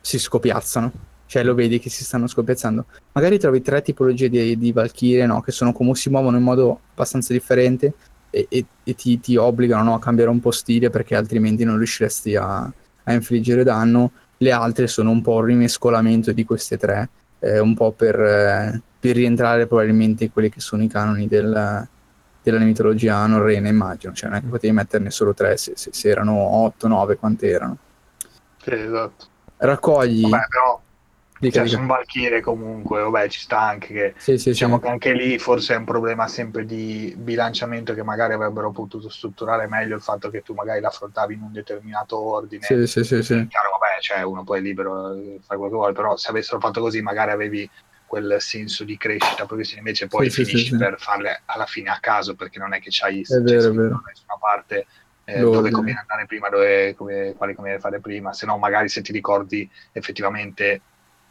si scopiazzano, cioè lo vedi che si stanno scopiazzando. Magari trovi tre tipologie di, di Valkyrie, no? Che sono come si muovono in modo abbastanza differente e, e- e ti, ti obbligano no, a cambiare un po' stile perché altrimenti non riusciresti a, a infliggere danno. Le altre sono un po' un rimescolamento di queste tre, eh, un po' per, eh, per rientrare probabilmente in quelli che sono i canoni del- della mitologia norrena, immagino. Cioè non è che potevi metterne solo tre, se, se- se erano otto, nove, quante erano. Sì, esatto. Raccogli... Vabbè, però dica, cioè, sono Valkyrie comunque, vabbè, ci sta anche che Sì, sì, diciamo sì. che anche lì forse è un problema sempre di bilanciamento che magari avrebbero potuto strutturare meglio il fatto che tu magari l'affrontavi in un determinato ordine. Sì, sì, sì, sì. Chiaro, vabbè, cioè uno poi è libero di fare quello che vuole, però se avessero fatto così magari avevi quel senso di crescita progressiva, invece poi Sì, finisci sì, per farle alla fine a caso perché non è che c'hai È vero, c'è è vero. da nessuna parte eh, dove conviene andare prima, dove, come, quali conviene fare prima, se no magari se ti ricordi effettivamente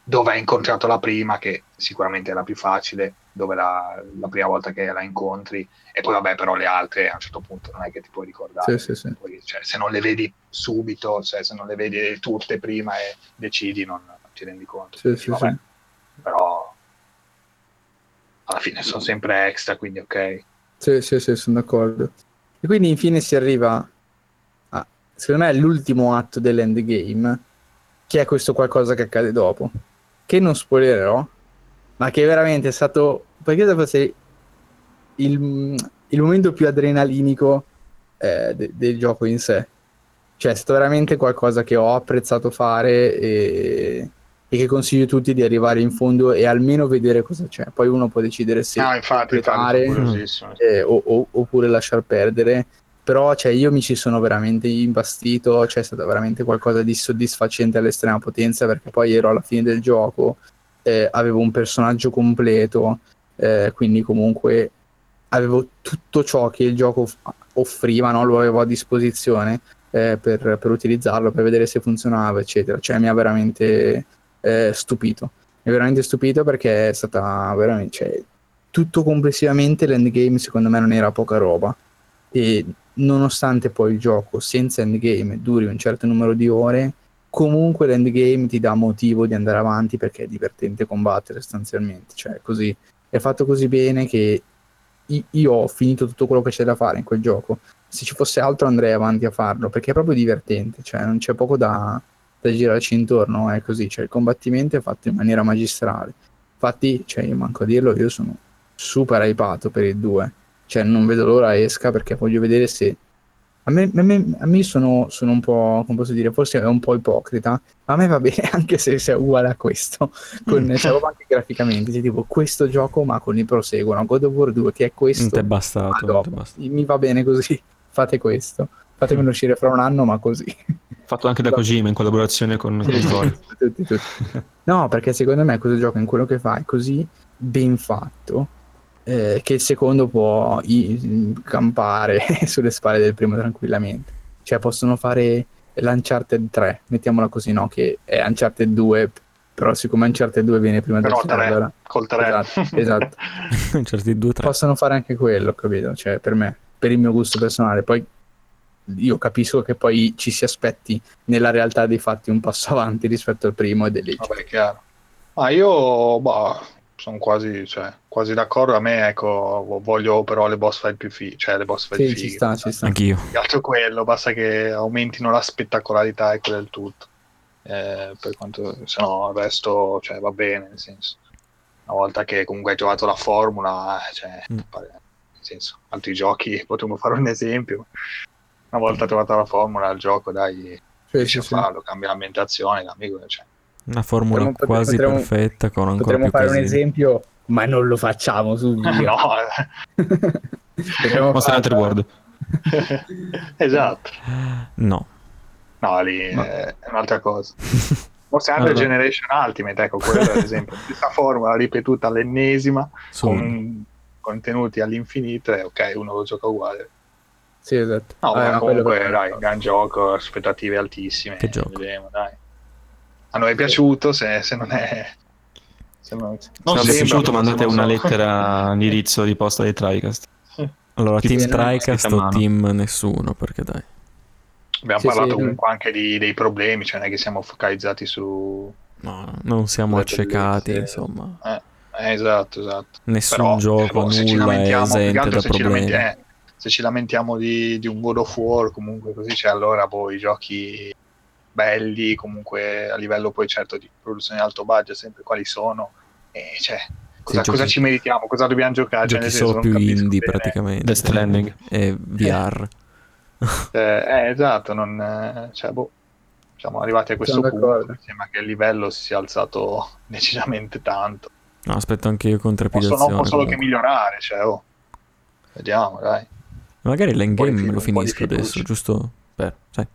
dove hai incontrato la prima, che sicuramente è la più facile, dove la, la prima volta che la incontri, e poi vabbè però le altre a un certo punto non è che ti puoi ricordare. Sì, sì, sì. Poi, cioè, se non le vedi subito, cioè, se non le vedi tutte prima e decidi, non, non ti rendi conto. Sì, Quindi, sì, vabbè, sì. Però alla fine sono sempre extra, quindi ok. Sì, sì, sì, sono d'accordo. E quindi infine si arriva a, secondo me, l'ultimo atto dell'endgame, che è questo qualcosa che accade dopo, che non spoilerò, ma che veramente è stato, perché fosse il, il momento più adrenalinico eh, de- del gioco in sé. Cioè, è stato veramente qualcosa che ho apprezzato fare e, e che consiglio a tutti di arrivare in fondo e almeno vedere cosa c'è. Poi uno può decidere se no, infatti, infatti curiosissimo. eh, o- o- oppure lasciar perdere. Però cioè, io mi ci sono veramente imbastito, cioè è stato veramente qualcosa di soddisfacente all'estrema potenza perché poi ero alla fine del gioco, eh, avevo un personaggio completo, eh, quindi comunque avevo tutto ciò che il gioco off- offriva, no? lo avevo a disposizione eh, per, per utilizzarlo, per vedere se funzionava, eccetera. Cioè mi ha veramente eh, stupito. Ha veramente stupito perché è stata veramente... Cioè, tutto complessivamente l'endgame secondo me non era poca roba e nonostante poi il gioco senza endgame duri un certo numero di ore comunque l'endgame ti dà motivo di andare avanti perché è divertente combattere sostanzialmente cioè così è fatto così bene che io ho finito tutto quello che c'è da fare in quel gioco. Se ci fosse altro andrei avanti a farlo perché è proprio divertente, cioè non c'è poco da, da girarci intorno, è così, cioè il combattimento è fatto in maniera magistrale. Infatti, cioè, io manco a dirlo, io sono super hypato per il 2, cioè non vedo l'ora esca perché voglio vedere se... A me, a me- a me sono, sono un po', come posso dire, forse è un po' ipocrita, ma a me va bene anche se, se è uguale a questo, con, cioè, proprio anche graficamente, cioè, tipo questo gioco ma con il proseguono, God of War 2 che è questo, non è bastato. mi va bene così, fate questo, fatemelo uscire fra un anno ma così. Fatto anche da Kojima in collaborazione con. No, perché secondo me questo gioco in quello che fa è così ben fatto eh, che il secondo può i- campare sulle spalle del primo tranquillamente. Cioè possono fare l'Uncharted 3, mettiamola così, no? Che è Uncharted 2, però siccome Uncharted 2 viene prima del Però 3, 3, allora col 3. Esatto, esatto. Certi due, tre. possono fare anche quello, capito? Cioè, per me, per il mio gusto personale. Poi io capisco che poi ci si aspetti nella realtà dei fatti un passo avanti rispetto al primo e delle Vabbè, chiaro. Ma io bah, sono quasi, cioè, quasi d'accordo. A me, ecco, voglio però le boss fight più fighe, cioè le boss fight Sì, fighe. ci sta, ci sta. Anch'io. Altro quello, basta che aumentino la spettacolarità e è il tutto. Eh, per quanto, se no, il resto, cioè, va bene, nel senso. Una volta che comunque hai trovato la formula, eh, cioè, Mm. pare- nel senso, altri giochi, potremmo fare un esempio. Una volta trovata la formula, il gioco, dai, Sì, riesci sì, a farlo, cambia l'ambientazione, l'amico, cioè, Una formula Potremmo- quasi potremmo- perfetta con ancora Potremmo più fare un casini. esempio, ma non lo facciamo subito. no. Potremmo fare- Hunter World. esatto. No. No, lì Ma- eh, è un'altra cosa. Monster Hunter Allora. Generation Ultimate, ecco, quello ad esempio, questa formula ripetuta all'ennesima, Solo. con contenuti all'infinito, e ok, uno lo gioca uguale. Sì, esatto. No, Eh, quello comunque, per- dai, gran gioco, aspettative altissime. Che gioco. Vedremo, dai. A noi è piaciuto, se, se non è... Se non, Se non vi è piaciuto, mandate una so. lettera all'indirizzo di posta dei TriCast. Allora, Chi team Tricast o team nessuno, perché dai. Abbiamo Sì, parlato sì, comunque anche di- dei problemi, cioè non è che siamo focalizzati su... No, non siamo accecati, bellezze. insomma. Eh, esatto, esatto. Nessun Però, gioco, eh, boh, se ci nulla è esente da se ci, problemi. eh, se ci lamentiamo di, di un God of War, comunque così c'è allora boh, i giochi belli, comunque a livello poi certo di produzione alto budget, sempre quali sono, e cioè, cosa, giochi- cosa ci meritiamo, cosa dobbiamo giocare? Cioè, Giochi senso, solo più indie bene. praticamente. Death Stranding. E VR. Eh, eh, esatto, non, eh, cioè, boh, siamo arrivati a questo Sono punto, d'accordo. mi sembra che il livello si sia alzato decisamente tanto. No, aspetto anche io con Posso, trepidazione. non può solo che migliorare, cioè, oh. Vediamo, dai. Magari l'endgame fi- lo finisco adesso, giusto per, sai.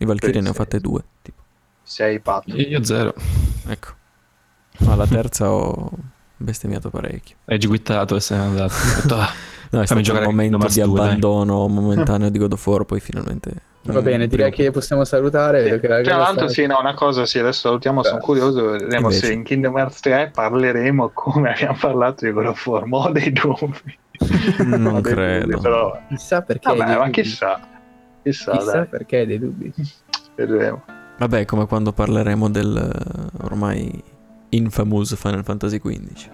I Valkyrie Sì, ne ho sì. fatte due, tipo. Sei patto. Io zero. Ecco. Alla terza ho bestemmiato parecchio. Hai giuittato e sei andato. Ho detto, "Ah, No, è stato un momento di 2, dai. abbandono momentaneo di God of War, poi finalmente... Va bene, direi che possiamo salutare. la Tra l'altro, sta- sì, no, una cosa, sì, adesso salutiamo, sono Beh. curioso, vedremo Invece. se in Kingdom Hearts 3 parleremo come abbiamo parlato di God of War, ma ho dei dubbi. Non credo. dubbi, però, Chissà perché. vabbè, ma chissà, chissà, Chissà dai, perché hai dei dubbi. vedremo. Vabbè, come quando parleremo del eh, ormai infamous Final Fantasy XV.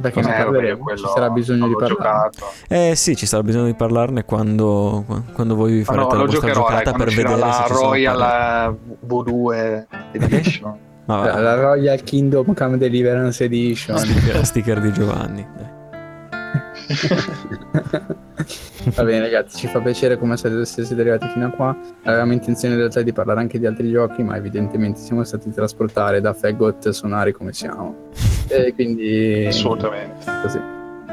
Perché Eh, ne parleremo, quello ci sarà bisogno di l'ho parlare. giocato. Eh sì, ci sarà bisogno di parlarne quando, quando voi farete no, la vostra giocherò, giocata quando per vedere se la sono Royal pareri. eh, V2 Edition. La, la Royal Kingdom Come Deliverance Edition. sticker, sticker di Giovanni. dai. Va bene ragazzi, ci fa piacere come siete, se siete arrivati fino a qua. Avevamo intenzione in realtà di parlare anche di altri giochi, ma evidentemente siamo stati trasportati da Faggot sonari come siamo. E quindi Assolutamente. così.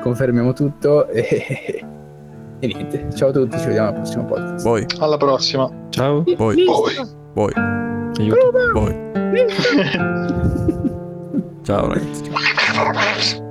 Confermiamo tutto e... e niente. Ciao a tutti, ci vediamo al prossimo podcast. Voi, Alla prossima. Ciao. voi, Poi. voi, Aiuto. voi. Ciao ragazzi.